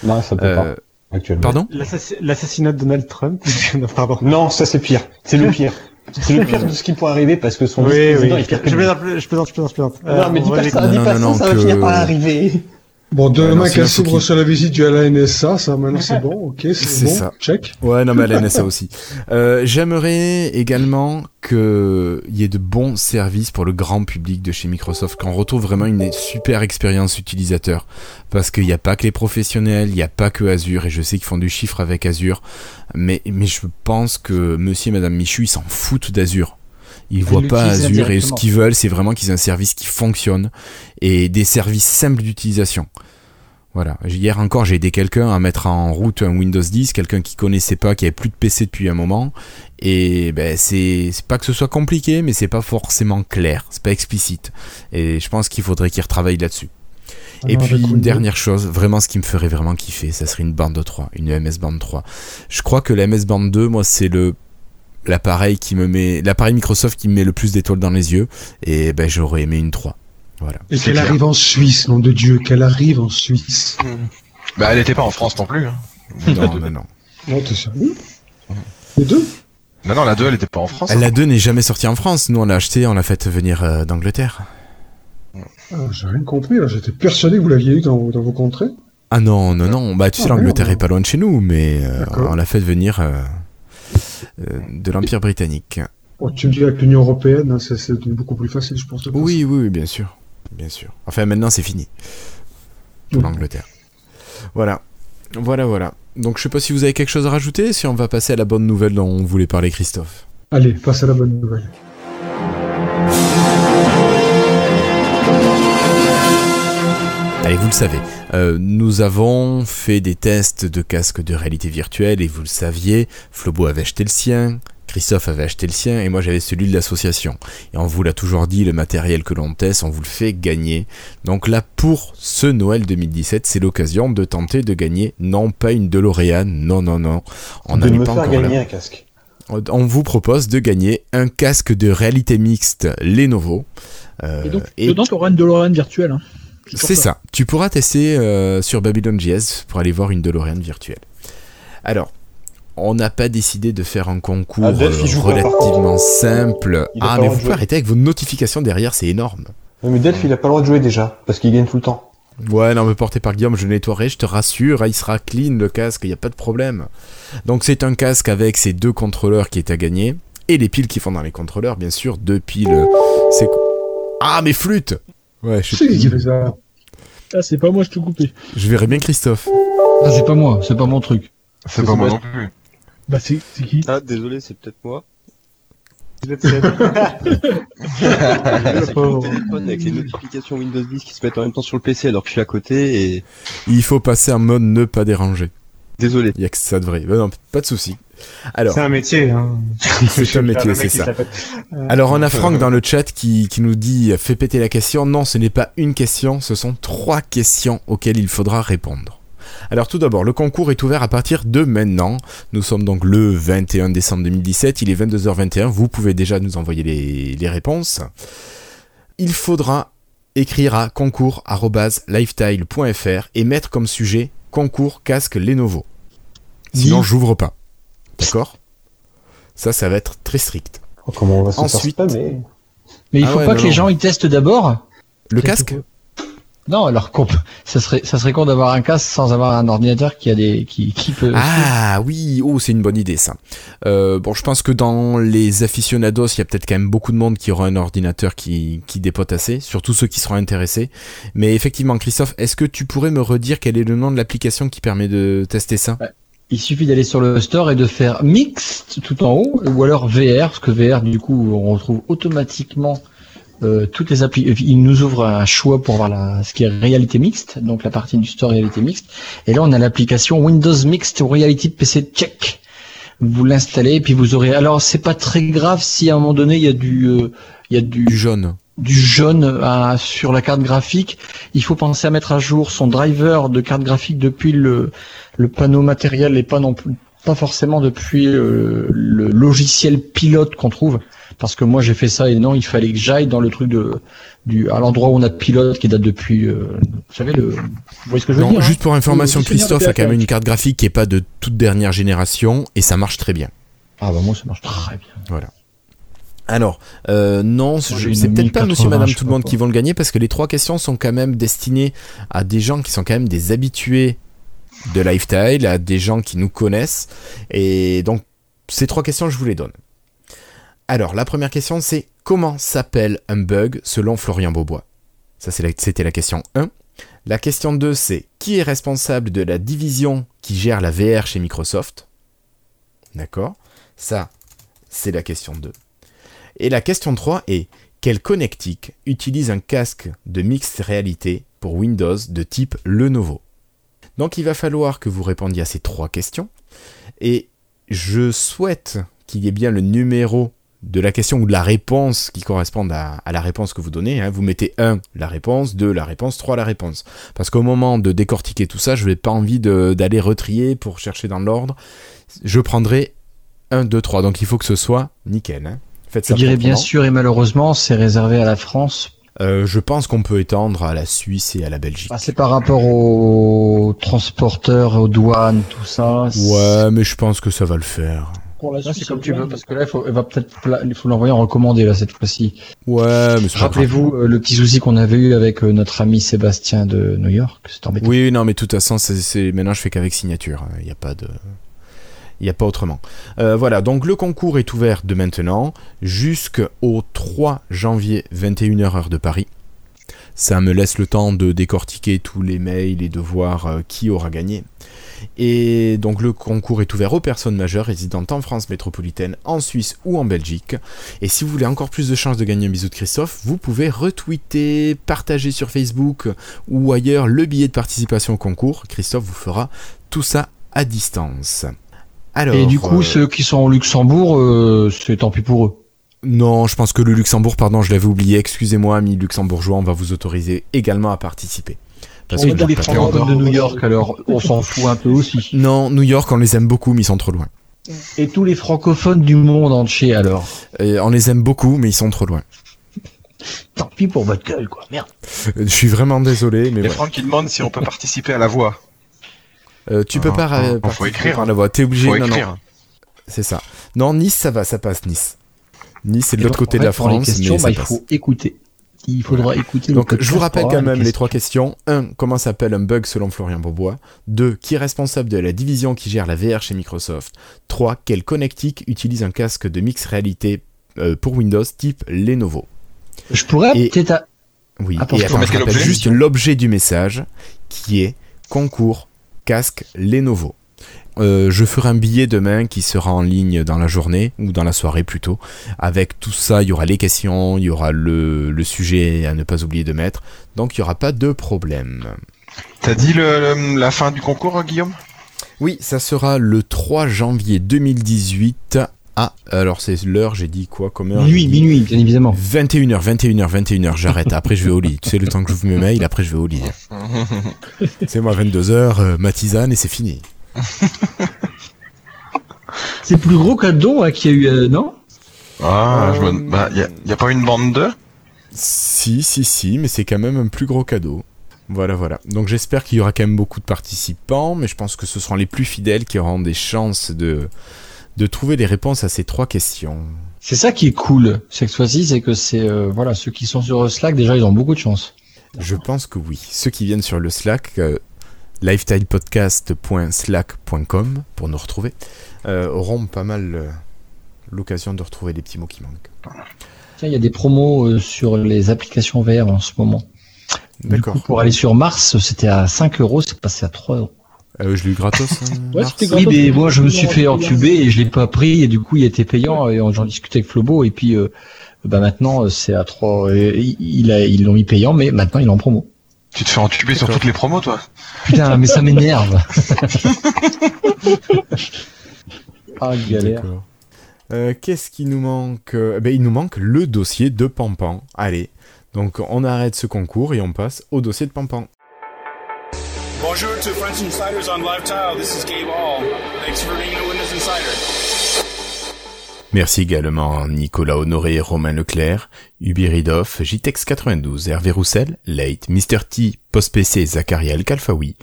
Non, ça peut Euh, pas. Actuellement. pardon? L'assassi- L'assassinat de Donald Trump. (laughs) non, pardon. Non, ça c'est pire. C'est le pire. C'est le pire de ce qui pourrait arriver parce que son Oui, oui. est pire que Je plaisante, je plaisante, je plaisante, je plaisante. Non, mais dis pas ça, Non, dis non, pas non, ça, ça va finir par arriver. Bon, demain faut qu'il- reçoit la visite du à la NSA, ça maintenant c'est bon, ok, c'est C'est bon, ça. check. Ouais, non, mais à la NSA aussi. Euh, J'aimerais également qu'il y ait de bons services pour le grand public de chez Microsoft, qu'on retrouve vraiment une super expérience utilisateur. Parce qu'il n'y a pas que les professionnels, il n'y a pas que Azure, et je sais qu'ils font du chiffre avec Azure, mais, mais je pense que monsieur et madame Michu, ils s'en foutent d'Azure. Ils voient pas Azure et ce qu'ils veulent, c'est vraiment qu'ils aient un service qui fonctionne et des services simples d'utilisation. Voilà. Hier encore, j'ai aidé quelqu'un à mettre en route un Windows 10, quelqu'un qui connaissait pas, qui avait plus de PC depuis un moment. Et ben, c'est pas que ce soit compliqué, mais c'est pas forcément clair, c'est pas explicite. Et je pense qu'il faudrait qu'il retravaille là-dessus. Et puis une dernière chose, vraiment ce qui me ferait vraiment kiffer, ça serait une bande 3, une MS Band 3. Je crois que la MS Band 2, moi, c'est le l'appareil qui me met l'appareil Microsoft qui me met le plus d'étoiles dans les yeux et ben j'aurais aimé une 3. Voilà. Et qu'elle arrive en Suisse, nom de Dieu, qu'elle arrive en Suisse. Bah, elle était pas en France non plus. Hein. Non, non, non. Non, t'es sérieux? Les deux? Non, non, la 2, elle était pas en France. La 2 n'est jamais sortie en France. Nous, on l'a acheté, on l'a fait venir euh, d'Angleterre. ah, J'ai rien compris, là. j'étais persuadé que vous l'aviez eu dans, dans vos contrées. Ah non, non, non. Bah, tu sais, Ah, l'Angleterre merde. est pas loin de chez nous, mais euh, on l'a fait venir euh, de l'Empire britannique. Bon, tu me dis avec l'Union Européenne, hein, c'est- beaucoup plus facile, je pense. Oui, oui, oui, bien sûr. Bien sûr. Enfin, maintenant, c'est fini. Pour Oui. l'Angleterre. Voilà. Voilà, voilà. Donc, je sais pas si vous avez quelque chose à rajouter, si on va passer à la bonne nouvelle dont voulait parler Christophe. Allez, passe à la bonne nouvelle. Allez, vous le savez, euh, nous avons fait des tests de casques de réalité virtuelle et vous le saviez, Flobo avait acheté le sien, Christophe avait acheté le sien et moi j'avais celui de l'association. Et on vous l'a toujours dit, le matériel que l'on teste, on vous le fait gagner. Donc là, pour ce Noël 2017, c'est l'occasion de tenter de gagner non pas une DeLorean, non, non, non, on de me pas faire encore là gagner un casque. on vous propose de gagner un casque de réalité mixte Lenovo. Euh, Et donc, et dedans, tu auras une DeLorean virtuelle. hein. C'est ça. Tu pourras tester euh, sur Babylon.js pour aller voir une DeLorean virtuelle. Alors, on n'a pas décidé de faire un concours Ah, euh, relativement simple. Ah, mais vous pouvez arrêter avec vos notifications derrière, c'est énorme. Mais Delph, il a pas le droit de jouer déjà, parce qu'il gagne tout le temps. Ouais, non, mais porté par Guillaume, je le nettoierai, je te rassure, il sera clean le casque, il n'y a pas de problème. Donc c'est un casque avec ces deux contrôleurs qui est à gagner, et les piles qui font dans les contrôleurs, bien sûr, deux piles. C'est Ah, mais flûte Ouais, je, C'est qui fait ça Ah, c'est pas moi, je te coupé. je verrai bien Christophe. Ah, c'est pas moi, c'est pas mon truc. C'est pas moi non plus. Bah, c'est qui? Ah, désolé, c'est peut-être moi. (laughs) C'est mon téléphone avec les notifications Windows 10 qui se mettent en même temps sur le PC alors que je suis à côté et Il faut passer en mode ne pas déranger. Désolé. Il y a que ça de vrai. Ben non, pas de souci. Alors, C'est un métier. Hein. (laughs) c'est un métier, c'est ça. s'appelle- Alors on a Franck dans le chat qui, qui nous dit fait péter la question. Non, ce n'est pas une question, ce sont trois questions auxquelles il faudra répondre. Alors tout d'abord, le concours est ouvert à partir de maintenant. Nous sommes donc le 21 décembre 2017, il est 22h21, vous pouvez déjà nous envoyer les, les réponses. Il faudra écrire à concours.lifetile.fr et mettre comme sujet concours casque Lenovo. Sinon, j'ouvre pas. D'accord? Ça, ça va être très strict. Oh, comment on va se Ensuite- faire spammer? Mais il Ah faut ouais, pas non, que les gens ils testent d'abord. Le casque? tout. Non, alors ça serait ça serait con d'avoir un casque sans avoir un ordinateur qui a des qui qui peut. Ah oui, oh c'est une bonne idée ça. Euh, bon, je pense que dans les aficionados, il y a peut-être quand même beaucoup de monde qui aura un ordinateur qui, qui dépote assez, surtout ceux qui seront intéressés. Mais effectivement, Christophe, est-ce que tu pourrais me redire quel est le nom de l'application qui permet de tester ça? Il suffit d'aller sur le store et de faire mixte tout en haut ou alors VR parce que VR du coup on retrouve automatiquement euh, toutes les applis. Il nous ouvre un choix pour voir la, ce qui est réalité mixte, donc la partie du store réalité mixte. Et là on a l'application Windows Mixed Reality PC Check. Vous l'installez et puis vous aurez. Alors c'est pas très grave si à un moment donné il y a du euh, il y a du Du jaune. du jaune à- sur la carte graphique. Il faut penser à mettre à jour son driver de carte graphique depuis le, le panneau matériel et pas non plus pas forcément depuis euh, le logiciel pilote qu'on trouve parce que moi j'ai fait ça et non il fallait que j'aille dans le truc de du à l'endroit où on a pilote qui date depuis euh, vous savez le vous voyez ce que je veux Non, dire hein juste pour information, Le de Christophe a quand même une carte graphique qui est pas de toute dernière génération et ça marche très bien. ah bah moi ça marche très bien Voilà. Alors, euh, non, c'est peut-être pas monsieur, 1080, madame, tout le monde qui vont le gagner parce que les trois questions sont quand même destinées à des gens qui sont quand même des habitués de Lifestyle, à des gens qui nous connaissent. Et donc, ces trois questions, je vous les donne. Alors, la première question, c'est comment s'appelle un bug selon Florian Beaubois? Ça, c'était la question 1. La question 2, c'est qui est responsable de la division qui gère la VR chez Microsoft? D'accord? Ça, c'est la question 2. Et la question 3 est quel connectique utilise un casque de mixed réalité pour Windows de type Lenovo? Donc il va falloir que vous répondiez à ces trois questions. Et je souhaite qu'il y ait bien le numéro de la question ou de la réponse qui correspondent à, à la réponse que vous donnez. hein. Vous mettez 1 la réponse, 2 la réponse, 3 la réponse. Parce qu'au moment de décortiquer tout ça, je n'ai pas envie d'aller retrier pour chercher dans l'ordre. Je prendrai 1, 2, 3. Donc il faut que ce soit nickel. hein. Faites Je ça dirais bien sûr et malheureusement, c'est réservé à la France. Euh, je pense qu'on peut étendre à la Suisse et à la Belgique. Ah, c'est par rapport aux transporteurs, aux douanes, tout ça. Ouais, mais je pense que ça va le faire. Pour la Là, Suisse, c'est comme tu le veux, parce que là, il faut, il va peut-être, pla- il faut l'envoyer en recommandé, là, cette fois-ci. Ouais, mais c'est pas grave. Rappelez-vous euh, le petit souci qu'on avait eu avec euh, notre ami Sébastien de New York. C'est embêtant. Oui, non, mais de toute façon, c'est, c'est- maintenant je fais qu'avec signature. Il n'y a pas de. Il n'y a pas autrement. Euh, voilà, donc le concours est ouvert de maintenant jusqu'au 3 janvier 21h heure de Paris. Ça me laisse le temps de décortiquer tous les mails et de voir euh, qui aura gagné. Et donc le concours est ouvert aux personnes majeures résidant en France métropolitaine, en Suisse ou en Belgique. Et si vous voulez encore plus de chances de gagner un bisou de Christophe, vous pouvez retweeter, partager sur Facebook ou ailleurs le billet de participation au concours. Christophe vous fera tout ça à distance. Alors, Et du coup, euh, ceux qui sont au Luxembourg, euh, c'est tant pis pour eux. non, je pense que le Luxembourg, pardon, je l'avais oublié. Excusez-moi, amis luxembourgeois, on va vous autoriser également à participer. Parce Et les francophones de New York, alors, on s'en fout un peu aussi. Non, New York, on les aime beaucoup, mais ils sont trop loin. Et tous les francophones du monde entier, alors. Et on les aime beaucoup, mais ils sont trop loin. Tant pis pour votre gueule, quoi. Merde. Euh, Je suis vraiment désolé, mais Il y a ouais. Franck qui demande si on peut participer à la voix. Euh, tu peux Ah, pas ah, euh, faut participer écrire. par la voix. T'es obligé. Faut non, non, écrire. c'est ça. Non, Nice, ça va, ça passe Nice. Nice, c'est de Et l'autre côté de la France, questions, mais bah, il faut écouter. Il faudra écouter. Donc, je vous rappelle quand même les trois questions. 1. Comment s'appelle un bug selon Florian Bourbois 2. Qui est responsable de la division qui gère la VR chez Microsoft? 3. Quel connectique utilise un casque de mix réalité euh, pour Windows type Lenovo? Je pourrais Et- peut-être. à- Oui, et peux je rappelle juste l'objet du message qui est concours casque Lenovo. Euh, je ferai un billet demain qui sera en ligne dans la journée ou dans la soirée plutôt. Avec tout ça, il y aura les questions, il y aura le, le sujet à ne pas oublier de mettre. Donc il n'y aura pas de problème. T'as dit le, le- la fin du concours, Guillaume? Oui, ça sera le 3 janvier 2018 à... Alors c'est l'heure, j'ai dit quoi comme heure? Minuit, minuit, bien évidemment. 21h, 21h, 21h, j'arrête. Après, je vais au lit. Tu sais, le temps que j'ouvre mes mails, après, je vais au lit. (laughs) C'est moi, 22h, euh, ma tisane et c'est fini. (laughs) C'est plus gros qu'un don hein, qu'il y a eu, euh, non? Ah, Euh, je me... bah, a, y a pas une bande de? Si, si, si, mais c'est quand même un plus gros cadeau. Voilà, voilà. Donc j'espère qu'il y aura quand même beaucoup de participants, mais je pense que ce seront les plus fidèles qui auront des chances de, de trouver les réponses à ces trois questions. C'est ça qui est cool cette fois-ci, c'est que c'est euh, voilà ceux qui sont sur Slack déjà ils ont beaucoup de chance. Je pense que oui. Ceux qui viennent sur le Slack, euh, lifestylepodcast.slack.com pour nous retrouver, euh, auront pas mal euh, l'occasion de retrouver les petits mots qui manquent. Tiens, il y a des promos euh, sur les applications VR en ce moment. Du D'accord. coup, pour aller sur Mars, c'était à 5 euros, c'est passé à 3 euros. Euh, je l'ai eu gratos. hein, (laughs) Ouais, Oui, mais moi je me suis fait entuber et je l'ai pas pris et du coup il était payant et j'en discutais avec Flobo et puis euh, bah maintenant euh, c'est à 3 et il a ils l'ont mis payant mais maintenant il est en promo. Tu te fais entuber sur toutes les promos, toi Putain, mais ça m'énerve. (laughs) ah galère. Euh, Qu'est-ce qui nous manque Euh, ben, Il nous manque le dossier de Pampan. Allez, donc on arrête ce concours et on passe au dossier de Pampan. Bonjour to French Insiders on Live Tile. This is Gabe Hall. Thanks for being a Windows Insider. Merci également Nicolas Honoré, Romain Leclerc, Ubiridoff, JTEX92, Hervé Roussel, Late, Mr. T, PostPC, Zacharia El Kalfaoui.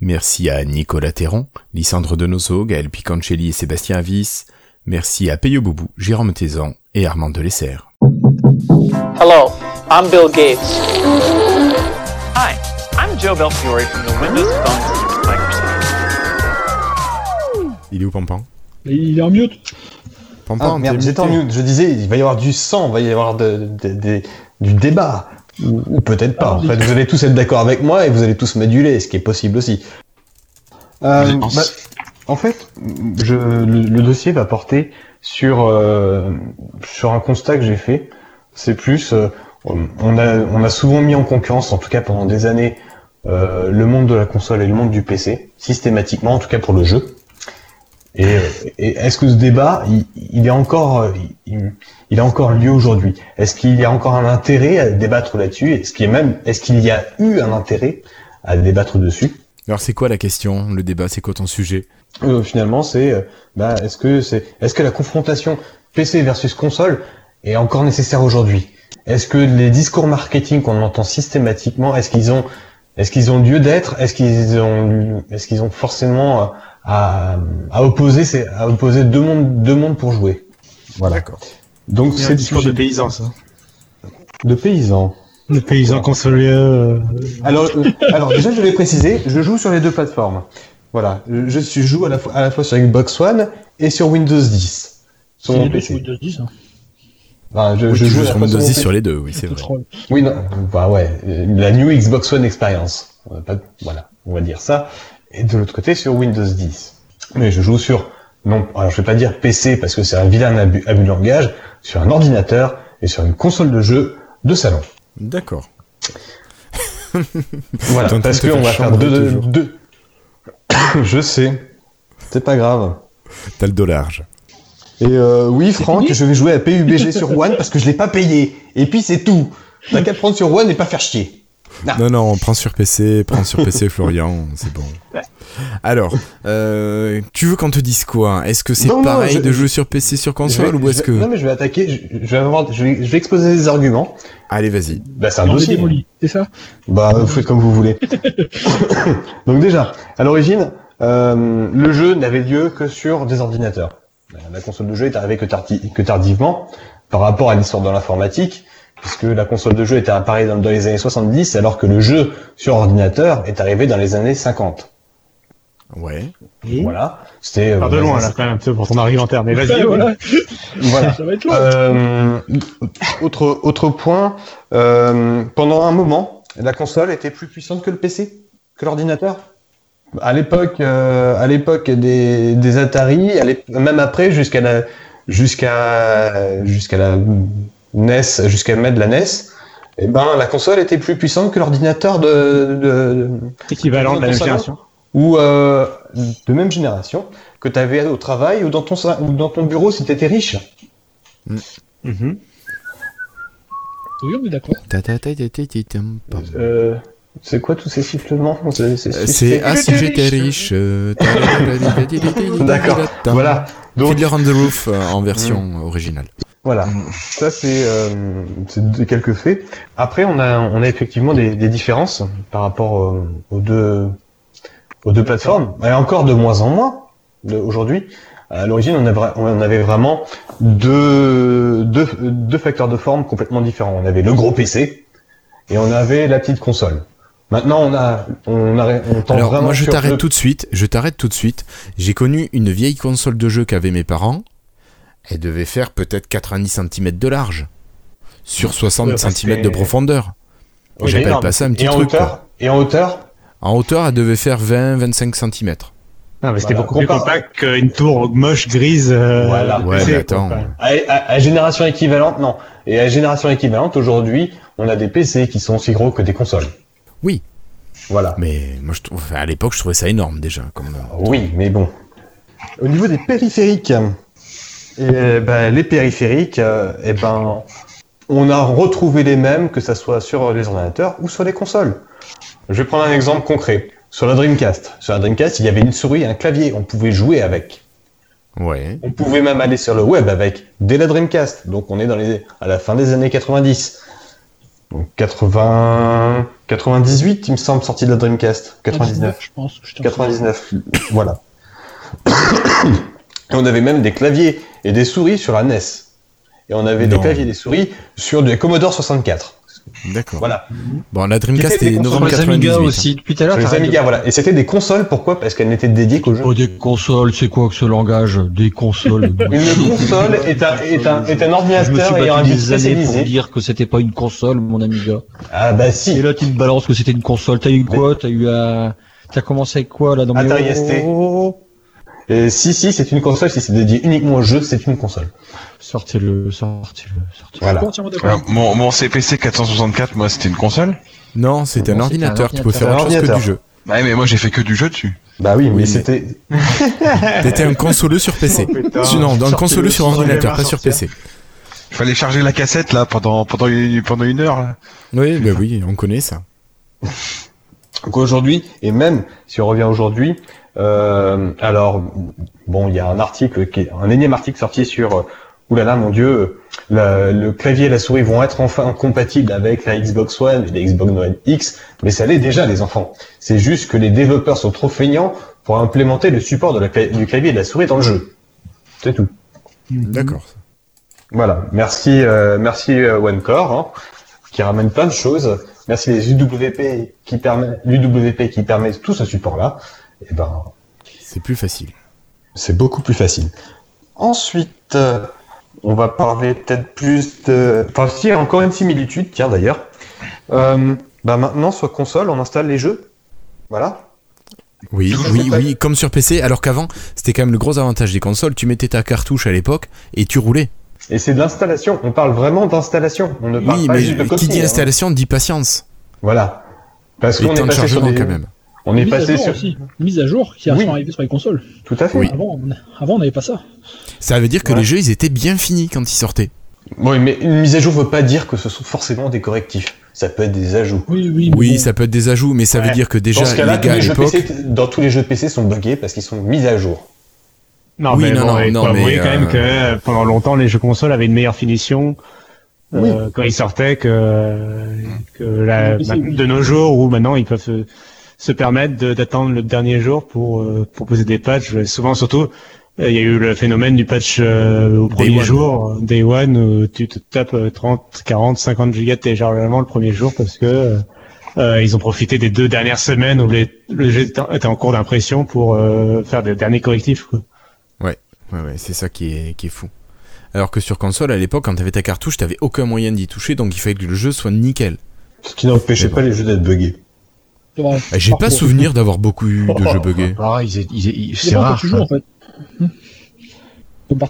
Merci à Nicolas Théron, Lysandre Denoso, Gaël Picancelli et Sébastien Avis. Merci à Peyo Boubou, Jérôme Tézan et Armand Delessert. Hello, I'm Bill Gates. Hi, I'm Joe Belfiore from the Windows Phone Microsoft. Il est où Pampan? Il est en mute. Ah, merde, j'étais en muté. mute. Je disais, il va y avoir du sang, il va y avoir de- de- de- du débat. Ou, ou peut-être pas. En fait, vous allez tous être d'accord avec moi et vous allez tous m'aduler, ce qui est possible aussi. Euh, bah, en fait, je, le, le dossier va porter sur, euh, sur un constat que j'ai fait. C'est plus, euh, on, a, on a souvent mis en concurrence, en tout cas pendant des années, euh, le monde de la console et le monde du PC, systématiquement, en tout cas pour le jeu. Et, et est-ce que ce débat, il, il est encore, il, il a encore lieu aujourd'hui? Est-ce qu'il y a encore un intérêt à débattre là-dessus? Est-ce qu'il y a même, est-ce qu'il y a eu un intérêt à débattre dessus? Alors c'est quoi la question Le débat, c'est quoi ton sujet? Euh, Finalement, c'est, euh, bah, est-ce que c'est, est-ce que la confrontation PC versus console est encore nécessaire aujourd'hui? Est-ce que les discours marketing qu'on entend systématiquement, est-ce qu'ils ont, est-ce qu'ils ont lieu d'être? Est-ce qu'ils ont, est-ce qu'ils ont forcément euh, à, à opposer, ces- à opposer deux mondes, deux mondes pour jouer? Voilà. Donc C'est le discours sujet de paysan, ça. de paysans. Le paysan consolier. euh, Alors, euh, alors déjà, je vais préciser, je joue sur les deux plateformes. Voilà, je, joue à la, fois, à la fois sur Xbox One et sur Windows 10. Sur C'est mon PC. sur Windows 10. hein. Enfin, je, Oui, je tu joue sur Windows mon 10 PC. sur les deux, oui, c'est vrai. Oui, non, bah ouais, la New Xbox One Experience. On va pas- voilà, on va dire ça. Et de l'autre côté, sur Windows 10. Mais je joue sur, non, alors je vais pas dire PC parce que c'est un vilain abus, abus de langage, sur un ordinateur et sur une console de jeu de salon. D'accord. (laughs) Voilà, parce qu'on va faire deux, deux. (coughs) je sais. C'est pas grave. T'as le dos large. Et euh, oui, Franck, je vais jouer à PUBG sur One parce que je l'ai pas payé. Et puis c'est tout. T'as qu'à prendre sur One et pas faire chier. Non, non, on prend sur PC, prends sur PC (laughs) Florian, c'est bon. Alors, euh, tu veux qu'on te dise quoi? Est-ce que c'est Non, non, pareil je- de jouer sur PC sur console vais- ou est-ce que... Non mais je vais attaquer, je, je vais, avoir- je vais, je vais exposer des arguments. Allez, vas-y. Bah c'est un dossier. démoli, c'est ça? Bah vous faites comme vous voulez. (laughs) Donc déjà, à l'origine, euh, le jeu n'avait lieu que sur des ordinateurs. La console de jeu est arrivée que, tardi- que tardivement par rapport à l'histoire de l'informatique, puisque la console de jeu était apparue dans, dans les années 70, alors que le jeu sur ordinateur est arrivé dans les années 50. Ouais. Voilà. C'était. euh, de loin, là, quand même, un peu pour ton argumentaire. Mais vas-y. voilà. Voilà. Ça va être long. Euh, autre, autre point, euh, pendant un moment, la console était plus puissante que le PC, que l'ordinateur? À l'époque, euh, à l'époque des, des Atari, à même après, jusqu'à la, jusqu'à, jusqu'à la NES, jusqu'à mettre la NES, eh ben, la console était plus puissante que l'ordinateur de, de, Équivalent de la même génération. ou euh, de même génération que tu avais au travail ou dans ton ou dans ton bureau si tu étais riche. Mhm. Oui, on est d'accord. Euh, c'est quoi tous ces sifflements C'est Euh, c'est- Ah si j'étais riche. euh, D'accord. Voilà. Donc Fiddler on the Roof euh, en version originale. voilà. Ça c'est euh, quelques faits. Après on a on a effectivement des, des différences par rapport euh, aux deux aux deux plateformes. Et encore de moins en moins aujourd'hui. À l'origine, on, avait- on avait vraiment deux, deux, deux facteurs de forme complètement différents. On avait le gros PC et on avait la petite console. Maintenant, on a, on a, on tend Alors vraiment moi je t'arrête le- tout de suite, je t'arrête tout de suite. J'ai connu une vieille console de jeu qu'avaient mes parents. Elle devait faire peut-être 90 cm de large. Sur 60 Ouais, parce cm de profondeur. Oui, J'appelle pas ça un petit et en truc. hauteur, quoi. Et en hauteur, En hauteur, elle devait faire 20-25 cm. Non, mais c'était Voilà. beaucoup plus compact qu'une tour moche grise. euh, Voilà. Ouais, mais attends. à- à génération équivalente, non. Et à génération équivalente, aujourd'hui, on a des PC qui sont aussi gros que des consoles. Oui. Voilà. Mais moi je trouve, enfin, à l'époque je trouvais ça énorme déjà. Comme... euh, Oui, mais bon. Au niveau des périphériques, eh ben, les périphériques, euh, eh ben, on a retrouvé les mêmes, que ça soit sur les ordinateurs ou sur les consoles. Je vais prendre un exemple concret. Sur la Dreamcast. Sur la Dreamcast, il y avait une souris et un clavier. On pouvait jouer avec. Ouais. On pouvait même aller sur le web avec dès la Dreamcast. Donc on est dans les, à la fin des années 90. Donc 80, 98, il me semble, sorti de la Dreamcast. 99. je pense. je t'en 99. voilà. (coughs) Et on avait même des claviers et des souris sur la NES. et on avait Non. des claviers et des souris sur du Commodore 64. D'accord. Voilà. Bon, la Dreamcast C'était est novembre Sur les Amiga 98. aussi, depuis tout à l'heure. Les Amiga, voilà. Et c'était des consoles, pourquoi? Parce qu'elles n'étaient dédiées qu'aux jeux. Oh, des consoles, c'est quoi que ce langage? Des consoles. (laughs) Une console est un, est un, est un Je me suis ordinateur ayant un des années pour dire que c'était pas une console, mon Amiga. Ah bah Et si. là, tu te balances que c'était une console. T'as eu quoi? T'as eu un... T'as commencé avec quoi, là, dans Atari. ST. Et si, si, c'est une console. Si c'est dédié uniquement aux jeux, c'est une console. Sortez-le, sortez-le, sortez-le. Voilà. Alors, mon, mon CPC 464, moi, c'était une console. Non, c'était un Non, ordinateur. Tu peux faire autre chose que du jeu. Ouais, mais moi, j'ai fait que du jeu dessus. Bah oui, mais mais- c'était. (laughs) T'étais un consoleux sur PC. Oh, putain. Sinon, un Sortez-le, consoleux sur ordinateur, pas sur PC. Il fallait charger la cassette, là, pendant, pendant, une, pendant une heure, là. Oui, bah oui, on connaît ça. Donc aujourd'hui, et même si on revient aujourd'hui, euh, alors bon, il y a un article, qui est, un énième article sorti sur, euh, oulala, mon dieu, la- le clavier et la souris vont être enfin compatibles avec la Xbox One et la Xbox One X, mais ça l'est déjà, les enfants. C'est juste que les développeurs sont trop feignants pour implémenter le support de la cla- du clavier et de la souris dans le jeu. C'est tout. D'accord. Voilà. Merci, euh, merci OneCore, hein, qui ramène plein de choses. Merci les UWP qui permet, l'UWP qui permet tout ce support-là. Et ben, C'est plus facile. c'est beaucoup plus facile. Ensuite, euh, on va parler peut-être plus de... Enfin, si, il y a encore une similitude, tiens d'ailleurs. Euh, bah maintenant, sur console, on installe les jeux. Voilà. Oui, oui, oui, comme sur PC, alors qu'avant, c'était quand même le gros avantage des consoles. Tu mettais ta cartouche à l'époque et tu roulais. Et c'est de l'installation. On parle vraiment d'installation. On ne parle Oui, pas mais juste de qui dit hein. installation dit patience. Voilà. Parce Et qu'on est temps de passé sur des... quand même. On est Mise à passé jour sur... aussi. Mise à jour qui Oui. sont arrivées sur les consoles. Tout à fait. Oui. Avant, on- avant, on n'avait pas ça. Ça veut dire que Ouais. les jeux, ils étaient bien finis quand ils sortaient. Oui, mais une mise à jour veut pas dire que ce sont forcément des correctifs. Ça peut être des ajouts. Oui, oui. Oui, bon. ça peut être des ajouts, mais ça veut dire que déjà, Dans ce les gars à les jeux l'époque... PC, dans tous les jeux PC sont buggés parce qu'ils sont mis à jour. Non, Oui, mais non, bon, non, non, mais, avouer quand même euh, que euh, pendant longtemps, les jeux consoles avaient une meilleure finition euh, quand ils sortaient que, que la, Oui, ma- oui. de nos jours où maintenant ils peuvent se, de- d'attendre le dernier jour pour euh, proposer des patchs. Souvent, surtout, euh, il y a eu le phénomène du patch euh, au premier jour, euh, Day One, où tu te tapes euh, 30, 40, 50 gigas de téléchargement le premier jour parce que euh, euh, ils ont profité des deux dernières semaines où les- le jeu était en cours d'impression pour euh, faire des derniers correctifs. Quoi. Ouais, ouais, c'est ça qui est, qui est fou. Alors que sur console, à l'époque, quand t'avais ta cartouche, t'avais aucun moyen d'y toucher, donc il fallait que le jeu soit nickel. Ce qui n'empêchait bon. pas les jeux d'être buggés. Eh, J'ai pas souvenir d'avoir beaucoup eu de jeux buggés. C'est rare. en fait.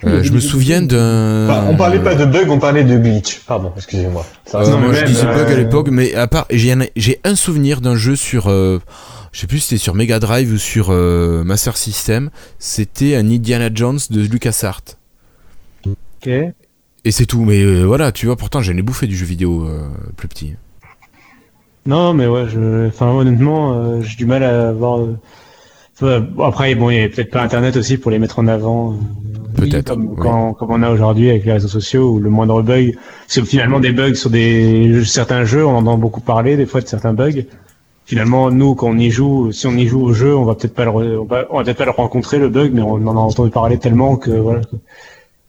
Euh, je me souviens d'un... Bah, on parlait pas de bug, on parlait de glitch. Pardon, excusez-moi. Ça Euh, moi, je même, disais bug à euh, l'époque, mais à part, j'ai un, j'ai un souvenir d'un jeu sur, euh, je sais plus si c'était sur Mega Drive ou sur euh, Master System. C'était un Indiana Jones de LucasArts. Ok. Et c'est tout. Mais euh, voilà, tu vois, pourtant j'en ai bouffé du jeu vidéo euh, plus petit. Non, mais ouais, je, enfin honnêtement, euh, j'ai du mal à voir. euh, après, bon, il y a peut-être pas Internet aussi pour les mettre en avant. euh, Peut-être. comme, oui. quand- comme on a aujourd'hui avec les réseaux sociaux où le moindre bug, c'est finalement des bugs sur des certains jeux, on en entend beaucoup parler des fois de certains bugs. Finalement, nous, quand on y joue, si on y joue au jeu, on va peut-être pas le, on va, on va peut-être pas le rencontrer le bug, mais on en a entendu parler tellement que voilà.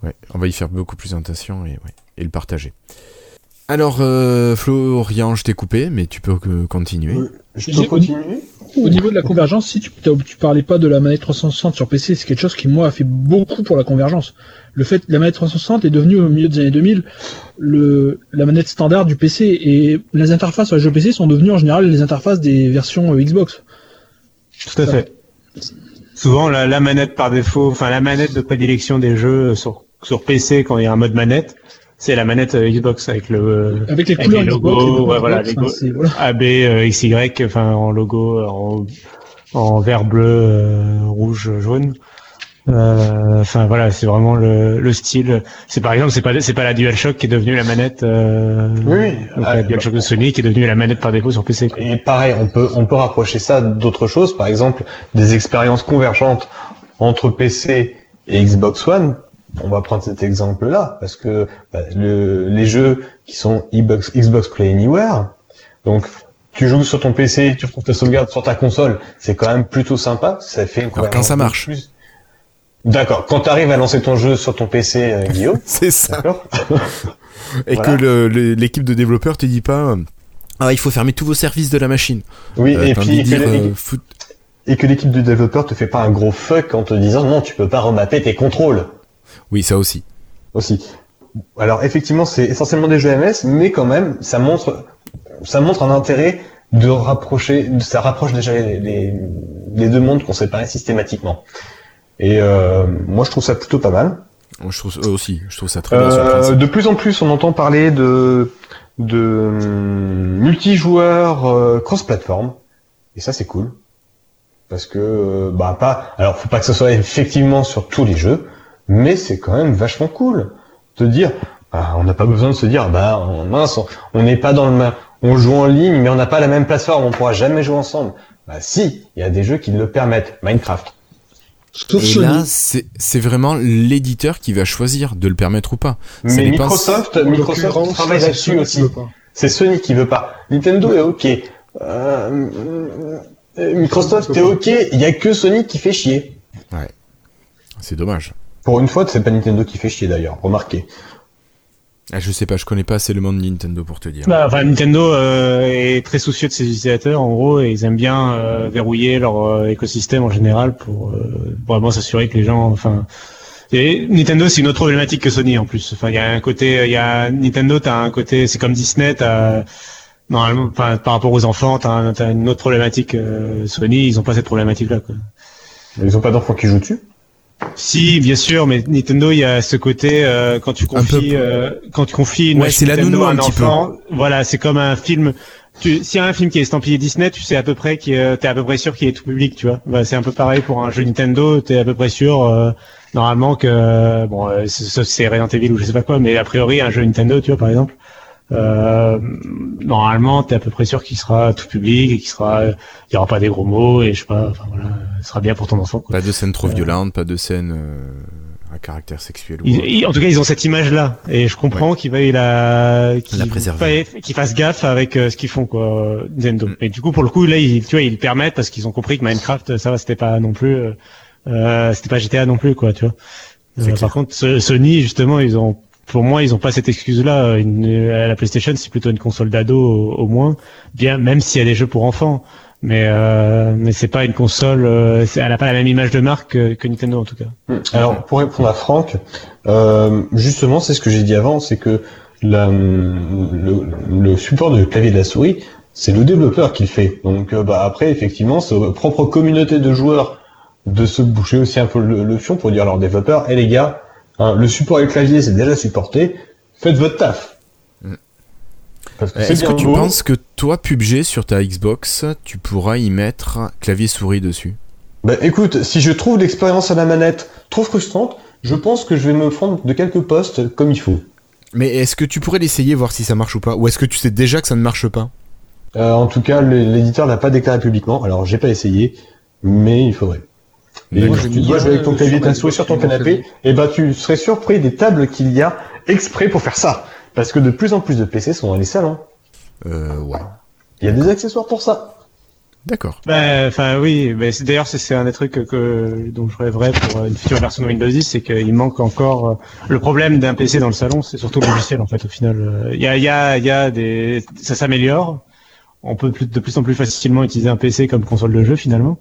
Ouais, on va y faire beaucoup plus attention et, ouais, et le partager. Alors, euh, Florian, je t'ai coupé, mais tu peux euh, continuer. Je J'ai- peux continuer Au niveau de la convergence, si tu, tu parlais pas de la manette 360 sur PC, c'est quelque chose qui moi a fait beaucoup pour la convergence. Le fait que la manette 360 est devenue au milieu des années 2000 le, la manette standard du PC et les interfaces sur les jeux PC sont devenues en général les interfaces des versions euh, Xbox. Tout à fait. Souvent, la, la manette par défaut, enfin la manette de prédilection des jeux sur, sur PC quand il y a un mode manette, c'est la manette euh, Xbox avec le euh, Avec les Avec couleurs les Xbox, logos, les ouais, voilà, Xbox, les go- voilà. AB, euh, XY, enfin en logo, en, en vert, bleu, euh, rouge, jaune. Euh, Enfin voilà, c'est vraiment le, le style. C'est par exemple, c'est pas c'est pas la DualShock qui est devenue la manette. Euh, Oui, oui. donc Ah, la DualShock de Sony qui est devenue la manette par défaut sur PC. quoi. Et pareil, on peut, on peut rapprocher ça d'autres choses, par exemple des expériences convergentes entre PC et Xbox One. On va prendre cet exemple-là, parce que bah, le, les jeux qui sont Xbox, Xbox Play Anywhere, donc tu joues sur ton PC, tu retrouves ta sauvegarde sur ta console, c'est quand même plutôt sympa, ça fait une Alors, quand ça marche. plus- D'accord. Quand tu arrives à lancer ton jeu sur ton PC, euh, Guillaume. (laughs) C'est ça. (laughs) Et Voilà. que le- le- l'équipe de développeurs te dit pas. euh, Ah, il faut fermer tous vos services de la machine. Oui, Euh, et puis dire, Et que l'équipe de développeurs te fait pas un gros fuck en te disant non, tu peux pas remapper tes contrôles. Oui, ça aussi. Aussi. Alors effectivement, c'est essentiellement des jeux MS, mais quand même, ça montre, ça montre un intérêt de rapprocher, ça rapproche déjà les, les, les deux mondes qu'on séparait systématiquement. Et euh, moi, je trouve ça plutôt pas mal. Moi, je trouve eux aussi. Je trouve ça très bien. Euh, de plus en plus, on entend parler de de hum, multijoueurs euh, cross-platform, et ça c'est cool parce que euh, bah pas. Alors, faut pas que ce soit effectivement sur tous les jeux, mais c'est quand même vachement cool de dire. bah, on n'a pas besoin de se dire bah on- mince, on- n'est pas dans le même. On joue en ligne, mais on n'a pas la même plateforme, on pourra jamais jouer ensemble. Bah si, il y a des jeux qui le permettent. Minecraft. Sauf Et Sony. là, c'est vraiment l'éditeur qui va choisir de le permettre ou pas. Mais Microsoft, Microsoft travaille c'est là-dessus Sony qui aussi. veut pas. C'est Sony qui veut pas. Nintendo est ok. Euh, euh, Microsoft est ok. Il y a que Sony qui fait chier. C'est dommage. Pour une fois, c'est pas Nintendo qui fait chier d'ailleurs. Remarquez. Ah, je sais pas, je connais pas assez le monde Nintendo pour te dire. Bah, enfin, Nintendo euh, est très soucieux de ses utilisateurs, en gros, et ils aiment bien euh, verrouiller leur euh, écosystème en général pour euh, vraiment s'assurer que les gens, enfin, et Nintendo c'est une autre problématique que Sony en plus. Enfin, il y a un côté, il y a Nintendo, t'as un côté, c'est comme Disney, t'as normalement, enfin, par rapport aux enfants, t'as un- t'as une autre problématique. euh, Sony, ils ont pas cette problématique-là. Quoi. Ils ont pas d'enfants qui jouent dessus. Si, bien sûr, mais Nintendo, il y a ce côté euh, quand tu peu confies, euh, quand tu confies une Ouais, c'est la nounou un un petit peu. enfant, voilà, c'est comme un film. Tu, s'il y a un film qui est estampillé Disney, tu sais à peu près qui, euh, t'es à peu près sûr qu'il est tout public, tu vois. Bah, c'est un peu pareil pour un jeu Nintendo, t'es à peu près sûr euh, normalement que bon, euh, sauf si c'est Resident Evil ou je sais pas quoi, mais a priori un jeu Nintendo, tu vois, par exemple. Euh, normalement, t'es à peu près sûr qu'il sera tout public et qu'il sera, il y aura pas des gros mots et je sais pas, enfin voilà, ce sera bien pour ton enfant. Quoi. Pas de scène trop Euh. violente, pas de scène euh, à caractère sexuel. Ou Ils- autre. ils- en tout cas, ils ont cette image-là, et je comprends qu'ils veuillent la, qu'ils fassent gaffe avec euh, ce qu'ils font, quoi, Nintendo. Mm. Et du coup, pour le coup, là, ils, tu vois, ils le permettent parce qu'ils ont compris que Minecraft, ça va, c'était pas non plus, euh, euh, c'était pas GTA non plus, quoi, tu vois. Par contre, Sony, justement, ils ont, pour moi, ils ont pas cette excuse-là. Euh, La PlayStation, c'est plutôt une console d'ado au, moins, bien, même s'il y a des jeux pour enfants. Mais euh, mais c'est pas une console, euh, elle a pas la même image de marque que, Nintendo en tout cas. Alors, pour répondre à Franck, euh, justement, c'est ce que j'ai dit avant, c'est que la, le, le support de clavier de la souris, c'est le développeur qui le fait. Donc, euh, bah, après, effectivement, c'est aux propres communautés de joueurs de se boucher aussi un peu le, fion pour dire à leurs développeurs, et les gars, hein, le support et le clavier, c'est déjà supporté, faites votre taf. Mm. Que c'est Est-ce que tu beau. penses que toi, PUBG, sur ta Xbox, tu pourras y mettre clavier-souris dessus? Bah écoute, si je trouve l'expérience à la manette trop frustrante, je pense que je vais me prendre de quelques postes comme il faut. Mais est-ce que tu pourrais l'essayer, voir si ça marche ou pas? Ou est-ce que tu sais déjà que ça ne marche pas? Euh, en tout cas, l'éditeur l'a pas déclaré publiquement, alors j'ai pas essayé, mais il faudrait. Et. Moi, tu dois jouer avec ton clavier, Xbox sur ton canapé, et bah tu serais surpris des tables qu'il y a exprès pour faire ça. Parce que de plus en plus de PC sont dans les salons. Euh, ouais. Il y a des accessoires pour ça. D'accord. Bah, Enfin oui, mais c'est- d'ailleurs c'est c'est un des trucs que, que- dont je rêverais pour euh, une future version de Windows 10, c'est qu'il manque encore euh, le problème d'un PC dans le salon, c'est surtout le logiciel en fait au final. Euh, Il y a, il y a, il y a des, ça s'améliore. On peut plus- de plus en plus facilement utiliser un PC comme console de jeu finalement,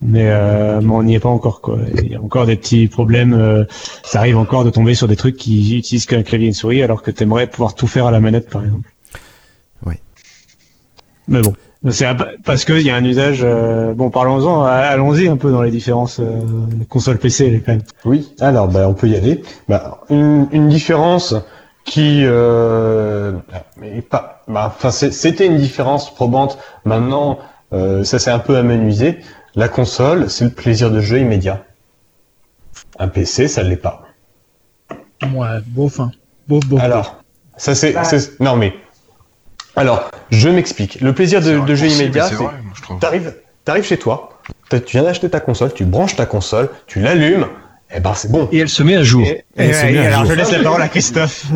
mais, euh, mais on n'y est pas encore quoi. Il y a encore des petits problèmes. euh, ça arrive encore de tomber sur des trucs qui utilisent qu'un clavier et une souris alors que t'aimerais pouvoir tout faire à la manette par exemple. Ouais. Mais bon. C'est un- parce qu'il y a un usage. euh, bon, parlons-en. Allons-y un peu dans les différences euh, console PC, les quand même. Oui, alors bah, on peut y aller. Bah, une, une différence qui, euh, mais pas, bah, enfin c'était une différence probante. Maintenant, euh, ça s'est un peu amenuisé. La console, c'est le plaisir de jeu immédiat. Un PC, ça l'est pas. Ouais, beauf, hein. Beauf, beauf. Alors, ça c'est, c'est- non mais, alors, je m'explique. Le plaisir de, de jeu immédiat, c'est. T'arrives, t'arrives chez toi, tu viens d'acheter ta console, tu branches ta console, tu l'allumes, et ben c'est bon. Et elle se met à jour. Et, Eh, ouais, alors jour. je laisse la parole à (laughs) Christophe.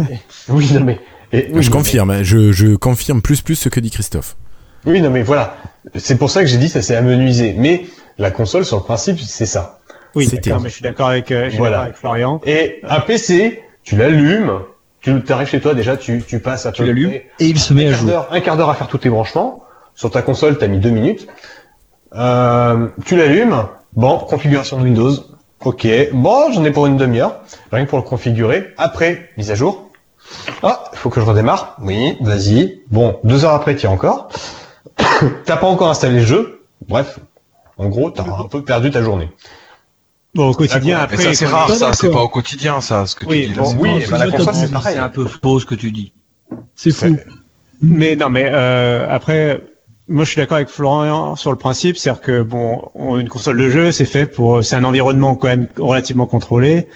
Oui, non mais. et- oui, je non, confirme, hein, je, je confirme plus plus ce que dit Christophe. Oui, non mais voilà. C'est pour ça que j'ai dit ça s'est amenuisé. Mais la console, sur le principe, c'est ça. Oui, C'était- je suis d'accord avec, euh, je suis Voilà. d'accord avec Florian. Et un PC, tu l'allumes, tu arrives chez toi déjà, tu, tu passes à Tu peu l'allumes près et il se met un à quart jouer. d'heure- un quart d'heure à faire tous tes branchements. Sur ta console, t'as mis deux minutes. Euh, tu l'allumes. Bon, configuration de Windows. Ok. Bon, j'en ai pour une demi-heure. Rien que pour le configurer. Après, mise à jour. Ah, il faut que je redémarre. Oui, vas-y. Bon, deux heures après, t'y es encore. (coughs) t'as pas encore installé le jeu. Bref. En gros, t'as un peu perdu ta journée. Bon, au quotidien, Mais après. ça c'est rare, ça, c'est pas au quotidien, ça, ce que Oui, tu dis là. bon, oui, bah, la c'est console, c'est pareil. C'est un peu faux ce que tu dis. C'est fou. Mais non, mais euh, après, moi je suis d'accord avec Florian sur le principe, c'est-à-dire que bon, on- une console de jeu, c'est fait pour, c'est un environnement quand même relativement contrôlé,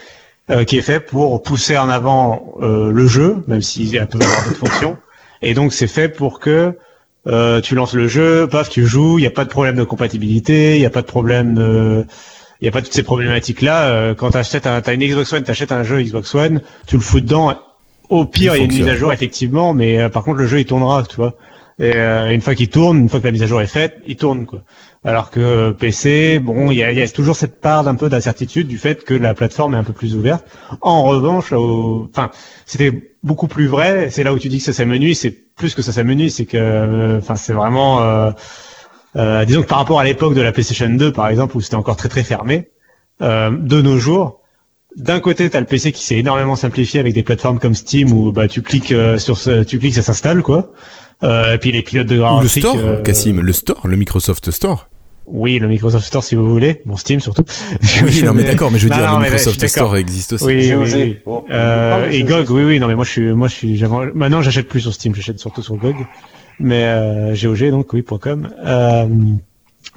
euh, qui est fait pour pousser en avant euh, le jeu, même s'il peut avoir d'autres fonctions. Et donc c'est fait pour que euh, tu lances le jeu, paf, tu joues, il n'y a pas de problème de compatibilité, il n'y a pas de problème de il n'y a pas toutes ces problématiques-là. Euh, quand tu achètes un, t'as une Xbox One, tu achètes un jeu Xbox One, tu le fous dedans. Au pire, Il y a une mise à jour, effectivement, mais euh, par contre, le jeu, il tournera, tu vois. Et euh, une fois qu'il tourne, une fois que la mise à jour est faite, il tourne, quoi. Alors que PC, bon, il y a, y a toujours cette part d'un peu d'incertitude du fait que la plateforme est un peu plus ouverte. En revanche, au- enfin, c'était beaucoup plus vrai. C'est là où tu dis que ça s'amenuise, c'est plus que ça s'amenuise, c'est que, euh, enfin, c'est vraiment, euh, euh, disons que par rapport à l'époque de la PlayStation 2, par exemple, où c'était encore très très fermé, euh, de nos jours, d'un côté, tu as le PC qui s'est énormément simplifié avec des plateformes comme Steam où bah tu cliques euh, sur ce, tu cliques ça s'installe quoi. Euh, et puis les pilotes de Ou le graphique. store, euh, Cassim, le store, le Microsoft Store. Oui, le Microsoft Store si vous voulez, bon Steam surtout. (laughs) Oui, non, mais d'accord, mais je veux Non, dire, non, le Microsoft. Store existe aussi. Oui, oui, oui. Bon. Euh, et GOG, oui, oui, non, mais moi je suis, moi je suis, maintenant j'achète plus sur Steam, j'achète surtout sur GOG, mais euh, GOG donc oui .com. Euh,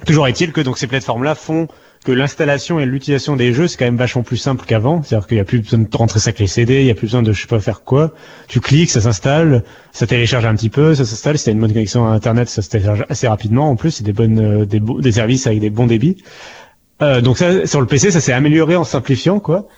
toujours est-il que donc ces plateformes-là font que l'installation et l'utilisation des jeux c'est quand même vachement plus simple qu'avant, c'est-à-dire qu'il y a plus besoin de rentrer sa clé CD, il y a plus besoin de je sais pas faire quoi. Tu cliques, ça s'installe, ça télécharge un petit peu, ça s'installe. Si t'as une bonne connexion à Internet, ça se télécharge assez rapidement. En plus, c'est des bonnes, euh, des, des services avec des bons débits. Euh, donc ça, sur le PC, ça s'est amélioré en simplifiant quoi.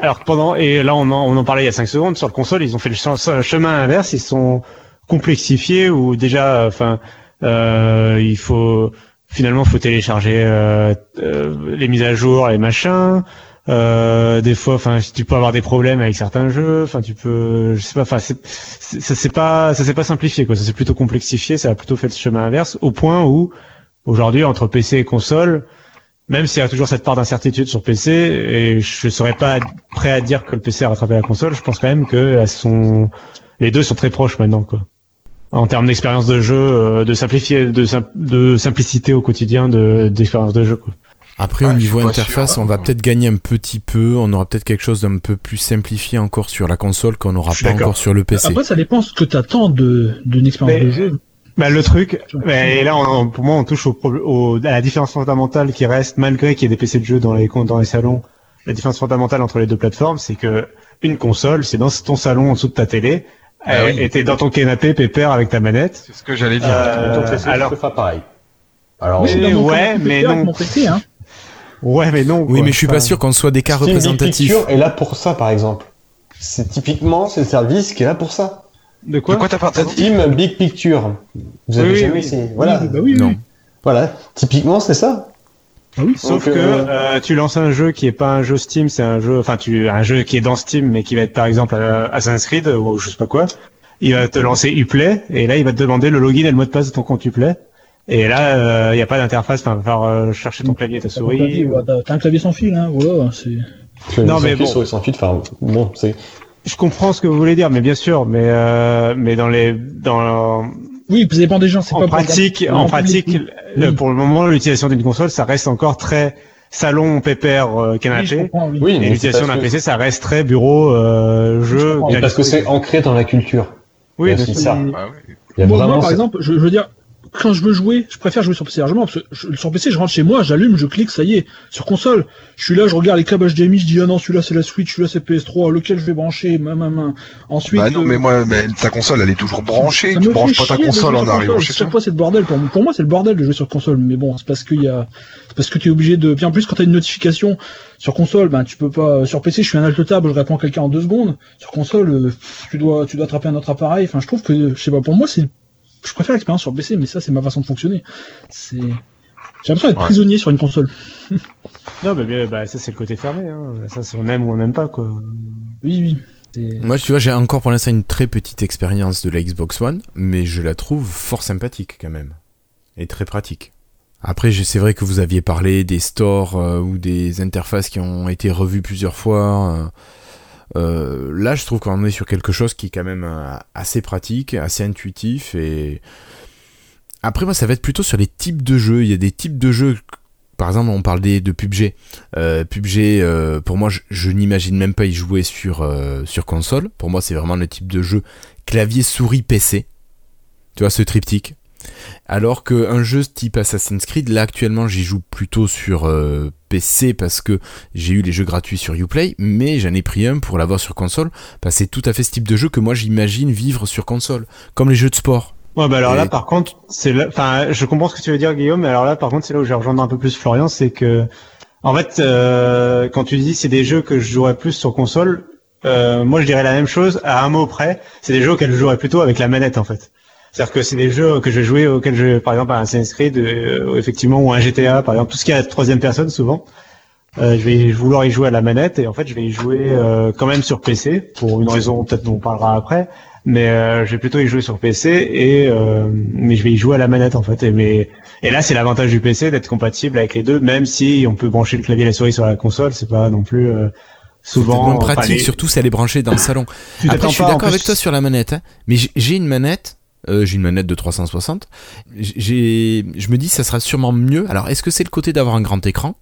Alors pendant et là on en, on en parlait il y a 5 secondes sur le console, ils ont fait le che- chemin inverse, ils sont complexifiés ou déjà enfin euh, il faut finalement faut télécharger euh, euh, les mises à jour, les machins. Euh, des fois, enfin, tu peux avoir des problèmes avec certains jeux. Enfin, tu peux, je sais pas. Enfin, c'est, c'est- ça s'est pas, ça s'est pas simplifié quoi. Ça s'est plutôt complexifié. Ça a plutôt fait le chemin inverse, au point où aujourd'hui entre PC et console, même s'il y a toujours cette part d'incertitude sur PC, et je serais pas prêt à dire que le PC a rattrapé la console, je pense quand même que elles sont, les deux sont très proches maintenant, quoi. En termes d'expérience de jeu, euh, de simplifier, de, sim- de simplicité au quotidien, de d'expérience de jeu, quoi. Après, Ah, au niveau interface, sûr, on va hein. peut-être gagner un petit peu. On aura peut-être quelque chose d'un peu plus simplifié encore sur la console qu'on n'aura pas encore sur le PC. Après, ça dépend ce que t'attends de d'une expérience Mais- de jeu. Bah, le truc, bah, et là, on- pour moi, on touche au, au- à la différence fondamentale qui reste, malgré qu'il y ait des PC de jeu dans les, dans les salons, la différence fondamentale entre les deux plateformes, c'est que une console, c'est dans ton salon en dessous de ta télé, Ah euh, oui. et t'es dans ton canapé pépère avec ta manette. C'est ce que j'allais dire. Euh, PC, alors- faire pareil. Alors, mon ouais, canapé mais non. Mon PC, hein. Ouais, mais non. Oui, quoi. mais je suis pas sûr qu'on soit des cas Steam Big représentatifs. Picture est là pour ça, par exemple. C'est typiquement, c'est le service qui est là pour ça. De quoi, De quoi t'as pas Steam Big Picture. Vous avez Oui, jamais oui. essayé. Voilà. Oui, bah oui, oui, Non. oui. Voilà. Typiquement, c'est ça. Ah oui. Sauf Donc, que euh, euh, tu lances un jeu qui est pas un jeu Steam, c'est un jeu, enfin tu un jeu qui est dans Steam, mais qui va être par exemple euh, Assassin's Creed ou je sais pas quoi. Il va te lancer Uplay et là il va te demander le login et le mot de passe de ton compte Uplay. Et là il n'y a pas d'interface, enfin va falloir euh, chercher ton clavier et ta T'as souris. ouais, t'as- un clavier sans fil, hein. Voilà, c'est. Non, Sans mais fil, bon. souris sans fil, enfin, bon, c'est. Je comprends ce que vous voulez dire, mais bien sûr, mais euh, mais dans les dans Oui, ça dépend des gens. C'est en pas pratique, pour en pratique, le- Oui. pour le moment l'utilisation d'une console, ça reste encore très salon pépère euh, canapé. oui. Oui, c'est l'utilisation d'un que- PC, ça reste très bureau, euh, jeu. parce que c'est ancré dans la culture. Oui, bien sûr. ça. Ah oui. A Moi, vraiment moi, par exemple, je, je veux dire, quand je veux jouer, je préfère jouer sur PC largement parce que je- sur PC, je rentre chez moi, j'allume, je clique, ça y est. Sur console, je suis là, je regarde les câbles HDMI, je dis ah non, celui-là c'est la Switch, celui-là c'est PS3, lequel je vais brancher, ma ma ma. Ensuite, Bah non, euh, mais moi, mais ta console, elle est toujours branchée. ça Tu me branches pas ta console en arrivant chez Chaque fois, c'est le bordel. Pour, pour moi, c'est le bordel de jouer sur console. Mais bon, c'est parce qu'il y a, c'est parce que tu es obligé de. Puis en plus, quand t'as une notification sur console, ben tu peux pas. Sur PC, je suis un alt tab, je réponds à quelqu'un en deux secondes. Sur console, euh, tu dois, tu dois attraper un autre appareil. Enfin, je trouve que, je sais pas, pour moi, c'est, je préfère l'expérience sur PC, mais ça, c'est ma façon de fonctionner. C'est. J'ai l'impression d'être Ouais. prisonnier sur une console. (laughs) Non, bah, bien, bah, ça c'est le côté fermé. Hein. Ça, c'est on aime ou on n'aime pas quoi. Oui, oui. C'est- Moi, tu vois, j'ai encore pour l'instant une très petite expérience de la Xbox One, mais je la trouve fort sympathique quand même. Et très pratique. Après, c'est vrai que vous aviez parlé des stores euh, ou des interfaces qui ont été revues plusieurs fois. euh, euh, là, je trouve qu'on est sur quelque chose qui est quand même euh, assez pratique, assez intuitif. Et après, moi, ça va être plutôt sur les types de jeux. Il y a des types de jeux. Par exemple, on parle des, de PUBG. Euh, PUBG, pour moi, je, n'imagine même pas y jouer sur, sur console. Pour moi, c'est vraiment le type de jeu clavier, souris, PC. Tu vois, ce triptyque. Alors qu'un jeu type Assassin's Creed, là actuellement j'y joue plutôt sur euh, PC parce que j'ai eu les jeux gratuits sur Uplay, mais j'en ai pris un pour l'avoir sur console, parce que c'est tout à fait ce type de jeu que moi j'imagine vivre sur console, comme les jeux de sport. Ouais, bah alors Et- là, par contre, c'est là, enfin, je comprends ce que tu veux dire, Guillaume, mais alors là, par contre, c'est là où j'ai rejoindre un peu plus Florian, c'est que, en fait, euh, quand tu dis c'est des jeux que je jouerais plus sur console, euh, moi je dirais la même chose à un mot près. C'est des jeux auxquels je jouerais plutôt avec la manette, en fait. C'est-à-dire que c'est des jeux que je vais jouer auxquels je, par exemple, un Assassin's Creed, euh, effectivement, ou un GTA, par exemple, tout ce qui est à la troisième personne, souvent. Euh, je vais vouloir y jouer à la manette et en fait je vais y jouer euh, quand même sur PC pour une raison peut-être dont on parlera après mais euh, je vais plutôt y jouer sur PC et mais je vais y jouer à la manette en fait et mais et là c'est l'avantage du PC d'être compatible avec les deux même si on peut brancher le clavier et la souris sur la console c'est pas non plus souvent enfin, pratique, les- surtout si elle est branchée dans le salon. Après, je suis d'accord avec toi sur la manette, hein, mais j'ai une manette. Euh, j'ai une manette de 360. J'ai, je me dis, ça sera sûrement mieux. Alors, est-ce que c'est le côté d'avoir un grand écran?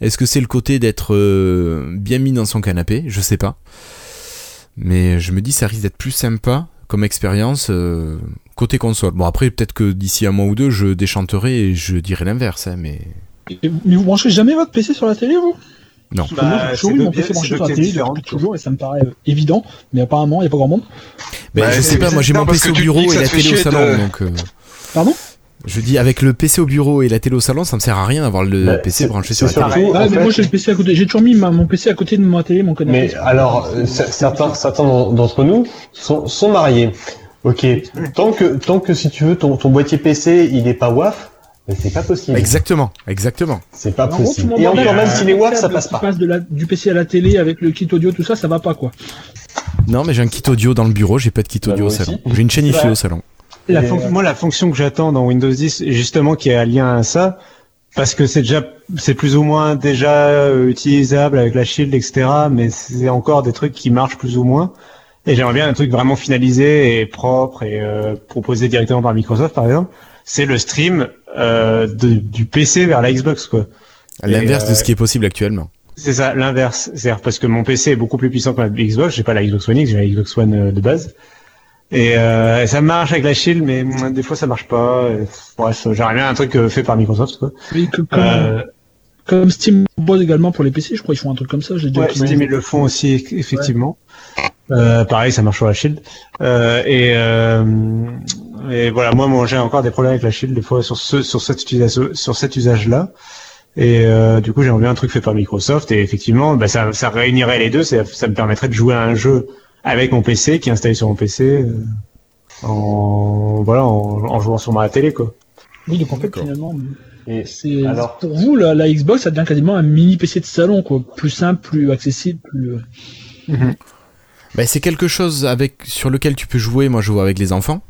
Est-ce que c'est le côté d'être euh, bien mis dans son canapé? Je sais pas. Mais je me dis, ça risque d'être plus sympa comme expérience euh, côté console. Bon, après, peut-être que d'ici un mois ou deux, je déchanterai et je dirai l'inverse, hein, mais Mais vous branchez jamais votre PC sur la télé, vous? Non. Moi, j'ai toujours eu mon PC branché sur la télé depuis toujours et ça me paraît euh, évident, mais apparemment il n'y a pas grand monde. Ben, Bah, je c'est sais pas, moi j'ai mon PC au bureau et la télé au salon, donc... euh, Pardon Je dis, avec le PC au bureau et la télé au salon, ça me sert à rien d'avoir le Bah, PC branché sur la télé. surtout- Ah, mais fait- moi j'ai le PC à côté, j'ai toujours mis ma- mon PC à côté de ma télé, mon canapé. Mais alors, euh, certains, certains d'entre nous sont, sont mariés. Ok. Tant que, tant que si tu veux, ton, ton boîtier PC, il est pas WAF, mais c'est pas possible. Exactement, exactement. C'est pas possible. Et en encore, même un s'il est WAF, ça passe pas. passe de la, du PC à la télé avec le kit audio, tout ça, ça va pas quoi. Non, mais j'ai un kit audio dans le bureau, j'ai pas de kit Bah, audio au salon. J'ai une chaîne IFI au salon. La euh, Moi, la fonction que j'attends dans Windows 10, justement, qui est un lien à ça, parce que c'est déjà, c'est plus ou moins déjà euh, utilisable avec la Shield, etc. Mais c'est encore des trucs qui marchent plus ou moins. Et j'aimerais bien un truc vraiment finalisé et propre et euh, proposé directement par Microsoft, par exemple. C'est le stream euh, de- du PC vers la Xbox, quoi. À l'inverse de ce qui est possible actuellement. C'est ça, l'inverse. C'est-à-dire parce que mon PC est beaucoup plus puissant que ma Xbox. J'ai pas la Xbox One X, j'ai la Xbox One euh, de base. Et, euh, et ça marche avec la Shield, mais des fois ça marche pas. Et, bref, j'aimerais bien un truc euh, fait par Microsoft, quoi. Oui, que- comme, Euh, comme Steam propose également pour les PC, je crois qu'ils font un truc comme ça, j'ai ouais. Steam ils le font aussi, eff- effectivement. Euh, pareil, ça marche sur la Shield. Euh, et, euh, et voilà, moi, moi j'ai encore des problèmes avec la Shield des fois sur ce, sur cet usage, sur cet usage-là. Et euh, du coup, j'aimerais bien un truc fait par Microsoft. Et effectivement, bah, ça, ça réunirait les deux. Ça, ça me permettrait de jouer à un jeu avec mon PC qui est installé sur mon PC, euh, en voilà, en, en jouant sur ma télé, quoi. Oui, donc en fait, finalement, Et c'est alors, pour vous, la, la Xbox, ça devient quasiment un mini PC de salon, quoi. Plus simple, plus accessible, plus. euh, Ben, c'est quelque chose avec sur lequel tu peux jouer. Moi, je joue avec les enfants.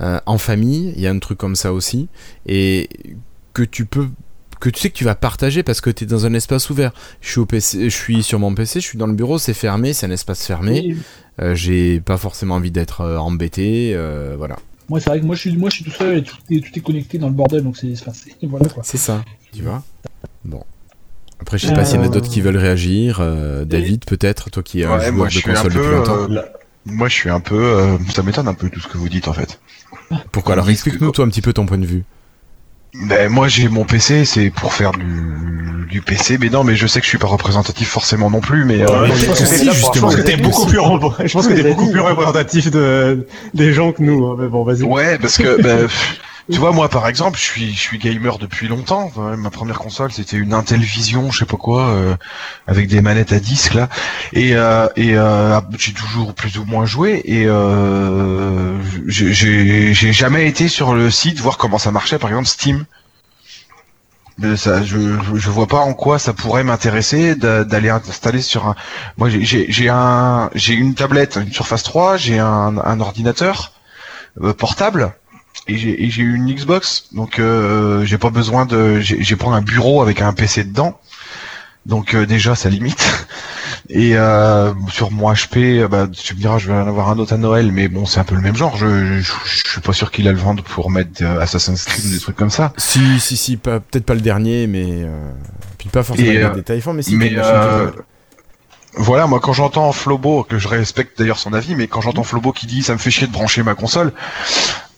Euh, en famille, il y a un truc comme ça aussi. Et que tu peux que tu sais que tu vas partager parce que tu es dans un espace ouvert. Je suis au PC, je suis sur mon PC, je suis dans le bureau, c'est fermé, c'est un espace fermé. oui. Euh, j'ai pas forcément envie d'être euh, embêté, euh, voilà. Moi, c'est vrai que moi, je suis, moi, je suis tout seul et tout est, tout est connecté dans le bordel, donc c'est, enfin, c'est- (laughs) voilà quoi. C'est ça, tu vois? Bon. Après, je sais pas s'il y en a d'autres qui veulent réagir. Euh, David, peut-être, toi qui es un Ouais, joueur moi, de un console peu, depuis longtemps. euh, Moi, je suis un peu. euh, ça m'étonne un peu tout ce que vous dites en fait. Pourquoi Alors, explique-nous que- toi un petit peu ton point de vue. Ben, moi, j'ai mon PC, c'est pour faire du, du PC, mais non, mais je sais que je suis pas représentatif forcément non plus, mais. euh, Ouais, je pense que si, t'es- je justement. pense que t'es beaucoup plus, rem- je pense que Oui, t'es mais beaucoup vas-y. plus représentatif de, des gens que nous. hein. Mais bon, vas-y. Ouais, parce que ben, tu vois, moi par exemple, je suis je suis gamer depuis longtemps. Ma première console, c'était une Intel Vision, je sais pas quoi, euh, avec des manettes à disque là. Et euh, et euh, j'ai toujours plus ou moins joué. Et euh, j'ai jamais été sur le site voir comment ça marchait, par exemple Steam. Ça, je, je, vois pas en quoi ça pourrait m'intéresser d'a- d'aller installer sur un. Moi, j'ai un, j'ai une tablette, une Surface 3, j'ai un, un ordinateur euh, portable et j'ai et j'ai une Xbox. Donc, euh, j'ai pas besoin de. J'ai pas un bureau avec un PC dedans. Donc euh, déjà, ça limite. (laughs) Et euh, sur mon HP, bah, tu me diras, je vais en avoir un autre à Noël, mais bon, c'est un peu le même genre. Je, je, je suis pas sûr qu'il a le vendre pour mettre euh, Assassin's Creed ou des trucs comme ça. Si, si, si, pas- peut-être pas le dernier, mais. euh, Puis pas forcément Et, avec euh, des détails mais si. mais voilà, moi quand j'entends Flobo, que je respecte d'ailleurs son avis, mais quand j'entends Flobo qui dit ça me fait chier de brancher ma console,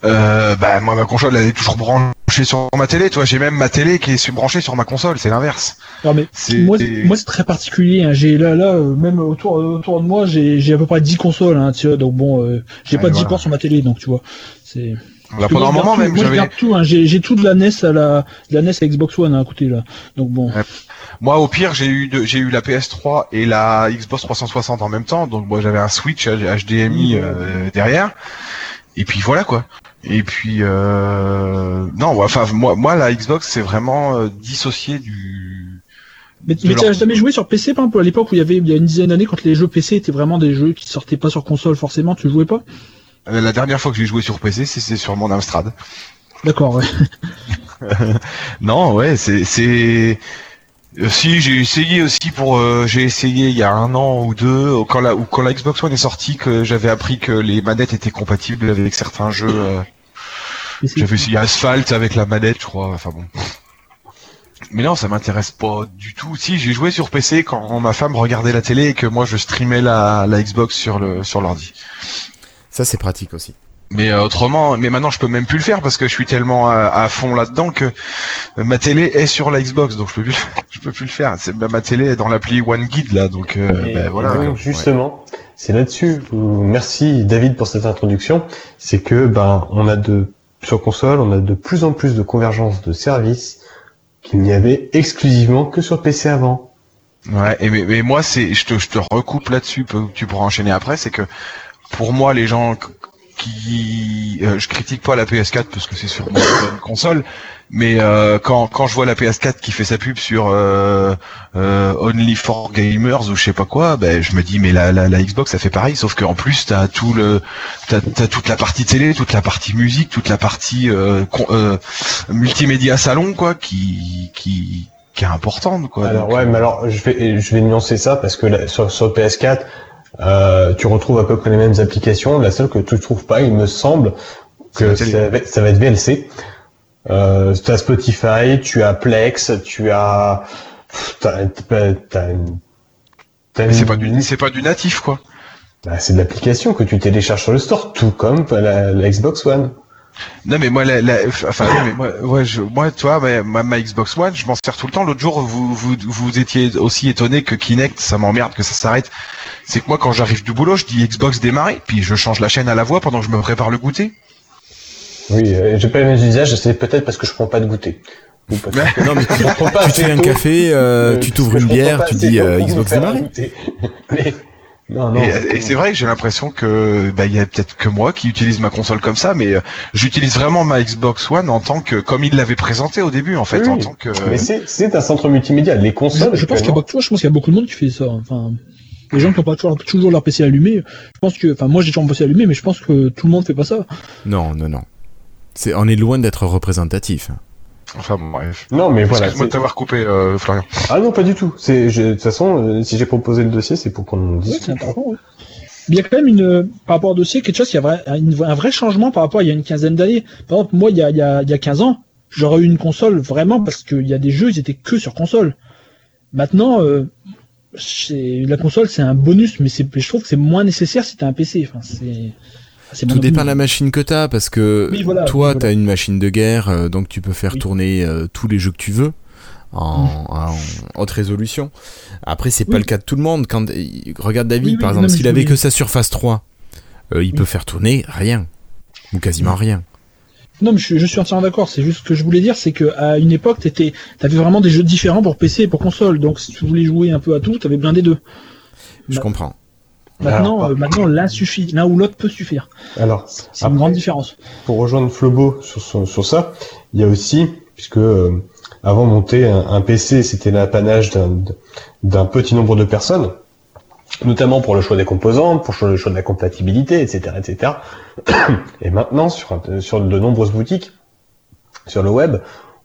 euh, bah moi ma console elle est toujours branchée sur ma télé, toi j'ai même ma télé qui est branchée sur ma console, c'est l'inverse. Non mais moi, c'est- très particulier. Hein. J'ai là, là, euh, même autour, autour de moi, j'ai, j'ai à peu près 10 consoles. Hein, tu vois, donc bon, euh, j'ai Ouais, pas 10 voilà. ports sur ma télé, donc tu vois. C'est. Bah, Parce que pendant un moment même, tout, je j'avais, tout. Hein. J'ai, tout de la NES à la, de la NES à Xbox One hein, à côté là. Donc bon. moi au pire j'ai eu de- j'ai eu la PS3 et la Xbox 360 en même temps, donc moi j'avais un Switch HDMI euh, derrière, et puis voilà quoi. Et puis euh, non, enfin moi moi la Xbox c'est vraiment euh, dissocié du Mais, mais leur- t'as jamais joué sur PC, par exemple, à l'époque où il y avait, il y a une dizaine d'années, quand les jeux PC étaient vraiment des jeux qui sortaient pas sur console forcément, tu jouais pas? Euh, La dernière fois que j'ai joué sur PC, c'est sur mon Amstrad. D'accord, ouais. (laughs) non, ouais, c'est c'est si j'ai essayé aussi pour euh, j'ai essayé il y a un an ou deux euh, quand la ou quand la Xbox One est sortie que j'avais appris que les manettes étaient compatibles avec certains jeux. euh, j'avais essayé Asphalt avec la manette, je crois. Enfin bon. Mais non, ça m'intéresse pas du tout. Si j'ai joué sur PC quand ma femme regardait la télé et que moi je streamais la, la Xbox sur le sur l'ordi. Ça, c'est pratique aussi. Mais euh, autrement, mais maintenant je peux même plus le faire parce que je suis tellement à, à fond là-dedans que euh, ma télé est sur la Xbox, donc je peux plus, (laughs) je peux plus le faire. C'est bah, ma télé est dans l'appli One Guide là, donc euh, ben, voilà. donc, justement, c'est là-dessus. Merci David pour cette introduction. C'est que ben on a de sur console, on a de plus en plus de convergence de services qu'il n'y avait exclusivement que sur PC avant. Ouais, et mais, mais moi c'est, je te, je te recoupe là-dessus, tu pourras enchaîner après, c'est que pour moi les gens qui, euh, je critique pas la PS4 parce que c'est sur une bonne console, mais euh, quand quand je vois la PS4 qui fait sa pub sur euh, euh, Only for Gamers ou je sais pas quoi, ben je me dis mais la, la, la Xbox ça fait pareil, sauf qu'en plus t'as tout le, t'as, t'as toute la partie télé, toute la partie musique, toute la partie euh, con- euh, multimédia salon quoi, qui qui qui est importante quoi. Alors Donc, ouais, mais alors je vais je vais nuancer ça parce que là, sur, sur PS4, euh, tu retrouves à peu près les mêmes applications. La seule que tu trouves pas, il me semble, que ça va, ça va être VLC. Euh, tu as Spotify, tu as Plex, tu as t'as t'as- t'as une- t'as Mais c'est pas du c'est pas du natif quoi. Bah, c'est de l'application que tu télécharges sur le store, tout comme la, la Xbox One. Non mais moi la, la- enfin non, mais moi ouais je moi toi ma, ma, ma Xbox One je m'en sers tout le temps l'autre jour vous vous vous étiez aussi étonné que Kinect ça m'emmerde que ça s'arrête c'est que moi quand j'arrive du boulot je dis Xbox démarrer puis je change la chaîne à la voix pendant que je me prépare le goûter Oui, euh, j'ai pas le même usage, c'est peut-être parce que je prends pas de goûter. Ou parce que- Non, mais (laughs) tu, pas tu fais un tôt. café, euh, Euh, tu parce t'ouvres une bière, tu dis euh, Xbox démarrer. (laughs) Mais non, non. et, et c'est vrai que j'ai l'impression que bah il y a peut-être que moi qui utilise ma console comme ça mais euh, j'utilise vraiment ma Xbox One en tant que comme il l'avait présenté au début en fait Oui, en tant que Mais c'est c'est un centre multimédia. Les consoles. je pense qu'il y a, beaucoup- tu vois, je pense qu'il y a beaucoup de monde qui fait ça. Enfin, les gens qui n'ont pas toujours, toujours leur PC allumé, je pense que, enfin, moi j'ai toujours mon PC allumé, mais je pense que tout le monde fait pas ça. Non, non, non. C'est, on est loin d'être représentatif. Enfin bon bref Non, mais voilà. excuse-moi de t'avoir coupé euh, Florian Ah non, pas du tout. C'est de toute façon, euh, si j'ai proposé le dossier, c'est pour qu'on Ouais, discute. c'est important, ouais. Il y a quand même une, par rapport au dossier, quelque chose, il y a vrai- une- un vrai changement par rapport à il y a une quinzaine d'années. Par exemple, moi, il y a, il y a, il y a 15 ans, j'aurais eu une console vraiment parce qu'il y a des jeux, ils étaient que sur console. Maintenant, euh, la console, c'est un bonus, mais c'est, je trouve que c'est moins nécessaire si t'as un PC. Enfin, c'est Tout dépend de la machine que t'as, parce que Oui, voilà, toi, oui, voilà. t'as une machine de guerre, euh, donc tu peux faire Oui. tourner euh, tous les jeux que tu veux en, en haute résolution. Après, c'est pas le cas de tout le monde. Quand regarde David, Oui, oui, par exemple, s'il avait que sa Surface 3, euh, il peut faire tourner rien ou quasiment rien. Non, mais je, je suis entièrement d'accord. C'est juste ce que je voulais dire, c'est que à une époque, t'étais, t'avais vraiment des jeux différents pour PC et pour console. Donc, si tu voulais jouer un peu à tout, t'avais bien des deux. Je Bah, comprends. Maintenant, Alors, euh, maintenant, l'un suffit, l'un ou l'autre peut suffire. Alors, C'est une grande différence. pour rejoindre Flobo sur, sur, sur ça, il y a aussi, puisque euh, avant monter un, un PC, c'était l'apanage d'un d'un petit nombre de personnes, notamment pour le choix des composants, pour le choix de la compatibilité, etc., etc. (coughs) Et maintenant, sur, sur de nombreuses boutiques, sur le web,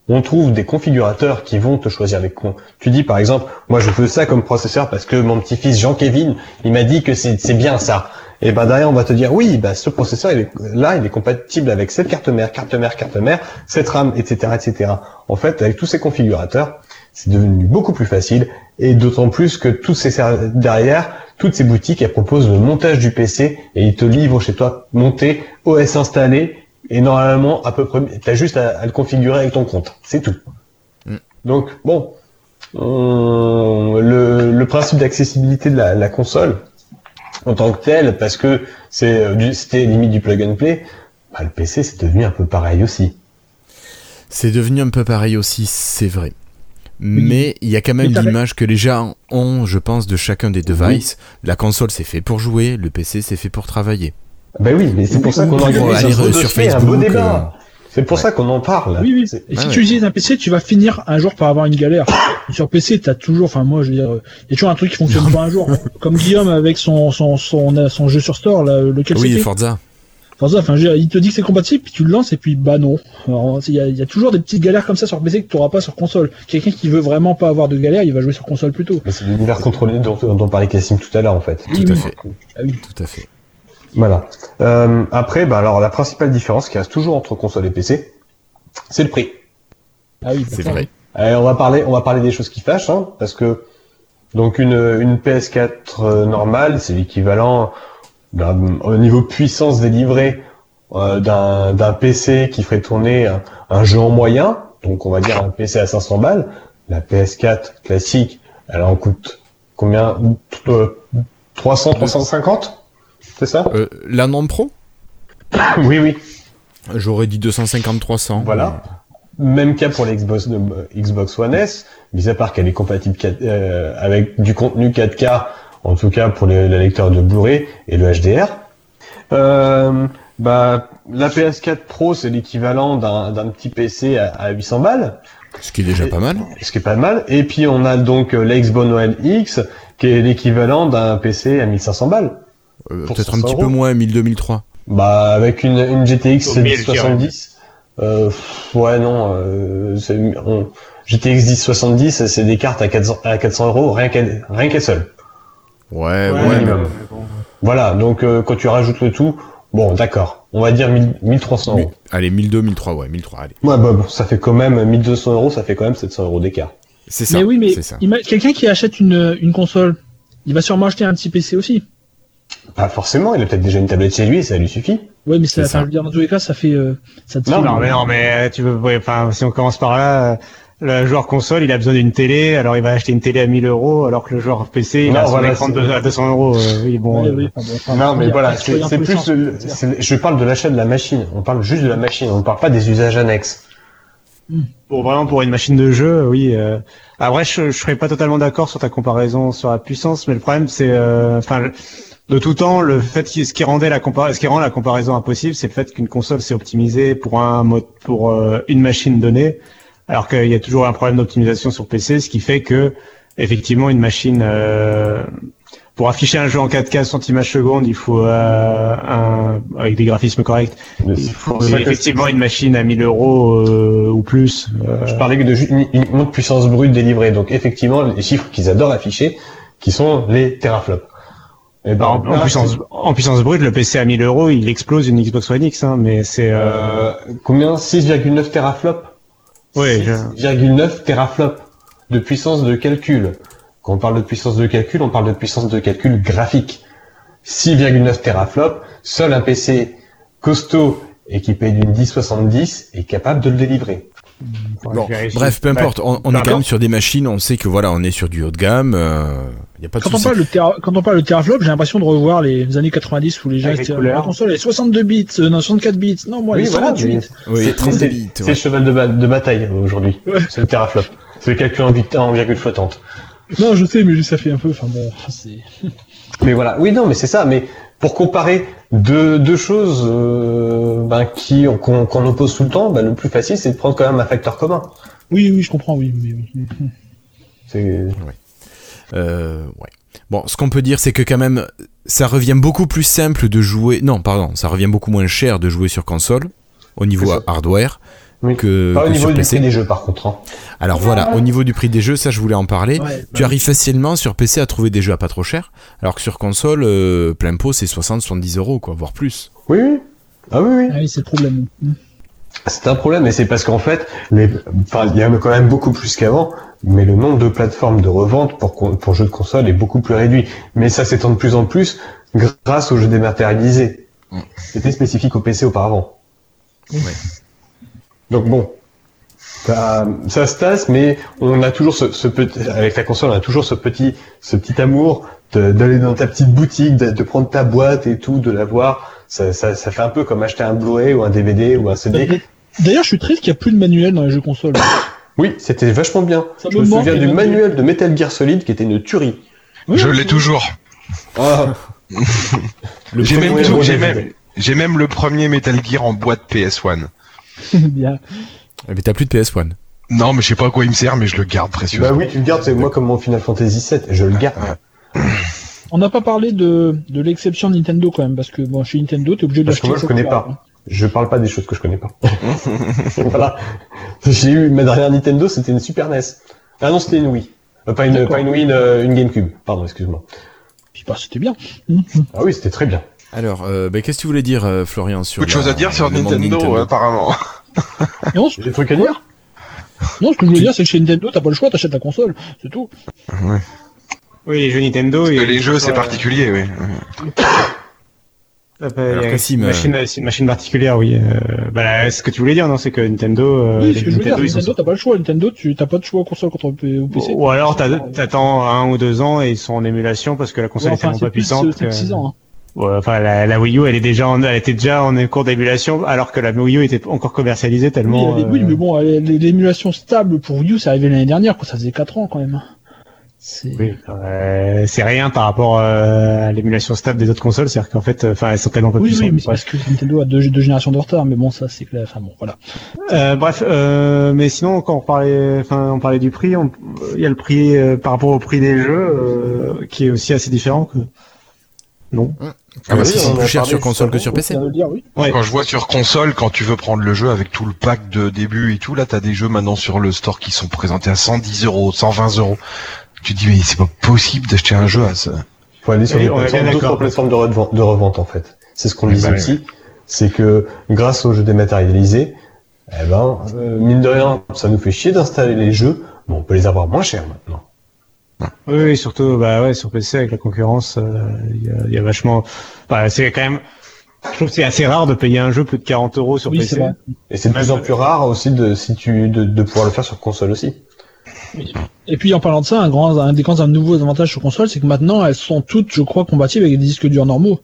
on trouve des configurateurs qui vont te choisir les con. Tu dis par exemple, moi je veux ça comme processeur parce que mon petit-fils Jean-Kévin, il m'a dit que c'est bien ça. Et ben derrière on va te dire oui, bah ce processeur il est, là il est compatible avec cette carte mère, carte mère, carte mère, cette RAM, etc., etc. En fait, avec tous ces configurateurs, c'est devenu beaucoup plus facile et d'autant plus que tous ces derrière, toutes ces boutiques elles proposent le montage du PC et ils te livrent chez toi monté, OS installé et normalement à peu près, t'as juste à, à le configurer avec ton compte, c'est tout. Mm. Donc bon, on- le, le principe d'accessibilité de la, la console en tant que tel, parce que c'est euh, du- c'était limite du plug and play, bah, le PC c'est devenu un peu pareil aussi. C'est devenu un peu pareil aussi, c'est vrai. Mais il y a quand même l'image que les gens ont, je pense, de chacun des devices. La console c'est fait pour jouer, le PC c'est fait pour travailler. Ben oui, mais c'est pour ça qu'on ce sur un beau débat. C'est pour ouais. ça qu'on en parle. Oui, oui. Et Ah si ouais. tu utilises un PC, tu vas finir un jour par avoir une galère. (coughs) Sur PC, t'as toujours, enfin moi, je veux dire, il y a toujours un truc qui fonctionne pas un jour. Comme Guillaume avec son son son, son jeu sur store, là, lequel Oui, c'était Forza. Enfin, ça, enfin, je veux dire, il te dit que c'est compatible, puis tu le lances, et puis bah non. Il y, a, il y a toujours des petites galères comme ça sur PC que tu n'auras pas sur console. Quelqu'un qui veut vraiment pas avoir de galère, il va jouer sur console plutôt. C'est l'univers contrôlé dont, dont parlait Cassim tout à l'heure en fait. Tout à fait. Ah oui. Tout à fait. Voilà. Euh, après, bah alors la principale différence qui reste toujours entre console et PC, c'est le prix. Ah oui, C'est vrai. Euh, on va parler, on va parler des choses qui fâchent, hein, parce que donc une, une PS4 euh, normale, c'est l'équivalent au niveau puissance délivrée euh, d'un d'un PC qui ferait tourner un, un jeu en moyen, donc on va dire un PC à 500 balles. La PS4 classique, elle en coûte combien? Euh, 300, 350 C'est ça Euh, la non pro (laughs) Oui, oui. J'aurais dit 250-300. Voilà. Même cas pour l'Xbox euh, Xbox One S, mis à part qu'elle est compatible 4 euh, avec du contenu 4K, en tout cas pour les, les lecteurs de Blu-ray et le HDR. Euh, bah, la PS4 Pro, c'est l'équivalent d'un petit PC à, à 800 balles, Ce qui est déjà Et- pas mal. ce qui est pas mal. Et puis on a donc euh, la Xbox One X, qui est l'équivalent d'un PC à 1500 balles. Euh, Peut-être un 500 petit peu moins, 1000-2003. Bah, avec une, une GTX Au mille, 1070. Euh, ouais, non, euh, on- GTX 1070, c'est des cartes à 400, à 400 euros, rien qu'elle, rien qu'elle seule. Ouais, Ouais, ouais. minimum. Voilà, donc euh, quand tu rajoutes le tout, bon, d'accord, on va dire 1000 1300 Mi- euros. Allez, 1002, 1003, ouais, 1003, allez. Ouais, bah, bon, ça fait quand même 1200 euros, ça fait quand même 700 euros d'écart. C'est ça. Mais oui, mais c'est ça. ima- quelqu'un qui achète une, une console, il va sûrement acheter un petit PC aussi. Pas forcément, il a peut-être déjà une tablette chez lui et ça lui suffit. Ouais, mais C'est ça, enfin, ça. je veux dire, dans tous les cas, ça fait, euh, ça te Non, fait- Non, mais non, mais euh, tu veux, ouais, enfin, si on commence par là, euh, le joueur console, il a besoin d'une télé, alors il va acheter une télé à 1000 euros, alors que le joueur PC, il Non, a son voilà, écran c'est- de à 200 euros. euh, oui, bon. Ouais, euh, oui, enfin, bon, enfin, Non, mais voilà, c'est plus, sens, le- je parle de l'achat de la machine. On parle juste de la machine, on ne parle pas des usages annexes. Pour vraiment pour une machine de jeu, oui. Euh... Après, je, je serais pas totalement d'accord sur ta comparaison sur la puissance, mais le problème, c'est, euh, enfin, le- de tout temps, le fait qui, ce qui rendait la ce qui rend la comparaison impossible, c'est le fait qu'une console s'est optimisée pour un mode, pour euh, une machine donnée, alors qu'il y a toujours un problème d'optimisation sur PC, ce qui fait que effectivement une machine euh, pour afficher un jeu en 4K 60 images secondes, il faut euh, un, avec des graphismes corrects. Il faut effectivement une machine à 1000 euros euh, ou plus. Je parlais que de uniquement de puissance brute délivrée. Donc effectivement, les chiffres qu'ils adorent afficher, qui sont les teraflops. Et ben, en, en puissance, en puissance brute, le PC à 1000 euros, il explose une Xbox One X, hein, mais c'est. Euh... euh, combien? 6,9 teraflops Oui, je- 6,9 teraflops de puissance de calcul. Quand on parle de puissance de calcul, on parle de puissance de calcul graphique. 6,9 teraflops, seul un PC costaud équipé d'une 1070 est capable de le délivrer. Bon, bref, peu importe. On, on est quand même sur des machines. On sait que voilà, on est sur du haut de gamme. Il y a pas de Quand on, parle de tera- quand on parle de teraflop, j'ai l'impression de revoir les années 90 où les gens les étaient couleurs. la console est 62 bits, euh, non 64 bits, non moi Oui, les voilà, 128 mais bits. Oui, c'est- 32 c'est- bits, C'est ouais. le cheval de, ba- de bataille aujourd'hui. Ouais. C'est le teraflop. C'est le calcul en, vit- en virgule flottante. Non, je sais, mais ça fait un peu. Enfin bon, c'est. Mais voilà, oui, non, mais c'est ça. Mais pour comparer deux, deux choses euh, ben, qui qu'on qu'on oppose tout le temps, ben, le plus facile, c'est de prendre quand même un facteur commun. Oui, oui, je comprends, oui. C'est Euh, ouais. Bon, ce qu'on peut dire, c'est que quand même, ça revient beaucoup plus simple de jouer. Non, pardon, ça revient beaucoup moins cher de jouer sur console au niveau hardware Oui. que, pas au que niveau sur du PC. prix des jeux, par contre. hein. Alors voilà, au niveau du prix des jeux, ça je voulais en parler. Ouais, tu bah, arrives facilement sur PC à trouver des jeux à pas trop cher, alors que sur console, euh, plein pot, c'est 60-70 euros, quoi, voire plus. Oui, oui. Ah oui, oui. Ah oui, c'est le problème. C'est un problème, et c'est parce qu'en fait, les, enfin, il y en a quand même beaucoup plus qu'avant, mais le nombre de plateformes de revente pour, con- pour jeux de console est beaucoup plus réduit. Mais ça s'étend de plus en plus grâce aux jeux dématérialisés. C'était spécifique au PC auparavant. Donc bon, ça, ça se tasse, mais on a toujours ce, ce petit, avec la console, on a toujours ce petit, ce petit amour d'aller dans ta petite boutique, de, de prendre ta boîte et tout, de la voir. Ça, ça, ça fait un peu comme acheter un Blu-ray ou un DVD ou un CD. D'ailleurs, je suis triste qu'il n'y a plus de manuel dans les jeux consoles. (coughs) Oui, c'était vachement bien. Ça Je me souviens du manuel de Metal Gear Solid qui était une tuerie. Oui, Je l'ai toujours. Ah, (laughs) Le J'ai premier même, j'ai même, même le premier Metal Gear en boîte PS1. Bien. Mais t'as plus de PS1. Non, mais je sais pas à quoi il me sert, mais je le garde précieux. bah oui, tu le gardes, c'est moi comme mon Final Fantasy VII, je le garde. (clears throat) On n'a pas parlé de, de l'exception Nintendo quand même, parce que bon, chez Nintendo, t'es obligé Parce que moi, je connais pas. Je parle pas des choses que je connais pas. (laughs) (laughs) voilà. J'ai eu ma dernière Nintendo, c'était une Super NES. Ah non, c'était une Wii. Euh, pas une, pas une Wii, une, une GameCube. Pardon, excuse-moi. Puis, bah, c'était bien. Ah oui, c'était très bien. Alors, euh, ben, qu'est-ce que tu voulais dire, euh, Florian, sur Peu de choses à dire sur Nintendo, apparemment. (laughs) Non, ce- J'ai des trucs à dire (laughs) non, ce que je voulais dire, c'est que chez Nintendo, t'as pas le choix, t'achètes la console, c'est tout. Oui, les jeux Nintendo. Parce que les jeux, c'est euh, particulier, oui. (coughs) Ah, bah, Alors, il y a Cassim, une machine, c'est une machine particulière, oui. Euh, bah, ce que tu voulais dire, non, c'est que Nintendo, euh, oui, ce que je veux dire, Nintendo, sont t'as pas le choix. Nintendo, tu t'as pas de choix console contre au PC. Ou alors t'as- t'attends un ou deux ans et ils sont en émulation parce que la console Ouais, est tellement pas puissante. c'est que- six ans. hein. Ouais, enfin, la, la Wii U, elle est déjà, en, elle était déjà en cours d'émulation, alors que la Wii U était encore commercialisée tellement. oui, euh, mais bon, l'émulation stable pour Wii U, c'est arrivé l'année dernière, quoi. Ça faisait 4 ans quand même. C'est. oui, euh, c'est rien par rapport euh, à l'émulation stable des autres consoles, c'est-à-dire qu'en fait, euh, enfin, elles sont tellement pas Oui, puissantes. oui, mais c'est parce que Nintendo a deux, deux générations de retard, mais bon, ça, c'est clair. Enfin bon, voilà. Euh, bref, euh, mais sinon, quand on parlait, enfin, on parlait du prix, on- il y a le prix euh, par rapport au prix des jeux euh, qui est aussi assez différent que. Non. Ah bah Oui, si, en plus cher sur console que sur. PC. Dire, oui. Ouais. Quand je vois sur console, quand tu veux prendre le jeu avec tout le pack de début et tout, là, t'as des jeux maintenant sur le store qui sont présentés à 110 euros, 120 euros. Tu te dis, mais c'est pas possible d'acheter un jeu à ça. faut aller sur bien plateformes, d'autres d'accord. plateformes de revente, de revente en fait. C'est ce qu'on Oui, disait bah oui. aussi, c'est que grâce aux jeux dématérialisés, eh ben, euh, mine de rien, ça nous fait chier d'installer les jeux, mais on peut les avoir moins chers maintenant. Oui, oui, surtout, bah ouais, sur PC avec la concurrence, euh, il y, a, il y a vachement. Bah, c'est quand même. Je trouve que c'est assez rare de payer un jeu plus de 40 euros sur Oui, PC. Et c'est de plus en plus rare aussi de, si tu, de, de pouvoir le faire sur console aussi. Et puis en parlant de ça, un grand, un des grands nouveaux avantages sur console, c'est que maintenant elles sont toutes, je crois, compatibles avec des disques durs normaux.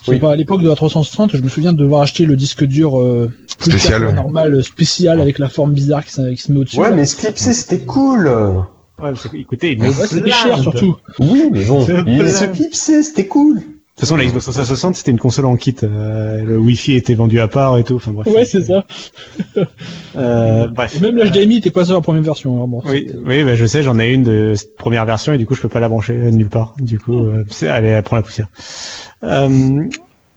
Je sais Oui. pas, à l'époque de la 360, je me souviens de devoir acheter le disque dur euh, plus Spécial, normal, euh, spécial avec la forme bizarre qui, se- qui se met au-dessus. Ouais, mais Sclipsy, c'était cool! Ouais, parce que, écoutez, il Ouais, me c'était cher surtout. Oui, mais bon, il se clipsait, c'était cool! De toute façon, la Xbox 360, c'était une console en kit. Euh, le Wi-Fi était vendu à part et tout. Enfin bref. Ouais, c'est ça. (laughs) Euh, bref. Et même l'HDMI était pas sur la première version. hein, bon, Oui, oui, bah, je sais, j'en ai une de cette première version et du coup, je peux pas la brancher euh, nulle part. Du coup, euh, elle, prend la poussière. Euh,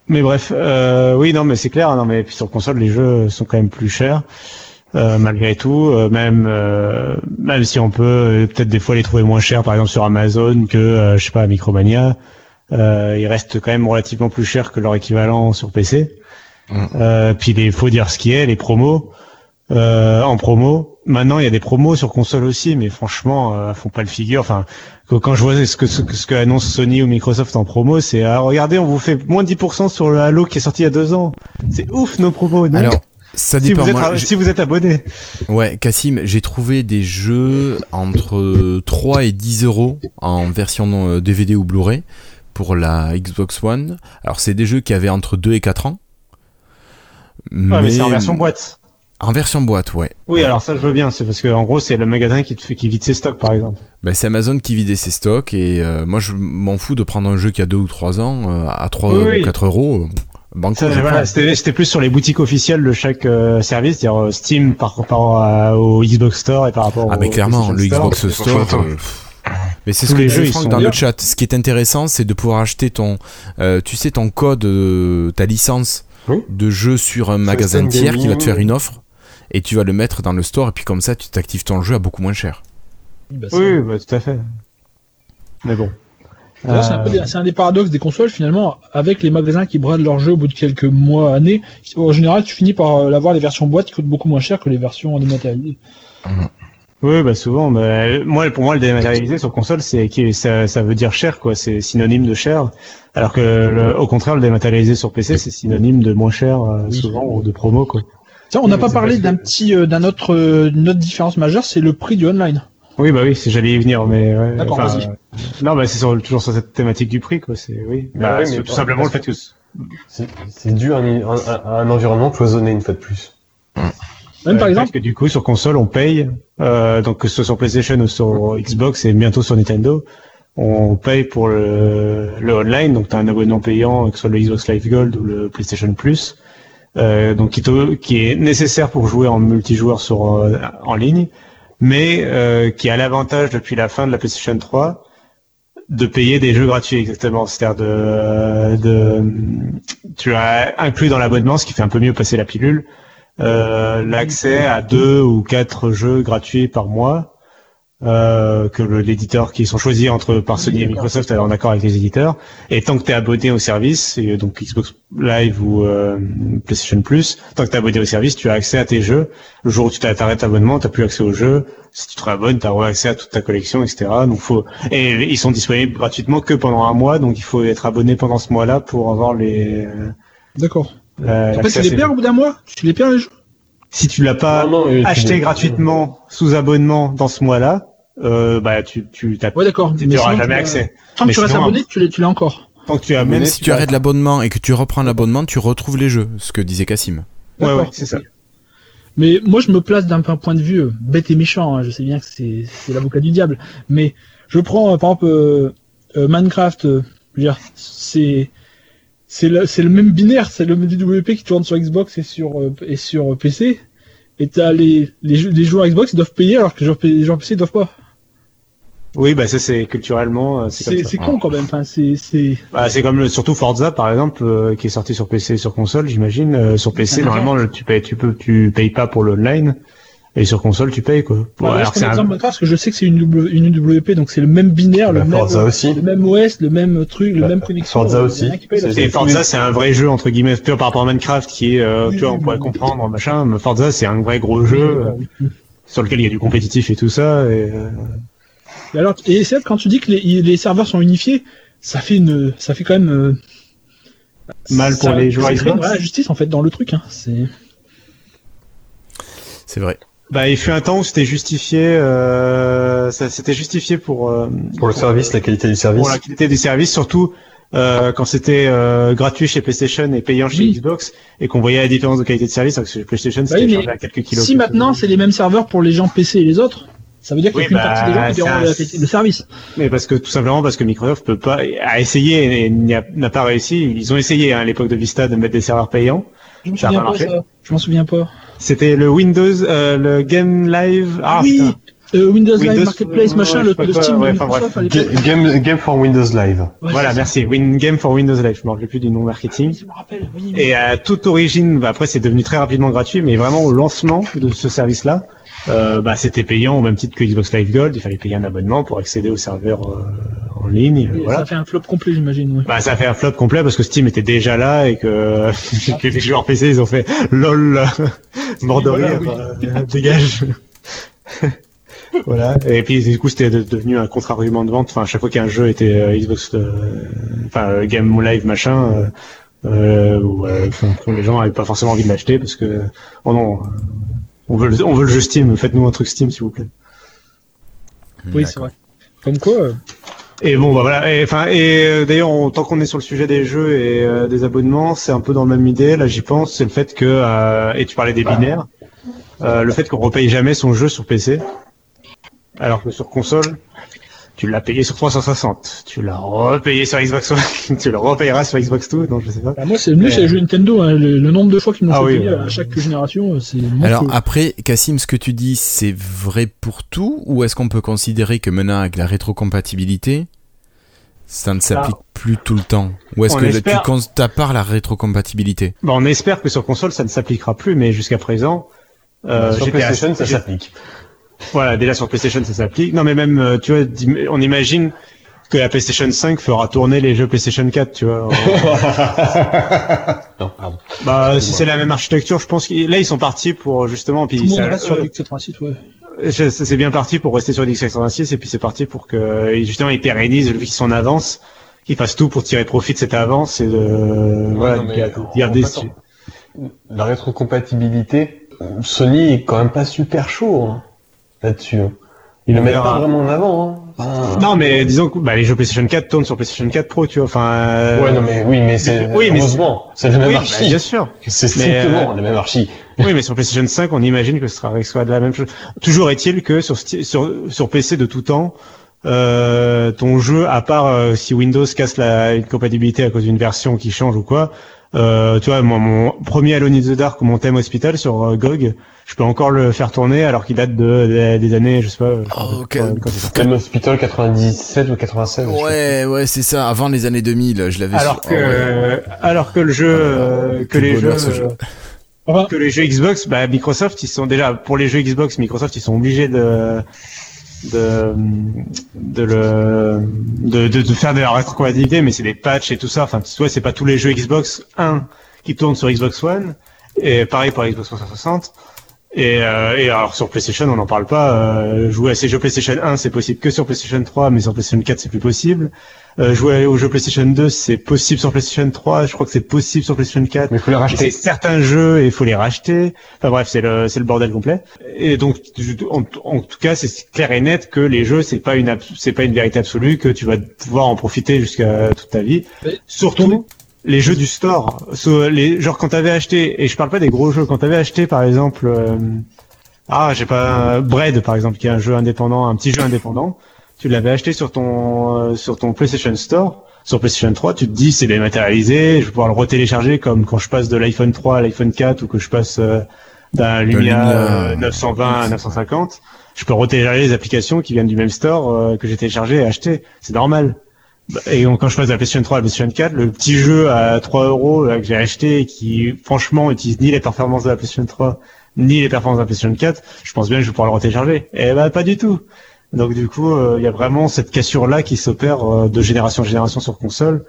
mais bref, euh, oui, non, mais c'est clair. Non, mais puis sur console, les jeux sont quand même plus chers. Euh, malgré tout, euh, même euh, même si on peut euh, peut-être des fois les trouver moins chers, par exemple sur Amazon que euh, je sais pas Micromania, euh, ils restent quand même relativement plus chers que leur équivalent sur PC. Mm. Euh, puis il faut dire ce qui est, les promos euh, en promo. Maintenant, il y a des promos sur console aussi, mais franchement, euh, font pas le figure. Enfin, quand je vois ce que ce, que- ce que annonce Sony ou Microsoft en promo, c'est ah, regardez, on vous fait moins de 10% sur le Halo qui est sorti il y a deux ans. C'est ouf nos promos. non Alors, ça si dépend. vous, êtes, Moi, j'ai- si vous êtes abonné. Ouais, Cassim, j'ai trouvé des jeux entre 3 et 10 euros en version euh, DVD ou Blu-ray pour la Xbox One. Alors, c'est des jeux qui avaient entre 2 et 4 ans. Ouais, mais, c'est en version boîte. En version boîte, ouais. Oui, alors ça je veux bien, c'est parce que en gros c'est le magasin qui te fait qui vide ses stocks par exemple. Ben, c'est Amazon qui vidait ses stocks et euh, moi je m'en fous de prendre un jeu qui a 2 ou 3 ans euh, à 3 Oui, ou oui. 4 euros. Banco, Ça, je voilà, prends. c'était c'était plus sur les boutiques officielles de chaque euh, service, c'est-à-dire euh, Steam par rapport à- au Xbox Store et par rapport Ah au mais clairement, le Xbox Store, euh, mais c'est Tous ce que les jeux, ils Franck sont dans bien. le chat. Ce qui est intéressant, c'est de pouvoir acheter ton, euh, tu sais, ton code, euh, ta licence Oui. de jeu sur un magasin tiers qui va te faire une offre et tu vas le mettre dans le store et puis comme ça, tu t'actives ton jeu à beaucoup moins cher. Bah, Oui, bah, tout à fait. Mais bon. D'ailleurs, C'est un, des- c'est un des paradoxes des consoles finalement, avec les magasins qui bradent leurs jeux au bout de quelques mois, années. En général, tu finis par euh, l'avoir les versions boîte qui coûtent beaucoup moins cher que les versions dématérialisées. Oui, bah souvent. Bah, moi, pour moi, le dématérialisé sur console, c'est ça, ça veut dire cher, quoi. C'est synonyme de cher. Alors que, le- au contraire, le dématérialisé sur PC, c'est synonyme de moins cher, euh, souvent, ou de promo, quoi. Tiens, on n'a Oui, pas parlé d'un petit, euh, d'un autre, euh, d'une autre différence majeure, c'est le prix du online. Oui, bah oui, c'est- j'allais y venir, mais ouais, D'accord, enfin, vas-y. euh, non, bah c'est sur- toujours sur cette thématique du prix, quoi. C'est oui. Bah, oui, c'est mais tout simplement le fait que C'est dû à un, à- à un environnement cloisonné une fois de plus. Même par exemple, parce que du coup sur console on paye, euh, donc que ce soit sur PlayStation ou sur Xbox et bientôt sur Nintendo, on paye pour le, le online, donc tu as un abonnement payant, que ce soit le Xbox Live Gold ou le PlayStation Plus, euh, donc qui, te- qui est nécessaire pour jouer en multijoueur sur euh, en ligne, mais euh, qui a l'avantage depuis la fin de la PlayStation 3 de payer des jeux gratuits exactement, c'est-à-dire de, de tu as inclus dans l'abonnement, ce qui fait un peu mieux passer la pilule, euh, l'accès à deux ou quatre jeux gratuits par mois euh, que l'éditeur qui sont choisis entre par Sony et Microsoft est en accord avec les éditeurs. Et tant que tu es abonné au service et donc Xbox Live ou euh, PlayStation Plus tant que tu es abonné au service tu as accès à tes jeux. Le jour où tu t'arrêtes l'abonnement tu plus accès aux jeux. Si tu te réabonnes tu as accès à toute ta collection etc donc faut et ils sont disponibles gratuitement que pendant un mois donc il faut être abonné pendant ce mois là pour avoir les euh, d'accord. euh, Après, l'accès tu les perds au bout d'un mois. Tu les perds les jeux si tu l'as pas Non, non, acheté gratuitement sous abonnement dans ce mois-là, euh, bah tu tu t'as Ouais, d'accord. tu n'auras jamais tu- accès. Tant que Mais tu restes abonné, tu l'as tu l'as encore. Tant que tu abonné, Même si tu arrêtes l'abonnement et que tu reprends l'abonnement, tu retrouves les jeux, ce que disait Cassim. Ouais, ouais, c'est ça. Mais moi, je me place d'un point de vue euh, bête et méchant. hein. Je sais bien que c'est c'est l'avocat du diable, mais je prends euh, par exemple euh, euh, Minecraft. euh, je veux dire, c'est c'est le c'est le même binaire, c'est le DWP qui tourne sur Xbox et sur euh, et sur euh, PC. Et t'as les les, jeux- les joueurs Xbox ils doivent payer alors que les joueurs, P- les joueurs PC ils doivent pas. Oui, bah ça c'est culturellement euh, c'est C'est con quand même. Enfin, c'est c'est Bah, c'est comme le, surtout Forza par exemple euh, qui est sorti sur PC et sur console, j'imagine. Euh, sur PC Ah, normalement le- tu payes tu peux tu payes pas pour l'online et sur console tu payes quoi. Bon, Ouais, alors je c'est un- Minecraft parce que je sais que c'est une, W- une UWP, donc c'est le même binaire, le Bah, même, aussi. le même OS, le même truc, le Bah, même connexion. Forza aussi. Et Forza, c'est un vrai jeu entre guillemets pur par rapport à Minecraft qui est, euh, Oui, tu vois, oui, on pourrait oui. comprendre, machin. Mais Forza, c'est un vrai gros jeu euh, sur lequel il y a du compétitif et tout ça. Et, euh, Et alors, et c'est quand tu dis que les, les serveurs sont unifiés, ça fait une, ça fait quand même euh, Mal pour ça- les joueurs crée une vraie en fait dans le truc. Hein. C'est C'est vrai. Bah, il fut un temps où c'était justifié, euh, ça c'était justifié pour euh, Pour le service, la qualité du service. pour la qualité des services, surtout euh, quand c'était euh, gratuit chez PlayStation et payant chez Oui. Xbox, et qu'on voyait la différence de qualité de service. Alors que chez PlayStation, Bah c'était oui, à quelques kilos. si maintenant c'est les mêmes serveurs pour les gens PC et les autres, ça veut dire qu'il y a bah, partie des gens qui un- la qualité de service. Mais parce que tout simplement parce que Microsoft peut pas a essayé et n'a pas réussi. Ils ont essayé hein, à l'époque de Vista de mettre des serveurs payants. Je me souviens pas ça. Je m'en souviens pas. C'était le Windows, euh, le Game Live. Ah oui, euh, Windows, Live Marketplace ouais, machin, le, Steam ouais, enfin, bref. Game, Game for Windows Live. Ouais, Voilà, merci. Win Game for Windows Live. Je me rappelle plus du nom marketing. Je me rappelle. Oui, oui. Et à toute origine, bah, après c'est devenu très rapidement gratuit, mais vraiment au lancement de ce service-là, euh, bah, c'était payant au même titre que Xbox Live Gold. Il fallait payer un abonnement pour accéder au serveur euh, en ligne. Et voilà. Ça fait un flop complet, j'imagine. Bah, ça fait un flop complet parce que Steam était déjà là et que, (laughs) que les joueurs PC ils ont fait lol, (laughs) mort de rire, euh, (laughs) dégage. voilà. Et puis du coup c'était de- devenu un contre-argument de vente. Enfin, à chaque fois qu'un jeu était euh, Xbox, euh, enfin Game Live machin, euh, les gens n'avaient pas forcément envie de l'acheter parce que oh non, on veut le, on veut le jeu Steam. Faites-nous un truc Steam s'il vous plaît. Oui, c'est vrai. Comme quoi. Et bon, bah voilà. Et enfin, et euh, d'ailleurs, tant qu'on est sur le sujet des jeux et euh, des abonnements, c'est un peu dans la même idée. Là, j'y pense, c'est le fait que euh, et tu parlais des binaires. le fait qu'on repaye jamais son jeu sur PC, alors que sur console, tu l'as payé sur 360, tu l'as repayé sur Xbox One, (laughs) tu le repayeras sur Xbox Two, donc je sais pas. Bah, moi, c'est Mais, c'est les jeux Nintendo. hein. Le, le nombre de fois qu'ils m'ont Ah fait oui, payer ouais. à chaque génération, euh, c'est monstrueux. Alors après, Cassim, ce que tu dis, c'est vrai pour tout ou est-ce qu'on peut considérer que maintenant avec la rétrocompatibilité, ça ne s'applique plus tout le temps? Ou est-ce que espère. tu comptes à part la rétrocompatibilité? Bon, on espère que sur console ça ne s'appliquera plus, mais jusqu'à présent, euh, sur GTA PlayStation, ça s'applique. Voilà, déjà sur PlayStation ça s'applique. Non, mais même, euh, tu vois, on imagine que la PlayStation 5 fera tourner les jeux PlayStation 4, tu vois. (laughs) non, pardon. bah, si c'est la même architecture, je pense que là ils sont partis pour justement, puis Tout ça- reste sur euh, X86, ouais. je- c'est bien parti pour rester sur l'X86 et puis c'est parti pour que et justement ils pérennisent vu qu'ils sont en avance, qu'ils fassent tout pour tirer profit de cette avance et de voilà, non, mais de en- garder. en fait, La rétrocompatibilité, Sony est quand même pas super chaud hein, là-dessus. hein. Ils le mettent pas vraiment en avant. Hein. Enfin, Non, mais disons que bah, les jeux PlayStation 4 tournent sur PlayStation 4 Pro, tu vois. Enfin. euh, Ouais, non, mais oui, mais c'est Oui, mais heureusement, c'est le même oui, archi. bah, bien sûr. C'est strictement euh, la même archi. Oui, mais sur PlayStation 5, on imagine que ce sera, que ce sera de la même chose. Toujours est-il que sur, sur, sur PC de tout temps, euh, ton jeu, à part euh, si Windows casse la une compatibilité à cause d'une version qui change ou quoi, euh, tu vois, moi, mon premier Alone in the Dark ou mon thème Hospital sur euh, GOG, je peux encore le faire tourner alors qu'il date de, des- des années, je sais pas. Oh, sorti. Comme Hospital 97 ou 96. je sais Ouais, ouais, c'est ça. Avant les années 2000, je l'avais. Alors sur- que, Oh, ouais. alors que le jeu, euh, que les jeux, bonheur, ce jeu. euh, que les jeux Xbox, bah, Microsoft, ils sont déjà pour les jeux Xbox, Microsoft, ils sont obligés de de de le de, de, de faire de la rétrocompatibilité, mais c'est des patchs et tout ça. Enfin, tu vois, c'est pas tous les jeux Xbox 1 qui tournent sur Xbox One, et pareil pour Xbox 360. Et, euh, et alors sur PlayStation, on n'en parle pas. Euh, jouer à ces jeux PlayStation 1, c'est possible que sur PlayStation 3, mais sur PlayStation 4, c'est plus possible. Euh, jouer aux jeux PlayStation 2, c'est possible sur PlayStation 3. Je crois que c'est possible sur PlayStation 4. Mais il faut les racheter. C'est certains jeux et il faut les racheter. Enfin bref, c'est le c'est le bordel complet. Et donc en, en tout cas, c'est clair et net que les jeux c'est pas une c'est pas une vérité absolue que tu vas pouvoir en profiter jusqu'à toute ta vie. Mais- Surtout les jeux du store, So, les genre quand t'avais acheté et je parle pas des gros jeux, quand t'avais acheté par exemple euh, ah j'ai pas Bread par exemple qui est un jeu indépendant, un petit jeu indépendant, tu l'avais acheté sur ton euh, sur ton PlayStation Store sur PlayStation 3, tu te dis c'est dématérialisé, je vais pouvoir le retélécharger comme quand je passe de l'iPhone 3 à l'iPhone 4 ou que je passe euh, d'un Lumia, Lumia, euh, 920 à 950. Je peux retélécharger les applications qui viennent du même store euh, que j'ai téléchargé et acheté. C'est normal. Et quand je passe de la PlayStation 3 à la PlayStation 4, le petit jeu à 3 euros que j'ai acheté et qui franchement utilise ni les performances de la PlayStation 3 ni les performances de la PlayStation 4, je pense bien que je vais pouvoir le retélécharger. Et bah pas du tout. Donc du coup, euh, il y a vraiment cette cassure là qui s'opère euh, de génération en génération sur console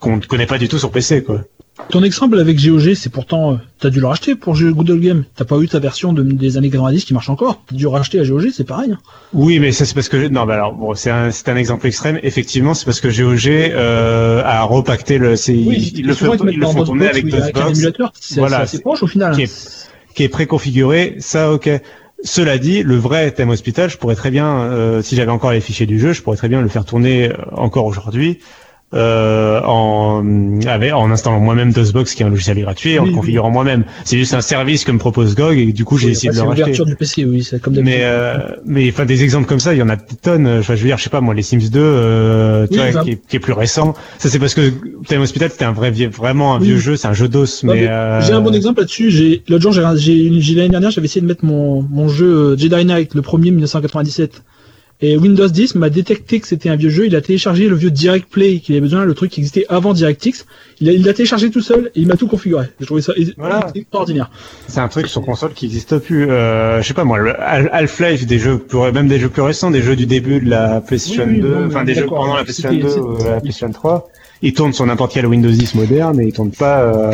qu'on ne connaît pas du tout sur PC quoi. Ton exemple avec GOG, c'est pourtant, euh, t'as dû le racheter pour jouer Good Old Game. T'as pas eu ta version de- des années 90 qui marche encore. T'as dû racheter à GOG, c'est pareil. hein. Oui, mais ça c'est parce que non, bah alors bon, c'est un c'est un exemple extrême. Effectivement, c'est parce que GOG euh, a repacté le c'est Oui, ils le font ils le tourner avec ou avec un DOSBox émulateur. C'est Voilà, assez proche au final. qui est qui est préconfiguré. Ça, ok. Cela dit, le vrai thème hospital, je pourrais très bien, euh, si j'avais encore les fichiers du jeu, je pourrais très bien le faire tourner euh, encore aujourd'hui euh, en avec, en installant moi-même DOSBox, qui est un logiciel gratuit, en Oui, le oui. configurant moi-même. C'est juste un service que me propose GOG et du coup j'ai Oui, essayé de le racheter. du PC, oui, c'est comme. Mais euh, mais enfin des exemples comme ça, il y en a des tonnes. Enfin, je veux dire, je sais pas moi, les Sims 2, euh, tu vois, bah. qui, est, qui est plus récent. Ça c'est parce que Time Hospital c'était un vrai vieux, vraiment un vieux jeu, c'est un jeu d'os. Mais, mais euh, J'ai un bon exemple là-dessus. J'ai l'autre jour, j'ai j'ai- j'ai- l'année dernière, j'avais essayé de mettre mon mon jeu euh, Jedi Knight, le premier 1997. Et Windows 10 m'a détecté que c'était un vieux jeu. Il a téléchargé le vieux Direct Play qu'il avait besoin, le truc qui existait avant DirectX. Il a- il l'a téléchargé tout seul et il m'a tout configuré. J'ai trouvé ça Voilà. extraordinaire. C'est un truc sur console qui n'existe plus. Euh, je sais pas moi, Half-Life, des jeux plus, même des jeux plus récents, des jeux du début de la PlayStation Oui, oui, 2, non, mais enfin des jeux pendant la PlayStation 2 c'était- ou la PlayStation 3. Ils tournent sur n'importe quel Windows 10 moderne et ils tournent pas. Euh...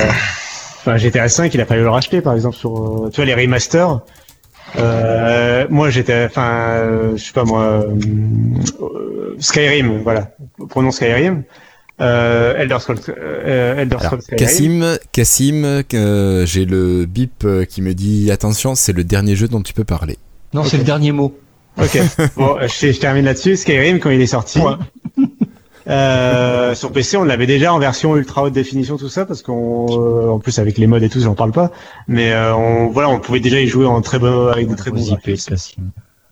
Enfin GTA 5, il a fallu le racheter par exemple sur, euh, tu vois les remasters. Euh, moi j'étais, enfin, euh, je sais pas moi, euh, Skyrim, voilà, prenons Skyrim. Euh, Elder Scrolls, euh, Elder Alors, Scrolls Skyrim. Cassim, Cassim, euh, j'ai le bip qui me dit attention, c'est le dernier jeu dont tu peux parler. Non, c'est le dernier mot. Ok. (laughs) Bon, je, je termine là-dessus. Skyrim, quand il est sorti, Euh, sur PC, on l'avait déjà en version ultra haute définition, tout ça, parce qu'on, euh, en plus avec les mods et tout, j'en parle pas. Mais euh, on, voilà, on pouvait déjà y jouer en très bon, avec des très bons graphismes.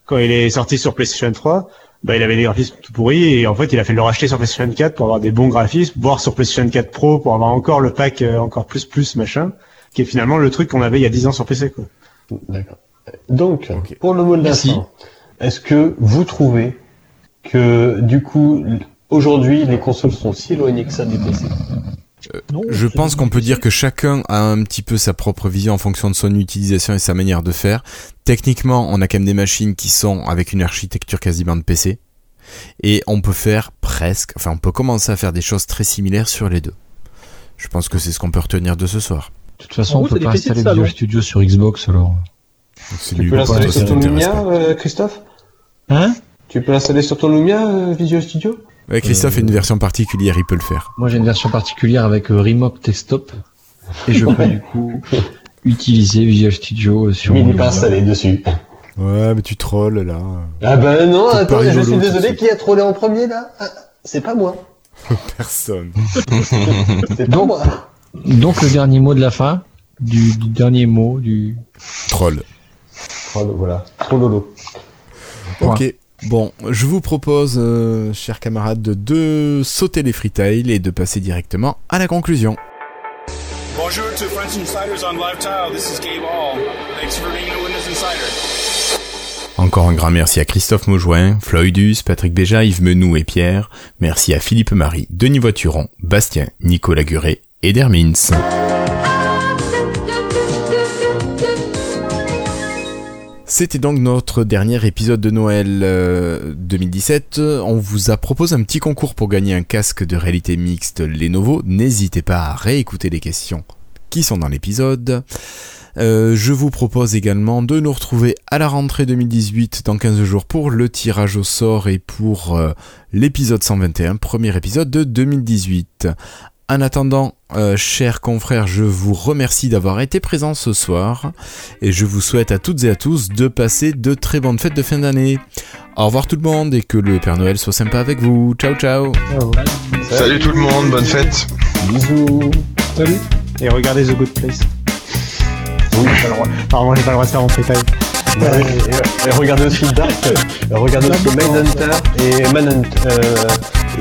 Quand il est sorti sur PlayStation 3, bah, il avait des graphismes tout pourris et en fait, il a fait le racheter sur PlayStation 4 pour avoir des bons graphismes, voire sur PlayStation 4 Pro pour avoir encore le pack euh, encore plus plus machin, qui est finalement le truc qu'on avait il y a 10 ans sur PC, quoi. D'accord. Donc, pour le mot de la fin, est-ce que vous trouvez que du coup, aujourd'hui, les consoles sont si éloignées que ça du PC Je pense qu'on peut dire que chacun a un petit peu sa propre vision en fonction de son utilisation et sa manière de faire. Techniquement, on a quand même des machines qui sont avec une architecture quasiment de PC. Et on peut faire presque, enfin on peut commencer à faire des choses très similaires sur les deux. Je pense que c'est ce qu'on peut retenir de ce soir. De toute façon, En on gros, peut pas des installer. Visual Studio sur Xbox alors. C'est Tu du- peux l'installer sur ton Lumia, euh, Christophe? Hein? Tu peux l'installer sur ton Lumia, euh, Visual Studio? Ouais, Christophe a une version particulière, il peut le faire. Moi, j'ai une version particulière avec euh, Remote Desktop et je peux du coup (laughs) utiliser Visual Studio euh, sur Mais il n'est pas installé dessus. Ouais, mais tu trolls là. Ah ben non, attends, je suis désolé, qui a trollé en premier là? Ah, C'est pas moi. (laughs) Personne. C'est pas Donc- moi. Donc le dernier mot de la fin, du, du dernier mot du. Troll. Oh, voilà, trop lolo. Ok. Bon, je vous propose, euh, chers camarades, de, de sauter les freetiles et de passer directement à la conclusion. Bonjour to French Insiders on Live Tile. This is Gabe Hall. Thanks for being a Windows Insider. Encore un grand merci à Christophe Maujoin, Floydus, Patrick Béja, Yves Menou et Pierre. Merci à Philippe Marie, Denis Voituron, Bastien, Nicolas Guré et Dermins. C'était donc notre dernier épisode de Noël euh, 2017. On vous a proposé un petit concours pour gagner un casque de réalité mixte Lenovo. N'hésitez pas à réécouter les questions qui sont dans l'épisode. Euh, je vous propose également de nous retrouver à la rentrée 2018 dans 15 jours pour le tirage au sort et pour euh, l'épisode 121, premier épisode de 2018. En attendant, euh, chers confrères, je vous remercie d'avoir été présents ce soir et je vous souhaite à toutes et à tous de passer de très bonnes fêtes de fin d'année. Au revoir tout le monde et que le Père Noël soit sympa avec vous. Ciao ciao Salut tout le monde, bonne fête. Bisous. Salut. Et regardez The Good Place. Oui, j'ai pas le droit. Apparemment, j'ai pas le droit de faire en freestyle. Ouais, et, et regardez aussi Dark, et regardez aussi Mindhunter et Manhunt. Euh,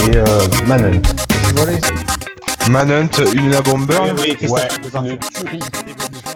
et euh, Manhunt. Manhunt, Bomber. Oui, oui, Christophe, Ouais,